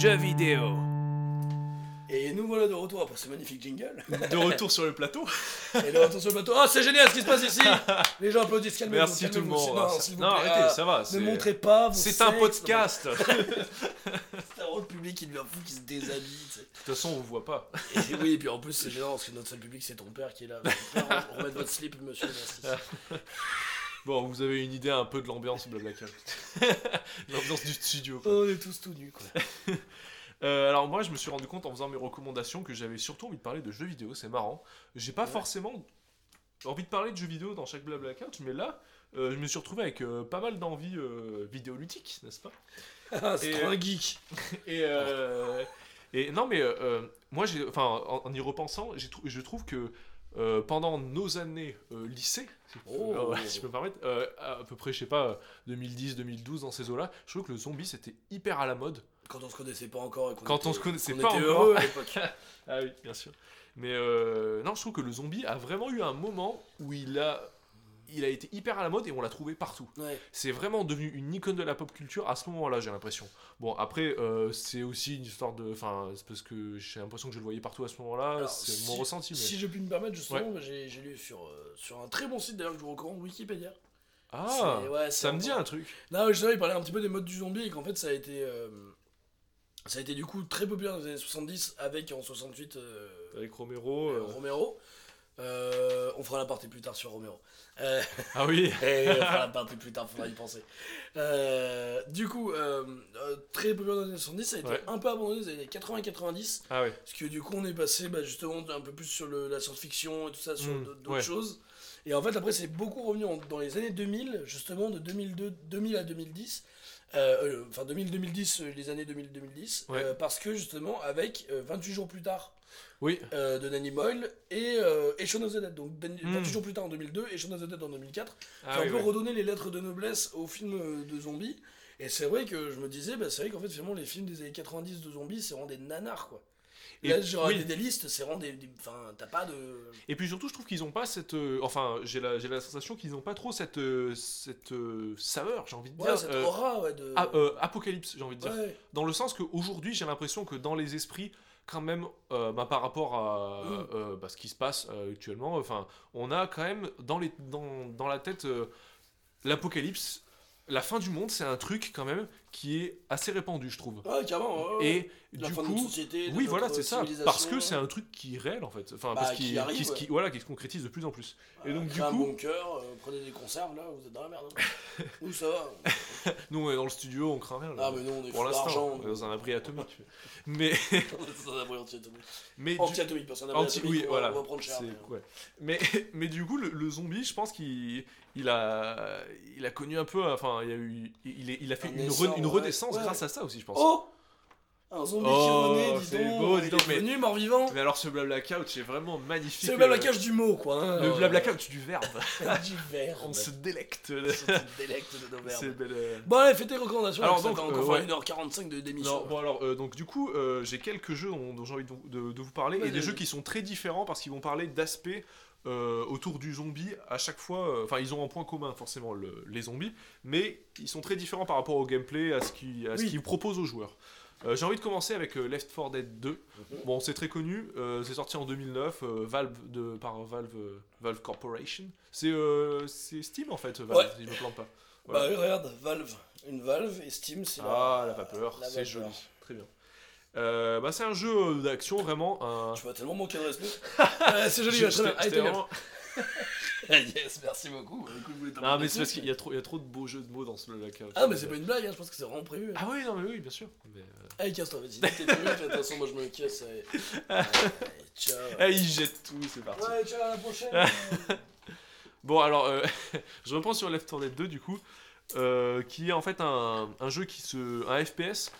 Jeux vidéo. Voilà de retour après ce magnifique jingle. De retour sur le plateau. Et de retour sur le bateau. Oh, c'est génial ce qui se passe ici Les gens applaudissent, calmez-vous. Merci tout le monde. Non, Ça- s'il vous non, plaît, arrêtez, ça va. Ne montrez pas vos C'est un podcast. De C'est un le public qui devient fou, qui se déshabille. sais. toute façon, on vous voit pas. Et oui, et puis en plus, c'est gênant parce que notre seul public, c'est ton père qui est là. Père, Remettre votre slip, monsieur, merci. Bon, vous avez une idée un peu de l'ambiance Blablacar. l'ambiance du studio. quoi. Oh, on est tous tout nus, quoi. Euh, alors moi, je me suis rendu compte en faisant mes recommandations que j'avais surtout envie de parler de jeux vidéo. C'est marrant. J'ai pas Ouais. forcément envie de parler de jeux vidéo dans chaque Blabla Couch, mais là, euh, je me suis retrouvé avec euh, pas mal d'envie vidéoludique, n'est-ce pas? Ah, c'est un geek. Et, et non, mais moi, enfin, en, en y repensant, je trouve que euh, pendant nos années euh, lycée, si Oh. euh, si je peux me permettre, euh, à peu près, je sais pas, 2010-2012 dans ces eaux-là, je trouve que le zombie c'était hyper à la mode. Quand on se connaissait pas encore. et qu'on Quand était- on se connaissait qu'on pas était encore. heureux à l'époque. Ah oui, bien sûr. Mais euh, non, je trouve que le zombie a vraiment eu un moment où il a, il a été hyper à la mode et on l'a trouvé partout. Ouais. C'est vraiment devenu une icône de la pop culture à ce moment-là, j'ai l'impression. Bon, après, euh, c'est aussi une histoire de. Enfin, c'est parce que j'ai l'impression que je le voyais partout à ce moment-là, c'est si- mon ressenti. Mais... Si je puis me permettre, justement, j'ai j'ai lu sur, euh, sur un très bon site d'ailleurs que je vous recommande, Wikipédia. Ah, ouais, ça me dit un truc. Non, justement, il parlait un petit peu des modes du zombie et qu'en fait, ça a été. euh, ça a été du coup très populaire dans les années 70 avec en 68 euh, Avec Romero. euh, euh, Romero. Euh, on fera la partie plus tard sur Romero. Ah oui, et on fera la partie plus tard, faudra y penser. Du coup, très populaire dans les années 70, ça a été Ouais. un peu abandonné dans les années 80-90. ah oui. Parce que du coup, on est passé bah, justement un peu plus sur le- la science-fiction et tout ça, sur Mm, d'autres ouais. choses. Et en fait, après, c'est beaucoup revenu en- dans les années 2000, justement, de 2002, 2000 à 2010, Euh, euh, Enfin, 2000-2010, euh, les années 2000-2010. Ouais. euh, parce que justement, avec euh, 28 jours plus tard Oui. de Danny Boyle et, et Shaun of the Dead. Donc, Dan- Hmm. 28 jours plus tard en 2002 et Shaun of the Dead en 2004. Ah qui oui, un peu ouais. redonné les lettres de noblesse aux films de zombies. Et c'est vrai que je me disais, bah, c'est vrai qu'en fait, finalement, les films des années 90 de zombies, c'est vraiment des nanars, quoi. Et- Là, oui. des listes, c'est vraiment des. Enfin, t'as pas de. Et puis surtout, je trouve qu'ils ont pas cette. euh, enfin, j'ai la, j'ai la sensation qu'ils n'ont pas trop cette, euh, cette euh, saveur, j'ai envie de Ouais, dire. cette aura, ouais, de. a- euh, apocalypse, j'ai envie de dire. ouais. Dans le sens qu'aujourd'hui, j'ai l'impression que dans les esprits, quand même, bah, par rapport à Mm. bah, ce qui se passe actuellement, enfin, on a quand même dans, les, dans, dans la tête l'apocalypse. La fin du monde, c'est un truc quand même qui est assez répandu, je trouve. Ouais, carrément. ouais, ouais. Et la du fin de coup, notre société, de oui, voilà, c'est ça. Parce que c'est un truc qui est réel en fait. Enfin, Bah, parce qui qu'il arrive, qui ouais. qui- voilà, qui se concrétise de plus en plus. Et donc, du Créez un coup, bunker, euh, prenez des conserves, là, vous êtes dans la merde. hein. Nous, ça va. nous, on est dans le studio, on craint rien. là. Ah, mais nous, on est Pour on est dans un abri atomique. Mais, On est dans un abri anti-atomique. mais, Anti-atomique, parce qu'un abri Anti- atomique, oui, on voilà. on va prendre cher. Mais, mais, mais du coup, le, zombie, je pense qu'il il a, il a connu un peu. Enfin, il a, eu, il, est- il a fait Un une, re- une ouais. redescence Ouais. grâce à ça aussi, je pense. Oh Un zombie qui Oh, renaît, dis c'est donc. beau, dis il donc, est mais- mort-vivant. Mais alors, ce blabla couch est vraiment magnifique. C'est le blabla euh, cache du mot, quoi. hein. Le Euh, blabla couch du verbe. du verbe. On se délecte. On se délecte de nos C'est verbes. belle. euh, Bon, allez, fais tes recommandations. Alors, donc, euh, encore ouais. 1h45 de- d'émission. Non, bon alors, euh, donc du coup, euh, j'ai quelques jeux dont, dont j'ai envie de, de- de vous parler, et des jeux qui sont très différents parce qu'ils vont parler d'aspects euh, autour du zombie à chaque fois. euh, Enfin, ils ont un point commun forcément le- les zombies, mais ils sont très différents par rapport au gameplay, à ce qu'ils à ce Oui. qu'ils proposent aux joueurs. Euh, j'ai envie de commencer avec euh, Left 4 Dead 2. Mhm. Bon, c'est très connu, euh, c'est sorti en 2009, euh, Valve de, par Valve, euh, Valve Corporation. C'est euh, c'est Steam en fait, Valve, Ouais. si je me plante pas. Bah, Voilà. oui, regarde, Valve. Une Valve et Steam, c'est Ah, la vapeur, c'est joli, très bien. Euh, bah, c'est un jeu euh, d'action vraiment. Un... Tu vas tellement manquer de respect. Euh, c'est joli, Je- t'es bien. vraiment- Yes, merci beaucoup. Voulez Non, mais c'est parce qu'il y a trop, il y a trop de beaux jeux de mots dans ce lac. Ah, mais c'est pas une blague, hein, je pense que c'est vraiment prévu. Ah oui, non, mais oui, bien sûr. Mais, euh, Allez, casse-toi, vas-y. T'es de toute façon, moi je me casse. Allez, Allez, ciao. Ah, il jette tout, c'est parti. Ouais, ciao, à la prochaine. Bon, alors, euh, je reprends sur Left 4 Dead 2 du coup, euh, qui est en fait un, un jeu qui se. un FPS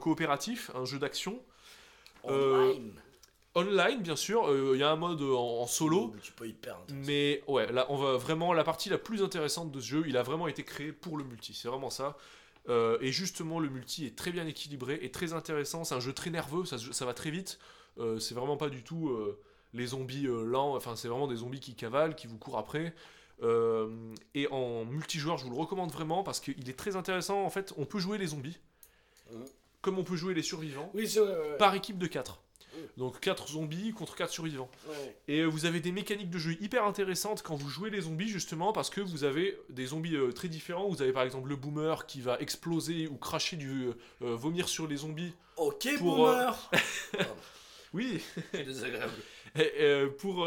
coopératif, un jeu d'action. Euh, Online. Online, bien sûr, euh, il y a un mode en, en solo. Mais Tu peux hyper intéressant. Mais ouais, là, on va vraiment la partie la plus intéressante de ce jeu. Il a vraiment été créé pour le multi. C'est vraiment ça. Euh, et justement, le multi est très bien équilibré et très intéressant. C'est un jeu très nerveux. Ça, va très vite. Euh, c'est vraiment pas du tout euh, les zombies euh, lents. Enfin, c'est vraiment des zombies qui cavalent, qui vous courent après. Euh, et en multijoueur, je vous le recommande vraiment parce qu'il est très intéressant. En fait, on peut jouer les zombies Mhm. Comme on peut jouer les survivants Oui, vrai, ouais, par équipe de 4. Mhm. Donc 4 zombies contre 4 survivants. Ouais. Et euh, vous avez des mécaniques de jeu hyper intéressantes quand vous jouez les zombies, justement, parce que vous avez des zombies euh, très différents. Vous avez par exemple le boomer qui va exploser ou cracher du euh, vomir sur les zombies. Ok, Pour, boomer. Oui, C'est désagréable. et, pour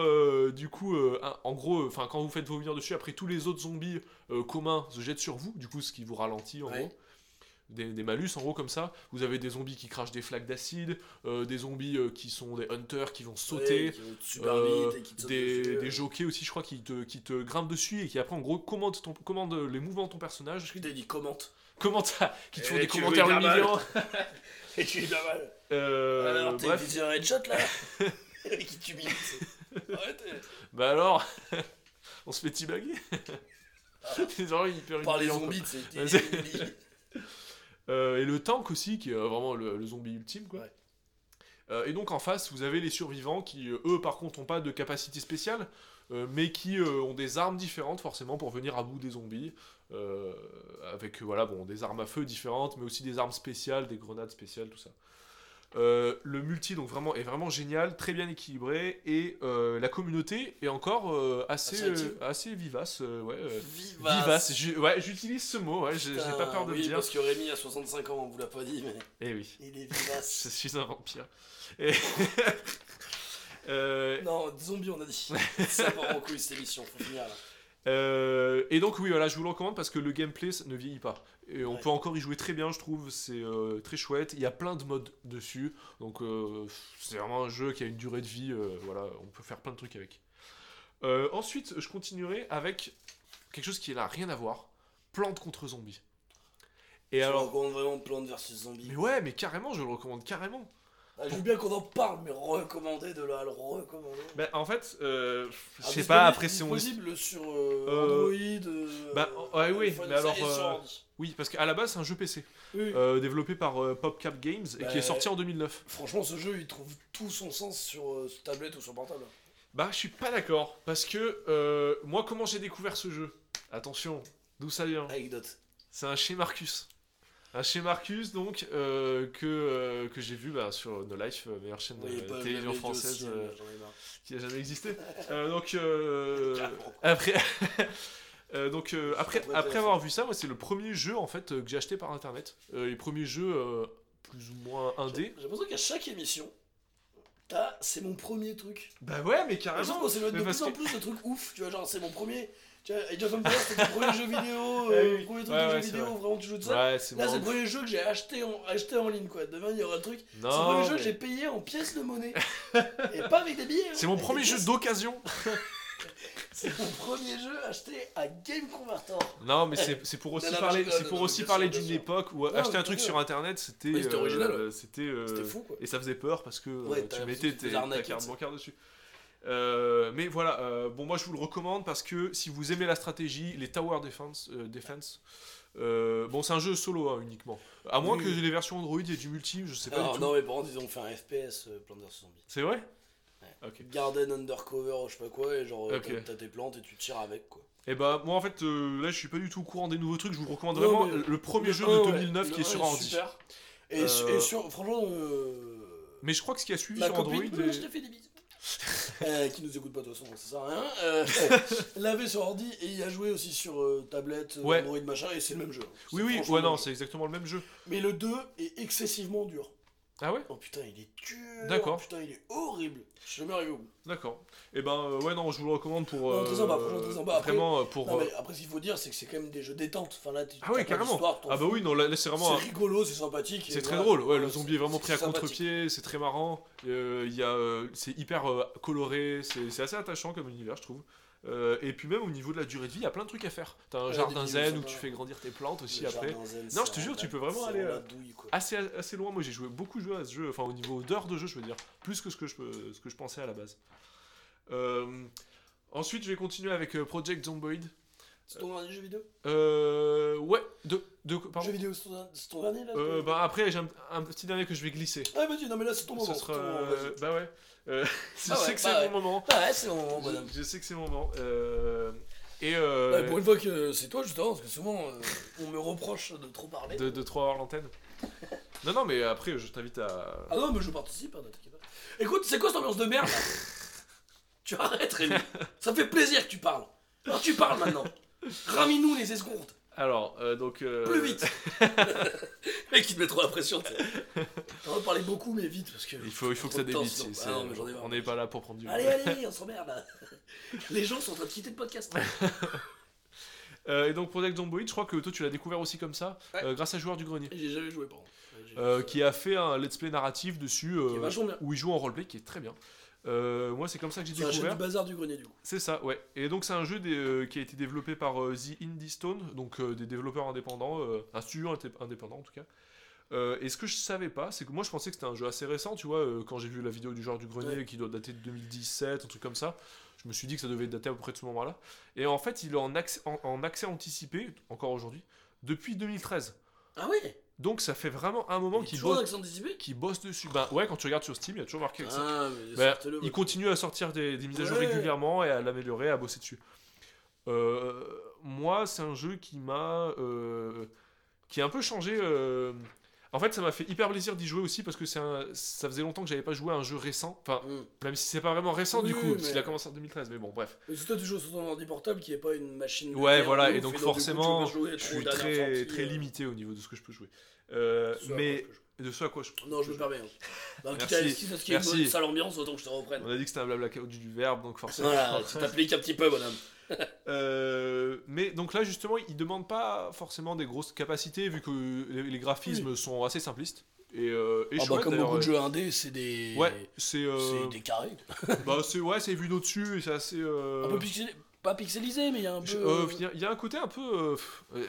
du coup, en gros, enfin quand vous faites vomir dessus, après tous les autres zombies communs se jettent sur vous, du coup, ce qui vous ralentit en Ouais. gros. Des, des malus en gros comme ça. Vous avez des zombies qui crachent des flaques d'acide, euh, des zombies euh, qui sont des hunters qui vont sauter. Ouais, qui vont super Euh, vite et qui te sautent des, dessus. des jockeys aussi, je crois, qui te, qui te grimpent dessus et qui après, en gros, commandent, ton, commandent les mouvements de ton personnage. Je t'ai dit commente. Comment ça Qui te font Eh, des tu commentaires humiliants. Et tu es pas mal. Alors, t'es un headshot là Qui t'humilie. Bah alors, on se fait. C'est genre hyper Par les zombies, c'est-. Euh, et le tank aussi, qui est vraiment le, le zombie ultime, quoi. Ouais. Euh, et donc en face, vous avez les survivants qui, euh, eux, par contre, n'ont pas de capacité spéciale, euh, mais qui euh, ont des armes différentes, forcément, pour venir à bout des zombies. avec, voilà, bon, des armes à feu différentes, mais aussi des armes spéciales, des grenades spéciales, tout ça. Euh, le multi donc vraiment est vraiment génial, très bien équilibré et euh, la communauté est encore euh, assez Assez vivace, ouais, Vivace. vivace. Ju- ouais, j'utilise ce mot, ouais, j'ai pas peur de oui, le dire. parce que Rémi a 65 ans, on vous l'a pas dit, mais Eh oui, il est je vivace. suis un vampire. Et- non, zombie, on a dit. Ça part en couille cette émission, faut finir là. Euh, et donc oui voilà je vous le recommande parce que le gameplay ne vieillit pas et on Ouais. peut encore y jouer très bien je trouve c'est euh, très chouette il y a plein de modes dessus donc euh, c'est vraiment un jeu qui a une durée de vie voilà on peut faire plein de trucs avec ensuite je continuerai avec quelque chose qui n'a rien à voir plante contre zombie Et Je alors. recommande vraiment Plants vs Zombies. Mais ouais, mais carrément, je le recommande carrément. Ah, je veux bien qu'on en parle, mais recommander de là à le recommander. Bah, en fait, euh, je Ah, sais pas, après c'est c'est mon. disponible sur euh, Euh, Android. euh, bah, ouais, oui, mais alors, euh. Oui, parce qu'à la base, c'est un jeu PC. Oui. euh, développé par euh, PopCap Games et qui Bah, est sorti en 2009. Franchement, ce jeu, il trouve tout son sens sur, euh, tablette ou sur portable. Bah, je suis pas d'accord. Parce que euh, moi, comment j'ai découvert ce jeu? Attention, d'où ça vient? Anecdote. C'est un chez Marcus. Un chez Marcus, donc, euh, que, euh, que j'ai vu bah, sur No Life, euh, meilleure chaîne de Oui, télévision française aussi, euh, qui a jamais existé. Donc, après, donc après, Après, avoir vu ça, moi, c'est le premier jeu en fait que j'ai acheté par internet. Les premiers jeux plus ou moins indés. J'ai l'impression qu'à chaque émission, c'est mon premier truc. Bah ouais, mais carrément. s'éloigne de plus en plus de trucs ouf. Tu vois, genre, c'est mon premier. Vois, Age of Empires, c'était ton premier jeu vidéo. Ouais, euh, oui. premier truc Ouais, de ouais, jeu vidéo, vrai. vraiment, tu joues de ça. Ouais, c'est Là, c'est le premier jeu que j'ai acheté en, acheté en ligne, quoi. Demain, il y aura le truc. C'est le premier jeu que j'ai payé en pièces de monnaie. Et pas avec des billets. hein, C'est mon avec premier jeu pièces. d'occasion. C'est mon premier jeu acheté à Game Converter. Non, mais c'est pour aussi parler, c'est pour aussi parler d'une époque où Non, acheter un truc sur internet, c'était c'était original, euh, c'était euh, C'était fou, quoi. et ça faisait peur parce que euh, tu mettais ta carte bancaire dessus. Euh, mais voilà, euh, bon moi je vous le recommande parce que si vous aimez la stratégie, les Tower Defense, euh, Defense bon c'est un jeu solo hein, uniquement. À moins Oui, que oui. les versions Android ait du multi, je sais pas Alors, du tout. non, mais par contre, ils ont fait un FPS Plants vs Zombies. C'est vrai? Ouais. Garden Undercover, je sais pas quoi, et genre, euh, Ok. t'as- tes plantes et tu tires avec, quoi. Et bah moi en fait là je suis pas du tout au courant des nouveaux trucs, je vous recommande Non, vraiment mais le premier jeu de ouais, 2009 le qui est sur super. Et, et sur, franchement, Mais je crois que ce qui a suivi sur Android copine, est- je te fais des bisous. Euh, qui nous écoute pas de toute façon, ça sert à rien. Euh, l'avait sur ordi et il a joué aussi sur euh, tablette, Ouais. Android machin, et c'est le même jeu. Oui oui, ouais non, c'est exactement le même jeu. jeu. Mais le 2 est excessivement dur. Ah ouais Oh putain, il est dur. D'accord. Putain, il est horrible. Je suis jamais arrivé au bout. D'accord. Et ben euh, ouais non, je vous le recommande pour Non, très sympa, franchement, très sympa. Après- vraiment euh, pour Non, euh, mais après, ce qu'il faut dire, c'est que c'est quand même des jeux détente. Enfin, là, tu- Ah t'as pas carrément. d'histoire, t'en Ah bah fous. oui, non là, là, c'est vraiment un- C'est rigolo, c'est sympathique. et c'est très voilà. drôle. Ouais, le Ouais, zombie est vraiment pris à sympathique. contre-pied, c'est très marrant. Euh, il y a euh, c'est hyper euh, coloré, c'est c'est assez attachant comme univers, je trouve. Euh, et puis même au niveau de la durée de vie, il y a plein de trucs à faire. T'as un Ouais, jardin zen où tu fais grandir tes plantes aussi Le après. zen, Non, je te jure, tu peux vraiment aller, euh, douille, assez, assez loin. Moi, j'ai joué beaucoup joué à ce jeu, enfin au niveau d'heures de jeu, je veux dire, plus que ce que je, ce que je pensais à la base. Euh, ensuite, je vais continuer avec Project Zomboid. C'est ton dernier jeu vidéo? Euh, ouais, de, de pardon. Jeu vidéo, c'est ton, dernier là Euh, bah après, j'ai un, un petit dernier que je vais glisser. Ah, vas-y, non, mais là, c'est ton moment. Ce sera, ton moment, bah ouais. Euh, je Ah sais que bah c'est ouais. mon moment. Ah, ouais, c'est mon moment. Je, je sais que c'est mon moment. Euh, et euh, pour une fois que c'est toi, justement, parce que souvent, euh, on me reproche de trop parler. de, de trop avoir l'antenne. non, non, mais après, je t'invite à. Ah non, mais je participe, hein, t'inquiète pas. Écoute, c'est quoi cette ambiance de merde là? Tu arrêtes, Rémi. Ça fait plaisir que tu parles. Alors tu parles maintenant. Ramine-nous les escomptes. Alors, euh, donc. euh, Plus vite. Mec, il te met trop la pression. On va parler beaucoup, mais vite, parce que. Il faut, il faut que ça temps, débite. Ah non, mais j'en ai on n'est pas là pour prendre du Allez, allez, on s'emmerde là. Les gens sont en train de quitter le podcast. Euh, et donc Project Zomboid, je crois que toi tu l'as découvert aussi comme ça, Ouais. euh, grâce à Joueur du Grenier, J'ai jamais joué, par contre. Ouais, j'ai- euh, qui a fait un let's play narratif dessus, où il joue en roleplay, qui est très bien. Euh, moi c'est comme ça que j'ai C'est la chaîne découvert. du bazar du grenier, du coup. C'est ça, ouais. Et donc c'est un jeu des- euh, qui a été développé par euh, The Indie Stone, donc des développeurs indépendants, un studio indé- indépendant en tout cas. Et ce que je savais pas, c'est que moi je pensais que c'était un jeu assez récent, tu vois, quand j'ai vu la vidéo du genre du grenier Ouais. qui doit dater de 2017, un truc comme ça, je me suis dit que ça devait dater à peu près de ce moment-là. Et en fait, il est en accès, en, en accès anticipé, encore aujourd'hui, depuis 2013. Ah ouais? Donc ça fait vraiment un moment qu'il bosse, qu'il bosse dessus. Bah ouais, quand tu regardes sur Steam, il y a toujours marqué Ah, mais bah, il continue à sortir des, des mises à jour Ouais. régulièrement et à l'améliorer, à bosser dessus. Euh, moi, c'est un jeu qui m'a. euh, qui a un peu changé. euh, En fait, ça m'a fait hyper plaisir d'y jouer aussi parce que c'est un- ça faisait longtemps que j'avais pas joué à un jeu récent. Enfin, Mm. même si c'est pas vraiment récent du coup, mais- parce qu'il a commencé en 2013, mais bon, bref. Mais c'est toi, tu joues sur ton ordi portable qui est pas une machine. Ouais, voilà, et donc forcément, Je suis très, très euh, limité au niveau de ce que je peux jouer. Euh, mais. De ce à quoi je. Non, je me permets. hein. Merci, à- quitte à ce qu'il y ait une sale ambiance, autant que je te reprenne. On a dit que c'était un blabla du du verbe, donc forcément. Voilà, tu t'appliques un petit peu, bonhomme. Donc là justement, il demande pas forcément des grosses capacités vu que les, graphismes sont assez simplistes et, euh, et Ah bah, comme beaucoup de euh, jeux indés, c'est des. Ouais, c'est euh, C'est des carrés. bah c'est ouais, c'est vu d'au-dessus et c'est assez euh, Un peu pixelé. pas pixelisé, mais il y a un peu. Il y, a- il y a un côté un peu.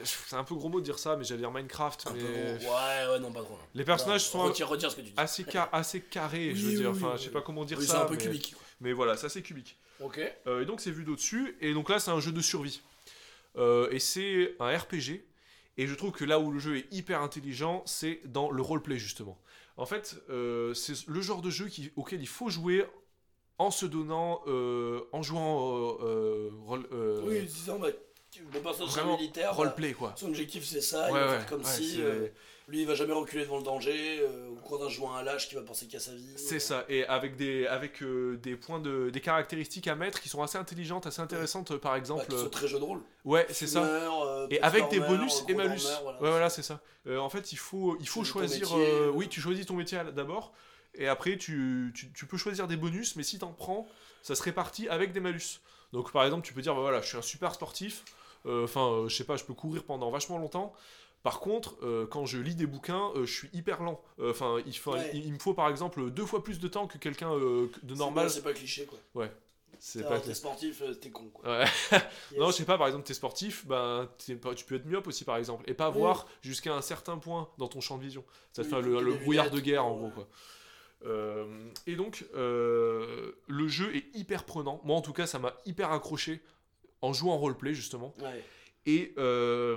c'est un peu gros mot de dire ça, mais j'allais dire Minecraft. un peu mais gros. Ouais, ouais, non, pas trop. Les personnages Non, sont Retire, retire ce que tu dis. assez, car- assez carrés, je veux Oui, dire. oui, Enfin, je sais pas comment dire ça. c'est un peu mais... cubique. mais voilà, c'est assez cubique. Ok. Et donc c'est vu d'au-dessus. Et donc là, c'est un jeu de survie. Euh, et c'est un RPG. Et je trouve que là où le jeu est hyper intelligent, c'est dans le roleplay justement. En fait, euh, c'est le genre de jeu qui, auquel il faut jouer en se donnant, euh, en jouant role- Oui, disons, bah, mon personnage militaire. roleplay quoi. Son objectif c'est ça, il Ouais, va ouais, faire comme ouais, si lui il va jamais reculer devant le danger, euh, ou croise un joueur à lâche qui va penser qu'à sa vie. C'est euh, ça, et avec des, avec euh, des points de, des caractéristiques à mettre qui sont assez intelligentes, assez intéressantes, euh, par bah, exemple. qui sont très jeu de rôle. ouais, c'est ça. Euh, Et avec des bonus et malus. voilà. Ouais, voilà, c'est ça. Euh, en fait, il faut, il choisir. métier, euh, euh. oui, tu choisis ton métier d'abord, et après, tu, tu, tu peux choisir des bonus, mais si t'en prends, ça se répartit avec des malus. Donc, par exemple, tu peux dire, bah, voilà, je suis un super sportif, euh, enfin, euh, je sais pas, je peux courir pendant vachement longtemps. Par contre, euh, quand je lis des bouquins, euh, je suis hyper lent. Euh, Enfin, il, Ouais. il, il me faut par exemple deux fois plus de temps que quelqu'un que- de C'est normal. C'est pas cliché quoi. C'est Alors, pas T'es sportif, t'es con quoi. Ouais. Yes. Non, je sais pas, par exemple, t'es sportif, ben, tu peux être myope aussi, par exemple, et pas Oui. voir jusqu'à un certain point dans ton champ de vision. Ça te fait le, brouillard de guerre, en ouais. gros, quoi. Et donc, le jeu est hyper prenant. Moi, en tout cas, ça m'a hyper accroché en jouant en roleplay, justement. Ouais. Et euh,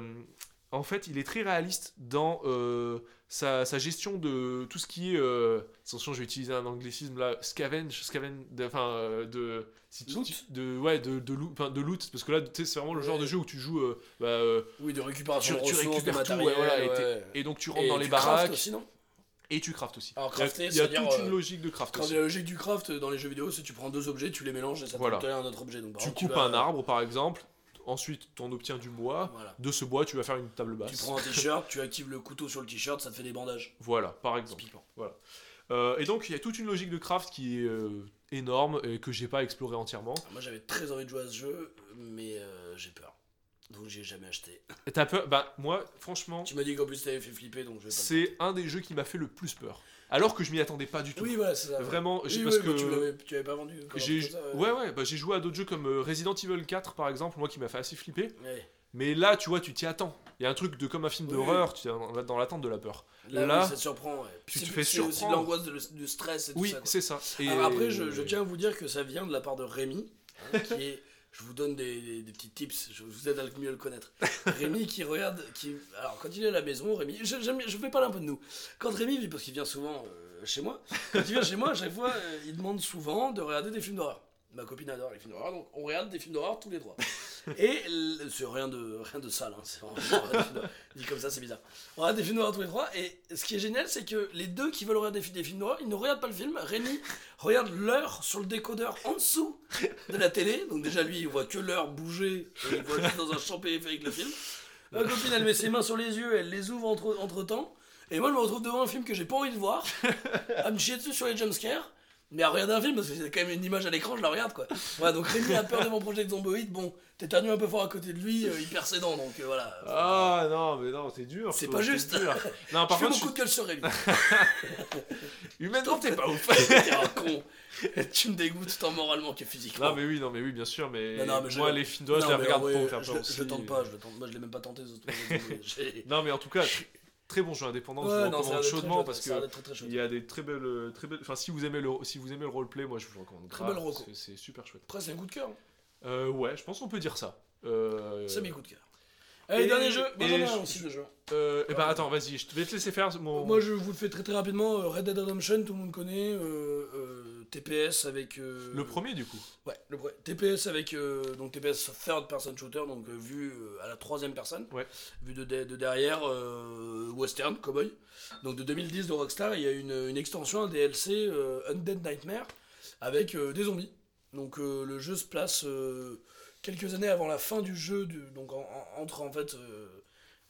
en fait, il est très réaliste dans euh, sa, sa gestion de tout ce qui est. euh, attention, je vais utiliser un anglicisme là. Scavenge, scavenge, enfin, euh, de. si tu- Loot tu- de, ouais, de, de, loot, enfin, de loot. Parce que là, c'est vraiment le genre Ouais. de jeu où tu joues. euh, bah, Oui, de récupération Tu- de récupères tout, ouais, matériel. voilà, et t'es- ouais. et donc, tu rentres Et dans les baraques aussi, non? et tu craftes aussi. Alors, Il y a- crafter, il y a, toute euh, une logique de craft Quand aussi. la logique du craft dans les jeux vidéo, c'est tu prends deux objets, tu les mélanges et ça Voilà. te donne un autre objet. Donc, par Tu exemple, coupes vas- un arbre, par exemple. Ensuite, tu en obtiens du bois. Voilà. De ce bois, tu vas faire une table basse. Tu prends un t-shirt, tu actives le couteau sur le t-shirt, ça te fait des bandages. Voilà, par exemple. Voilà. Euh, et donc, il y a toute une logique de craft qui est euh, énorme et que j'ai pas exploré entièrement. Alors, Moi j'avais très envie de jouer à ce jeu, mais euh, j'ai peur. Donc j'ai jamais acheté. Et t'as peur? Bah, moi, franchement, Tu m'as dit qu'en plus t'avais fait flipper, donc je vais pas. c'est un des jeux qui m'a fait le plus peur. Alors que je m'y attendais pas du tout. Oui, voilà, c'est ça. Vraiment, Oui, j'ai- oui, parce bah, que. tu, l'avais, tu avais pas vendu. J'ai, comme ça, ouais, ouais, bah, j'ai joué à d'autres jeux comme euh, Resident Evil 4 par exemple, moi qui m'a fait assez flipper. Ouais. Mais là, tu vois, tu t'y attends. Il y a un truc de comme un film Oui. d'horreur, tu es dans l'attente de la peur. Là, Là, oui, ça te surprend. Ouais. Puis tu te fais c'est aussi de surprendre. l'angoisse, de le- du stress et tout Oui, ça. quoi. c'est ça. Et... Alors après, je, je tiens à vous dire que ça vient de la part de Rémi, hein, qui est. Je vous donne des, des- des petits tips, je vous aide à mieux le connaître. Rémi qui regarde, qui, alors quand il est à la maison, Rémi, je, je vais parler un peu de nous. Quand Rémi vit, parce qu'il vient souvent euh, chez moi, quand il vient chez moi, à chaque fois, euh, il demande souvent de regarder des films d'horreur. Ma copine adore les films d'horreur, donc on regarde des films d'horreur tous les trois. Et c'est rien de, rien de sale, hein, c'est. Dit comme ça, c'est bizarre. On regarde des films d'horreur tous les trois, et ce qui est génial, c'est que les deux qui veulent regarder des, fi- des films d'horreur, ils ne regardent pas le film. Rémi regarde l'heure sur le décodeur en dessous de la télé, donc déjà lui, il voit que l'heure bouger, et il voit dans un champ périphérique le film. Ma copine, elle met ses mains sur les yeux, elle les ouvre entre, entre temps, et moi, je me retrouve devant un film que j'ai pas envie de voir, à me chier dessus sur les jumpscares. Mais à regarder un film, parce que c'est quand même une image à l'écran, je la regarde quoi. Voilà, donc Rémi a peur de mon projet de zomboïde. Bon, t'éternues un peu fort à côté de lui, euh, ses dents, donc euh, voilà. Ah non, mais non, c'est dur. C'est pas juste. dur. Non, par je fais contre, mon coup de gueule sur Rémi. humainement, t'es pas ouf. T'es un con. tu me dégoûtes tant moralement que physiquement. Non mais oui, non mais oui, bien sûr, mais, Non, non, mais je- moi les films d'horreur, je les regarde ouais, pour faire je, peur aussi. je le tente pas, je le tente. Moi, je l'ai même pas tenté. Non mais en tout cas, très bon jeu indépendant, je Ouais, vous non, ça a recommande chaudement parce que très, très il y a des très belles, euh, très belles. Enfin, si vous aimez le, si vous aimez le roleplay, moi je vous le recommande. Très grave, belle reco. C'est super chouette. Après, c'est un coup de cœur. hein. Euh, ouais, je pense qu'on peut dire ça. Euh, C'est mes coups de cœur. Allez, dernier jeu. Moi, j'en ai et un je- aussi de jeu. Euh, et ben attends, vas-y, je te vais te laisser faire mon. Moi, je vous le fais très très rapidement. euh, Red Dead Redemption, tout le monde connaît. euh, euh, TPS avec. Le premier du coup. Ouais, le premier. TPS avec. donc TPS Third Person Shooter, donc vu à la troisième personne. Ouais. Vu de, de- de derrière, Western, Cowboy. Donc de 2010 de Rockstar, il y a une, une extension, un DLC Undead Nightmare avec des zombies. Donc le jeu se place quelques années avant la fin du jeu, du- donc en- en- entre en fait. euh,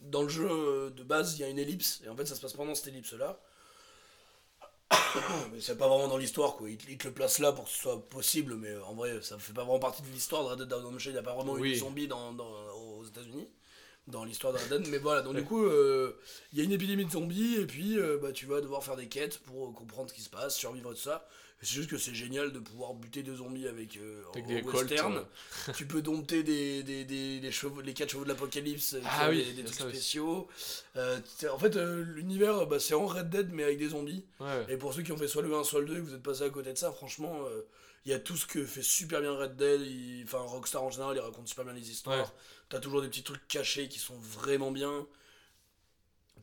dans le jeu euh, de base, il y a une ellipse, et en fait, ça se passe pendant cette ellipse-là. mais c'est pas vraiment dans l'histoire, quoi. Il, te- le place là pour que ce soit possible, mais en vrai, ça fait pas vraiment partie de l'histoire de Red Dead Redemption. Il n'y a pas vraiment eu de dans, dans- aux États-Unis, dans l'histoire de Red Dead. Mais voilà, donc du coup, euh, il y a une épidémie de zombies, et puis euh, bah, tu vas devoir faire des quêtes pour euh, comprendre ce qui se passe, survivre et tout ça. C'est juste que c'est génial de pouvoir buter des zombies avec, euh, Avec en des Colts, western. tu peux dompter des, des, des, des chevaux, les 4 chevaux de l'apocalypse, euh, Ah oui, des, trucs spéciaux. Euh, en fait, euh, l'univers, bah, c'est en Red Dead, mais avec des zombies. Ouais. Et pour ceux qui ont fait soit le 1, soit le 2, et que vous êtes passé à côté de ça, franchement, il y a tout ce que fait super bien Red Dead. Enfin, Rockstar en général, il raconte super bien les histoires. Ouais. T'as toujours des petits trucs cachés qui sont vraiment bien.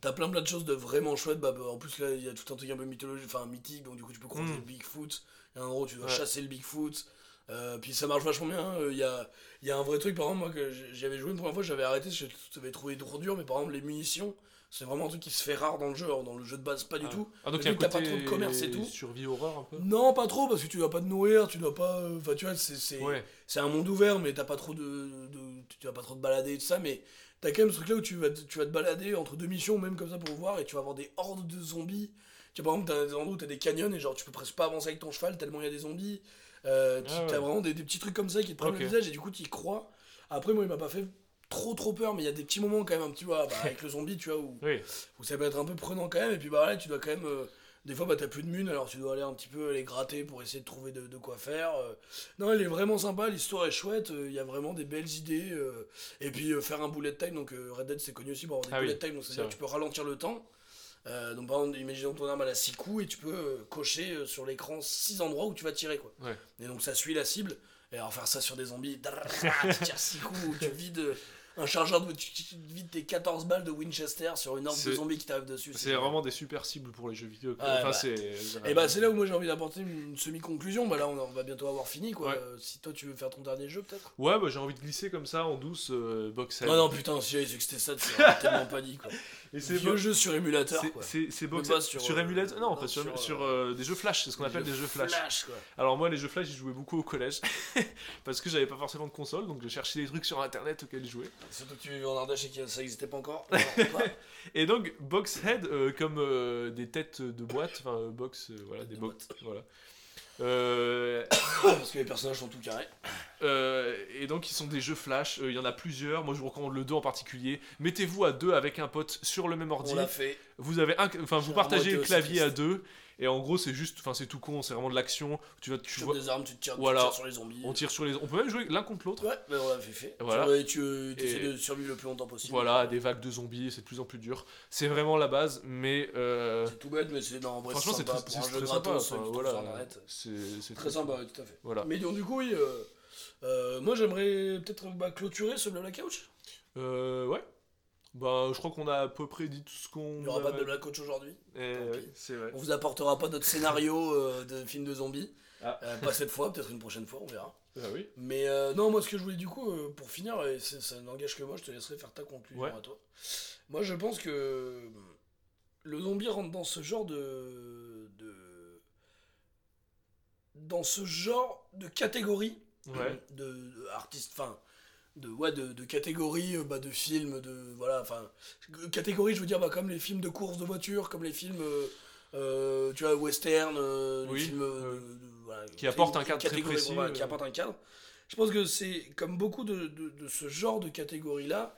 T'as plein plein de choses de vraiment chouettes. Bah, bah, en plus, là, il y a tout un truc un peu mythologique, enfin mythique, donc du coup, tu peux croiser Mm. le Bigfoot. Un endroit où tu dois Ouais. chasser le Bigfoot. Euh, puis ça marche vachement bien. euh, Il y, a, y a un vrai truc, par exemple, moi, que j'avais joué une première fois, j'avais arrêté, j'avais trouvé trop dur, mais par exemple, les munitions, c'est vraiment un truc qui se fait rare dans le jeu. Alors, dans le jeu de base, pas du Ah. tout. Ah, donc t'as pas trop de commerce et tout. survie horreur un peu? Non, pas trop, parce que tu dois pas te nourrir, tu dois pas. euh, Enfin, tu vois, c'est Ouais. un monde ouvert, mais t'as pas trop de, de- Tu vas pas trop te balader et tout ça, mais t'as quand même ce truc là où tu vas, te- tu vas te balader entre deux missions, même comme ça pour voir, et tu vas avoir des hordes de zombies. Tu vois, par exemple, t'as des endroits où t'as des canyons, et genre tu peux presque pas avancer avec ton cheval tellement il y a des zombies. Euh, tu Ah ouais. T'as vraiment des, des petits trucs comme ça qui te prennent le visage, et du coup, tu y crois. Après, moi, il m'a pas fait trop trop peur, mais il y a des petits moments quand même un petit peu bah, avec le zombie, tu vois, où, Oui. où ça peut être un peu prenant quand même, et puis bah là, tu dois quand même. euh, des fois, bah, t'as plus de mune, alors tu dois aller un petit peu les gratter pour essayer de trouver de, de quoi faire. euh. Non, elle est vraiment sympa, l'histoire est chouette, euh, il y a vraiment des belles idées. euh, Et puis faire un bullet time, donc Red Dead c'est connu aussi pour avoir des Ah oui, bullet time, donc c'est-à-dire c'est que tu peux ralentir le temps. Donc par exemple, imaginons ton arme à la 6 coups et tu peux cocher sur l'écran 6 endroits où tu vas tirer quoi. Ouais. Et donc ça suit la cible. Et alors faire ça sur des zombies, tu tires 6 coups, tu vides un chargeur de. Vides tes 14 balles de Winchester sur une horde de zombies qui t'arrive dessus. C'est vraiment des super cibles pour les jeux vidéo. enfin, bah. c'est. Et bah c'est là où moi j'ai envie d'apporter une semi-conclusion. Bah là on, va bientôt avoir fini quoi. Ouais. Euh, si toi tu veux faire ton dernier jeu peut-être. Ouais, bah j'ai envie de glisser comme ça en douce euh, box Non non putain si j'avais su que c'était ça, tu serais tellement pas dit quoi. Et c'est Vieux bo- jeu sur émulateur c'est- quoi. c'est c'est box pas sur, sur, euh, émulateur non, non, pas sur, sur, sur, euh, euh, des jeux flash c'est ce qu'on appelle des jeux flash. quoi. alors moi les jeux flash j'y jouais beaucoup au collège parce que j'avais pas forcément de console donc je cherchais des trucs sur internet auxquels jouer Surtout que tu vivais en Ardèche et que ça existait pas encore. Et donc boxhead euh, comme euh, des têtes de boîte enfin euh, box euh, voilà des de box voilà Euh, Parce que les personnages sont tout carrés. Euh, et donc ils sont des jeux flash, Euh, il y en a plusieurs, moi je vous recommande le 2 en particulier. Mettez-vous à deux avec un pote sur le même ordi. On l'a fait. Vous avez un, enfin vous partagez le clavier à deux et en gros c'est juste, enfin c'est tout con, c'est vraiment de l'action. Tu vas, tu Tu vois, des armes, tu te tires, tu tires sur les zombies. on tire sur les, on peut même jouer l'un contre l'autre. Ouais, mais on fait fait. Voilà. Tu, tu, essaies de survivre le plus longtemps possible. Voilà, des vagues de zombies, c'est de plus en plus dur. C'est vraiment la base, mais euh, C'est tout bête, mais c'est non, en vrai, franchement c'est très, pour un très sympa. enfin, voilà, c'est Très sympa, ouais, tout à fait. Voilà. Mais donc, du coup, oui, euh, euh, moi j'aimerais peut-être bah, clôturer ce blabla couch? Euh, ouais. Bah, je crois qu'on a à peu près dit tout ce qu'on. Il n'y aura pas de blabla couch aujourd'hui. Eh, ouais, c'est vrai. On vous apportera pas notre scénario euh, de film de zombies. Ah. Euh, pas cette fois, peut-être une prochaine fois, on verra. Ah oui. Mais euh, non, moi ce que je voulais du coup, euh, pour finir, et ça n'engage que moi, je te laisserai faire ta conclusion Ouais. à toi. Moi je pense que le zombie rentre dans ce genre de. de dans ce genre de catégorie Ouais. de, de artistes, enfin, de, ouais, de, de catégorie euh, bah, de films, de, voilà, enfin, catégorie, je veux dire, bah, comme les films de course de voiture, comme les films, euh, euh, tu vois, western, euh, les films, euh, de- de- voilà, qui apportent un cadre très précis, qui euh. apporte un cadre. Je pense que c'est, comme beaucoup de, ce genre de catégorie-là,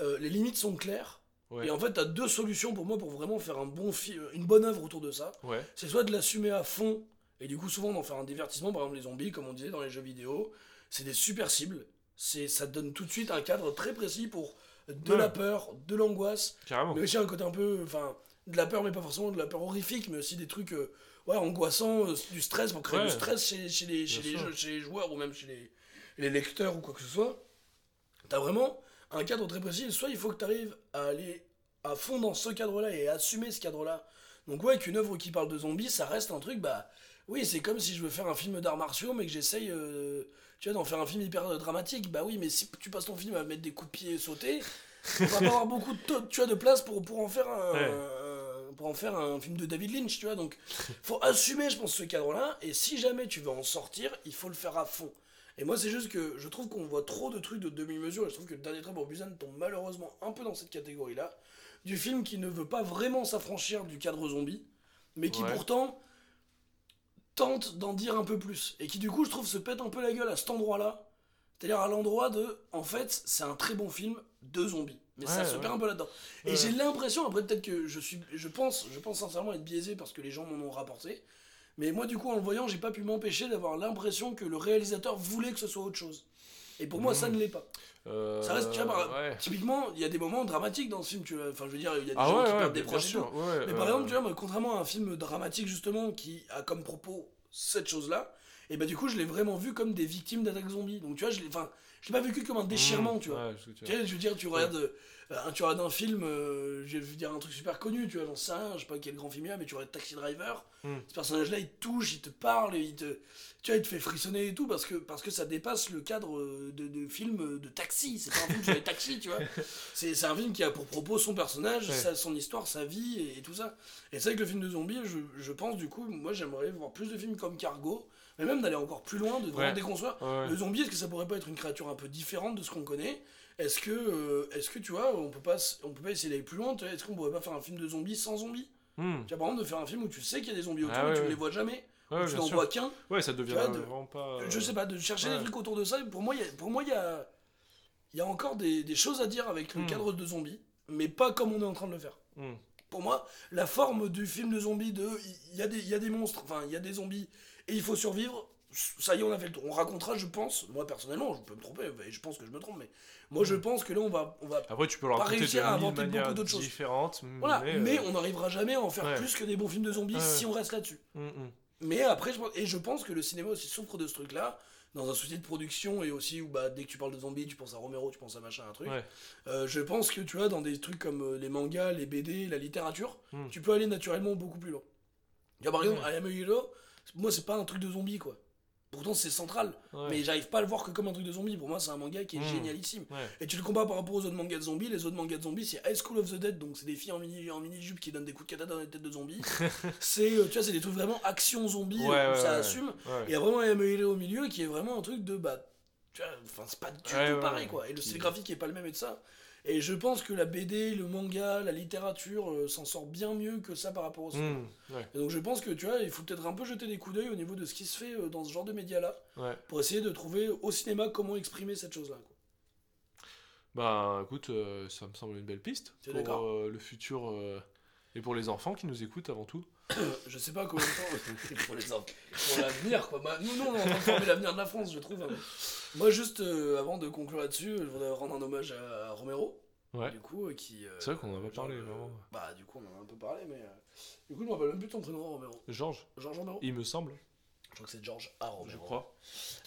euh, les limites sont claires. Ouais. Et en fait, tu as deux solutions pour moi pour vraiment faire un bon une bonne œuvre autour de ça Ouais. c'est soit de l'assumer à fond, et du coup souvent d'en faire un divertissement, par exemple les zombies, comme on disait dans les jeux vidéo, c'est des super cibles, c'est, ça te donne tout de suite un cadre très précis pour de Ouais. la peur, de l'angoisse, Carrément. mais aussi un côté un peu, enfin, de la peur, mais pas forcément de la peur horrifique, mais aussi des trucs, euh, ouais, angoissants, euh, du stress, pour créer Ouais. du stress chez, chez les, chez, les jeux- chez les joueurs, ou même chez les, les lecteurs, ou quoi que ce soit. T'as vraiment un cadre très précis, soit il faut que tu arrives à aller à fond dans ce cadre-là et à assumer ce cadre-là. Donc ouais, qu'une œuvre qui parle de zombies, ça reste un truc, bah oui, c'est comme si je veux faire un film d'arts martiaux, mais que j'essaye, euh, tu vois, d'en faire un film hyper euh, dramatique. Bah oui, mais si tu passes ton film à mettre des coups de pied et sauter, on va pas avoir beaucoup de, tu vois, de place pour, pour en faire un, Ouais. un- pour en faire un film de David Lynch, tu vois. Donc faut assumer, je pense, ce cadre-là. Et si jamais tu veux en sortir, il faut le faire à fond. Et moi, c'est juste que je trouve qu'on voit trop de trucs de demi-mesure. Et je trouve que le dernier trait pour Busan tombe malheureusement un peu dans cette catégorie-là. Du film qui ne veut pas vraiment s'affranchir du cadre zombie, mais qui Ouais. pourtant tente d'en dire un peu plus. Et qui, du coup, je trouve, se pète un peu la gueule à cet endroit-là. C'est-à-dire à l'endroit de. En fait, c'est un très bon film de zombies. Mais ça se ouais. perd un peu là-dedans. Et j'ai l'impression, après, peut-être que je suis. Je pense, je pense sincèrement être biaisé parce que les gens m'en ont rapporté. Mais moi, du coup, en le voyant, j'ai pas pu m'empêcher d'avoir l'impression que le réalisateur voulait que ce soit autre chose. Et pour moi, ça ne l'est pas. Euh, Ça reste, tu vois, ouais. Typiquement, il y a des moments dramatiques dans ce film. Tu vois. Enfin, je veux dire, il y a des Ah gens ouais, qui ouais, perdent des proches Mais par exemple, tu vois, moi, contrairement à un film dramatique, justement, qui a comme propos cette chose-là, et bah, du coup, je l'ai vraiment vu comme des victimes d'attaques zombies. Donc, tu vois, je l'ai enfin, je l'ai pas vécu comme un déchirement, mmh, tu vois. ouais, je tu sais, je veux dire, tu regardes, euh, un, tu regardes un film, euh, je vais dire un truc super connu, tu vois, j'en sais rien, je sais pas quel grand film il y a, mais tu regardes Taxi Driver, Mm. ce personnage-là, il te touche, il te parle, il te, tu vois, il te fait frissonner et tout, parce que, parce que ça dépasse le cadre euh, de, de film euh, de taxi, c'est pas un film sur les taxis, tu vois. C'est un film qui a pour propos son personnage, Ouais. sa- son histoire, sa vie et, et tout ça. Et c'est vrai que le film de zombies, je, je pense, du coup, moi j'aimerais voir plus de films comme Cargo, mais même d'aller encore plus loin, de vraiment Ouais. déconstruire. Ouais. Le zombie, est-ce que ça pourrait pas être une créature un peu différente de ce qu'on connaît? Est-ce que, euh, est-ce que tu vois, on peut pas, on peut pas essayer d'aller plus loin Est-ce qu'on pourrait pas faire un film de zombies sans zombies? Hmm. Tu vois, par exemple, de faire un film où tu sais qu'il y a des zombies autour, Ah et tu ne les vois jamais, Ouais, tu n'en vois qu'un. Ouais, ça devient vois, de- vraiment pas. Je sais pas, de chercher des trucs autour de ça. Pour moi, il y a, il y a, encore des, des choses à dire avec le Hmm. cadre de zombies, mais pas comme on est en train de le faire. Hmm. Pour moi, la forme du film de zombies, de il y, y a des monstres, enfin il y a des zombies et il faut survivre. Ça y est, on a fait le tour. On racontera, je pense, moi personnellement, je peux me tromper, je pense que je me trompe, mais moi je pense que là on va, on va Après, tu peux le Pas réussir à inventer beaucoup d'autres choses. différentes. Voilà, mais, mais, euh, on n'arrivera jamais à en faire ouais. plus que des bons films de zombies Ouais, si on reste là-dessus. hmm, hmm. Mais après, je pense, et je pense que le cinéma aussi souffre de ce truc-là, dans un souci de production et aussi où bah, dès que tu parles de zombies, tu penses à Romero, tu penses à machin, un truc. Ouais. Euh, je pense que tu vois, dans des trucs comme euh, les mangas, les BD, la littérature, Hmm. tu peux aller naturellement beaucoup plus loin. Tu vois, par exemple, I Am a Hero, moi, c'est pas un truc de zombie, quoi. Pourtant, c'est central. Ouais. Mais j'arrive pas à le voir que comme un truc de zombie. Pour moi, c'est un manga qui est Hmm. génialissime. Ouais. Et tu le compares par rapport aux autres mangas de zombies. Les autres mangas de zombies, c'est High School of the Dead, donc c'est des filles en mini, en mini jupe qui donnent des coups de katana dans les têtes de zombies. c'est, euh, tu vois, c'est des trucs vraiment action zombie Ouais, où ça assume. Il y a vraiment MLE au milieu qui est vraiment un truc de bah, tu vois, enfin c'est pas du tout pareil quoi. Et le style graphique est pas le même et de ça. Et je pense que la BD, le manga, la littérature euh, s'en sort bien mieux que ça par rapport au cinéma. Hmm, ouais. Et donc je pense que tu vois, il faut peut-être un peu jeter des coups d'œil au niveau de ce qui se fait euh, dans ce genre de médias là Ouais. pour essayer de trouver au cinéma comment exprimer cette chose là. Bah écoute, euh, ça me semble une belle piste pour le futur et pour les enfants qui nous écoutent avant tout. Je sais pas combien de temps pour les. Pour l'avenir, quoi. Bah, nous, nous, on de former l'avenir de la France, je trouve. hein. Moi, juste euh, avant de conclure là-dessus, je voudrais rendre un hommage à Romero. Ouais. Du coup, euh, qui. euh, C'est vrai qu'on en a pas parlé, vraiment. Bah, du coup, on en a un peu parlé, mais. euh, du coup, je me rappelle même plus ton prénom, Romero. Georges, Georges Romero il me semble, Je crois que c'est Georges A. Romero. je crois.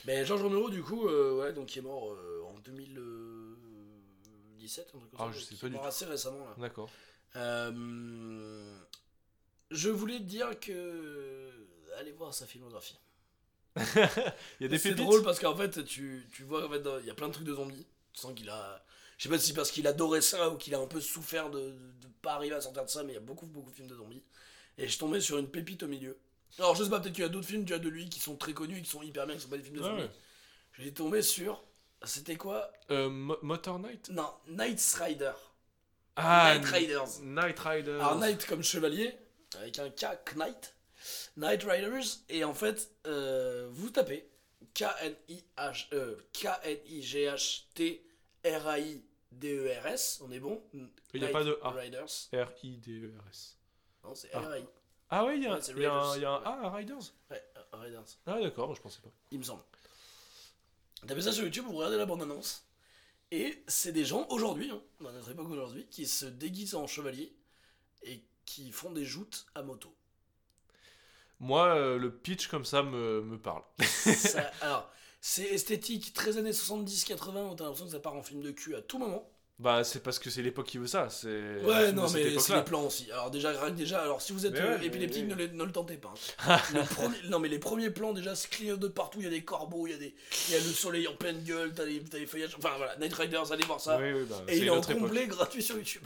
Mais Georges Romero, du coup, ouais, donc qui est mort en 2017, un truc comme Ah, ça. je sais pas du mort tout. assez récemment, là. D'accord. Euh, je voulais te dire que. Allez voir sa filmographie. Il y a des C'est drôle parce qu'en fait, tu, tu vois, en fait, il y a plein de trucs de zombies. Tu sens qu'il a. Je sais pas si parce qu'il adorait ça ou qu'il a un peu souffert de, de, pas arriver à sortir de ça, mais il y a beaucoup, beaucoup de films de zombies. Et je tombais sur une pépite au milieu. Alors, je sais pas, peut-être qu'il y a d'autres films tu vois, de lui qui sont très connus et qui sont hyper bien, qui sont pas des films de zombies. ouais. J'ai tombé sur. C'était quoi? Euh, Mo- Motor Knight? Non, Knight Rider. Ah, Knight Riders. Night Rider. Alors, Knight comme chevalier, avec un K, Knight. Knight Riders, et en fait, euh, vous tapez K-N-I-H, euh, K-N-I-G-H-T-R-A-I-D-E-R-S, on est bon? Il n'y a pas de A. Riders. R-I-D-E-R-S. Non, c'est Ah. R-A-I. Ah ouais, il y, a- Ouais, il y a un- Raiders. il y a un A à Riders Ouais, euh, Riders, Ah d'accord, moi, je pensais pas. il me semble. Tapez ça sur YouTube, vous regardez la bande-annonce. Et c'est des gens, aujourd'hui, hein, dans notre époque aujourd'hui, qui se déguisent en chevalier et qui font des joutes à moto. Moi, euh, le pitch comme ça me, me parle. Ça- alors, c'est esthétique, très années 70-80, où t'as l'impression que ça part en film de cul à tout moment. Bah, c'est parce que c'est l'époque qui veut ça. C'est Ouais, non, mais c'est les plans aussi. Alors, déjà, déjà, alors si vous êtes euh, ouais, épileptique, mais- ne, le- ne le tentez pas. hein. Le premier- non, mais les premiers plans, déjà, se clignotent de partout. Il y a des corbeaux, il y, a des- il y a le soleil en pleine gueule, t'as les, feuillages. Enfin, voilà, Night Riders, allez voir ça. Oui, oui, bah, Et il est en complet gratuit sur YouTube.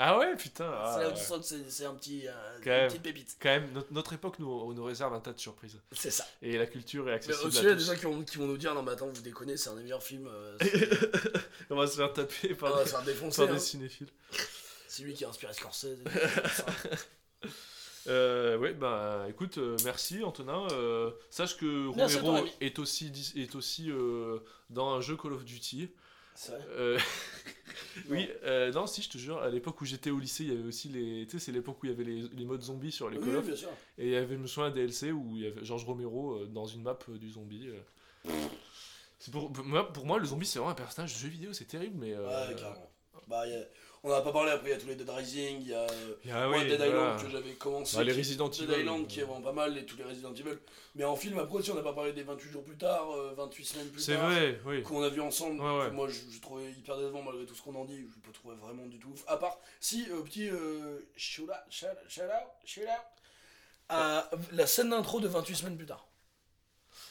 Ah ouais, putain. ah, c'est là où tu sens que c'est- un petit, euh, une même. petite pépite. Quand même, notre, notre époque nous, nous réserve un tas de surprises. C'est ça. Et la culture est accessible aussi, à il y a des gens qui vont, qui vont nous dire Non, mais attends, vous déconnez, c'est un des meilleurs films. euh, On va se faire taper par, ah, des, par hein. des cinéphiles. C'est lui qui a inspiré Scorsese. Euh, ouais, bah écoute, euh, merci Antonin. Euh, sache que Romero est aussi, dis- est aussi dans un jeu Call of Duty. C'est vrai Euh, oui, euh, non, si, je te jure, à l'époque où j'étais au lycée, il y avait aussi les. Tu sais, c'est l'époque où il y avait les, les modes zombies sur les Oui, Call oui, bien sûr. Et il y avait, je me souviens, un DLC où il y avait Georges Romero euh, dans une map du zombie. pour, pour moi, pour moi, le zombie, c'est vraiment un personnage de jeu vidéo, c'est terrible, mais. Ouais, carrément. Bah, y a- On en a pas parlé après, il y a tous les Dead Rising, il y a euh, Ah oui, Dead voilà. Island que j'avais commencé. Bah, les qui- Resident Dead Evil. Island qui est vraiment pas mal, et tous les Resident Evil. Mais en film, après aussi, on n'a pas parlé des 28 jours plus tard, euh, 28 semaines plus C'est tard. vrai, oui. Qu'on a vu ensemble, Ouais, moi je, je trouvais hyper décevant malgré tout ce qu'on en dit, je peux trouver vraiment du tout ouf. À part, si, euh, petit euh, shout out, shout out, shout out, shout out, à la scène d'intro de 28 semaines plus tard.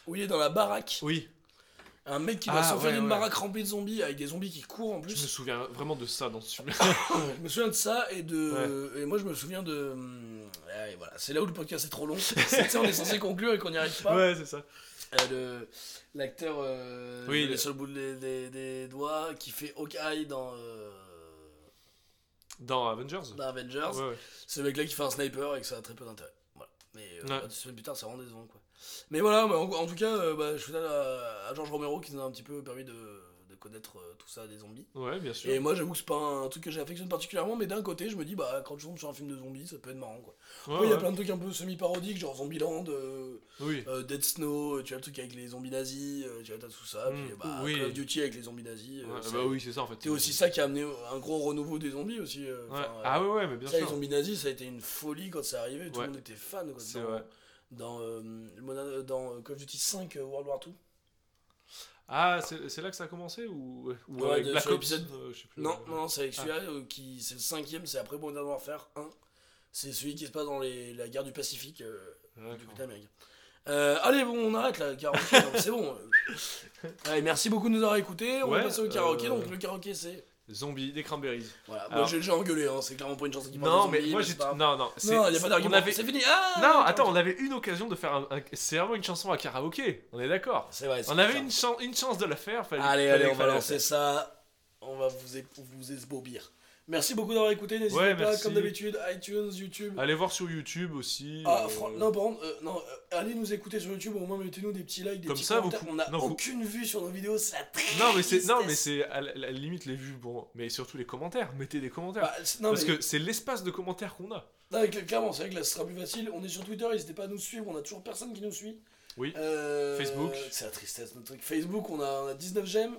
Où il est dans la baraque, Oui, un mec qui va Ah, s'enfuir ouais, d'une ouais. baraque remplie de zombies avec des zombies qui courent en je me plus. souviens vraiment de ça dans ce film. je me souviens de ça et de. Et moi je me souviens de. hum, ouais, voilà, c'est là où le podcast est trop long. C'est- sais, on est censé conclure et qu'on n'y arrive pas. ouais, c'est ça. Euh, le- L'acteur, euh, Oui, le- sur le bout des, des- des doigts, qui fait Hawkeye dans, euh, Dans Avengers dans Avengers. Ouais, ouais. C'est le mec là qui fait un sniper et que ça a très peu d'intérêt. Voilà. Mais euh, Ouais. deux semaines plus tard, c'est vraiment décevant quoi. Mais voilà, mais en, en tout cas, euh, bah, je suis à, à Georges Romero qui nous a un petit peu permis de, de connaître euh, tout ça des zombies. Ouais, bien sûr. Et moi, j'avoue que c'est pas un truc que j'affectionne particulièrement, mais d'un côté, je me dis, bah, quand je tombe sur un film de zombies, ça peut être marrant quoi. Ouais, il y a plein de trucs un peu semi-parodiques, genre Zombieland, euh, Oui. euh, Dead Snow, tu vois le truc avec les zombies nazis, euh, tu vois, t'as tout ça, Mm, puis bah, oui. Call of Duty avec les zombies nazis. Ouais, bah oui, c'est ça en fait. C'est aussi ça qui a amené un gros renouveau des zombies aussi. Ah ouais, ouais, mais bien ça, les sûr. zombies nazis, ça a été une folie quand c'est arrivé, tout le monde était fan. Quoi, C'est vrai. Dans, euh, Modern- dans euh, Call of Duty 5 euh, World War 2. Ah, c'est là que ça a commencé ou, ou Ouais, avec de- Black Ops euh, je sais plus. Non, euh, non, c'est avec Ah. celui-là euh, qui. C'est le cinquième, c'est après Modern Warfare 1. C'est celui qui se passe dans les, la guerre du Pacifique euh, du côté américain. Euh, allez, bon, on arrête là, karaoké, c'est bon. euh. Allez, merci beaucoup de nous avoir écoutés. On Ouais, va passer au karaoké. euh, Donc, le karaoké, c'est. Zombie, des cranberries. Voilà, moi j'ai déjà engueulé, hein, c'est clairement pas une chanson qui parle Non, mais moi j'ai. pas. Non, non. c'est- Non, il a pas d'argument. avait- C'est fini. Ah Non, attends, on avait une occasion de faire un. C'est vraiment une chanson à karaoké. On est d'accord. C'est vrai. On avait une, chan- une chance de la faire. Fallait, Allez, fallait allez, on va lancer ça. On va vous, é- vous esbobir. Merci beaucoup d'avoir écouté. N'hésitez Ouais, pas, merci. comme d'habitude, iTunes, YouTube. Allez voir sur YouTube aussi. Ah, euh, fran- non, par contre, euh, non, euh, allez nous écouter sur YouTube, au moins mettez-nous des petits likes, des Comme petits ça, commentaires. On n'a vous- aucune vue sur nos vidéos, c'est la Non mais c'est non mais c'est à la, la limite les vues bon mais surtout les commentaires mettez des commentaires Bah, non, parce mais- que c'est l'espace de commentaires qu'on a non, mais cl- clairement, c'est vrai que là, ce sera plus facile. On est sur Twitter, n'hésitez pas à nous suivre, on a toujours personne qui nous suit. Oui. Euh, Facebook. C'est la tristesse, notre truc. Facebook, on a, on a 19 j'aime.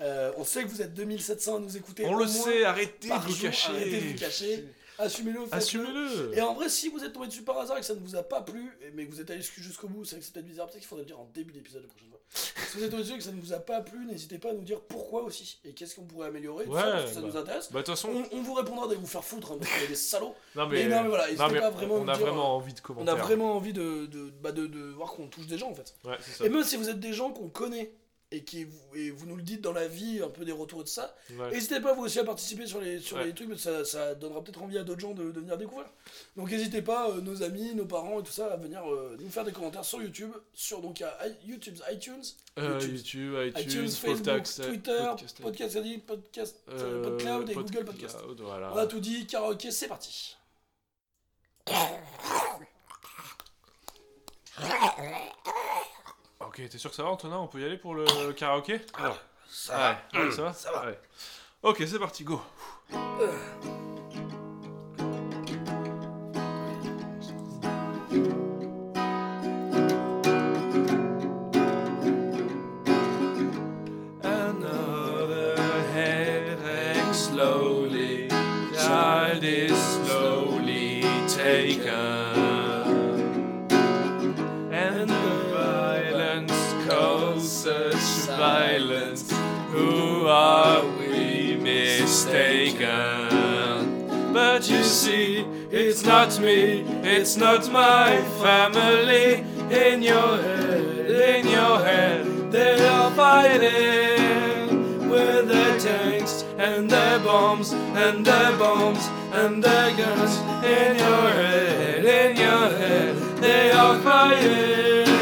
Euh, on sait que vous êtes 2700 à nous écouter. on le sait arrêtez de par vous jour, cacher arrêtez de vous cacher. Assumez-le, assumez-le Et en vrai, si vous êtes tombé dessus par hasard et que ça ne vous a pas plu, mais que vous êtes allé jusqu'au bout, c'est vrai que c'est peut-être bizarre, peut-être qu'il faudrait le dire en début d'épisode la prochaine fois. si vous êtes tombé dessus et que ça ne vous a pas plu, n'hésitez pas à nous dire pourquoi aussi, et qu'est-ce qu'on pourrait améliorer, ça, parce que ça bah. nous intéresse. bah façon On, on vous répondra d'aller vous faire foutre, hein, parce des salauds. non mais mais, non, mais voilà, non, n'hésitez mais pas vraiment on a dire, vraiment envie de On commentaires a vraiment envie de, de, bah de, de voir qu'on touche des gens en fait. ouais c'est ça Et même si vous êtes des gens qu'on connaît, et, qui, vous- et vous nous le dites dans la vie, un peu des retours de ça, Ouais. N'hésitez pas vous aussi à participer sur les, sur Ouais. les trucs, mais ça, ça donnera peut-être envie à d'autres gens de, de venir découvrir. Donc n'hésitez pas, euh, nos amis, nos parents et tout ça, à venir euh, nous faire des commentaires sur YouTube, sur donc à i- YouTube, iTunes, Euh, YouTube. ITunes, iTunes, Facebook, Twitter, Podcast, Podcast Addict, Podcast, euh, euh, PodCloud et Pod- Google Podcast. Cloud, voilà. On a tout dit, karaoké, c'est parti. Ok, t'es sûr que ça va Antonin? On peut y aller pour le karaoké? Alors, ça Ouais, ouais, ça va? Ça va. Ouais. Ok, c'est parti, go. Another But you see, it's not me, it's not my family. In your head, in your head, they are fighting with their tanks and their bombs and their bombs and their guns. In your head, in your head, they are fighting.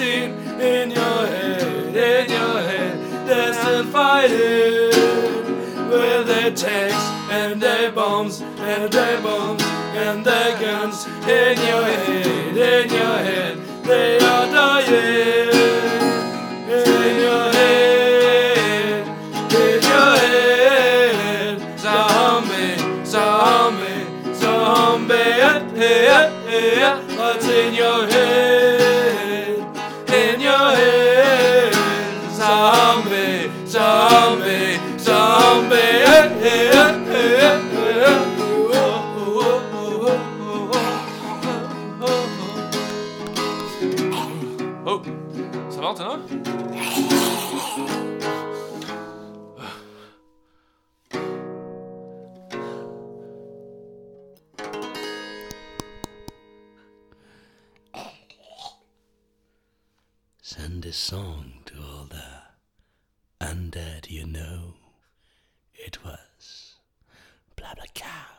1916. In your head, in your head, they're still fighting with their tanks and their bombs and their bombs and their guns. In your head, in your head, they are dying. It was blah blah cow.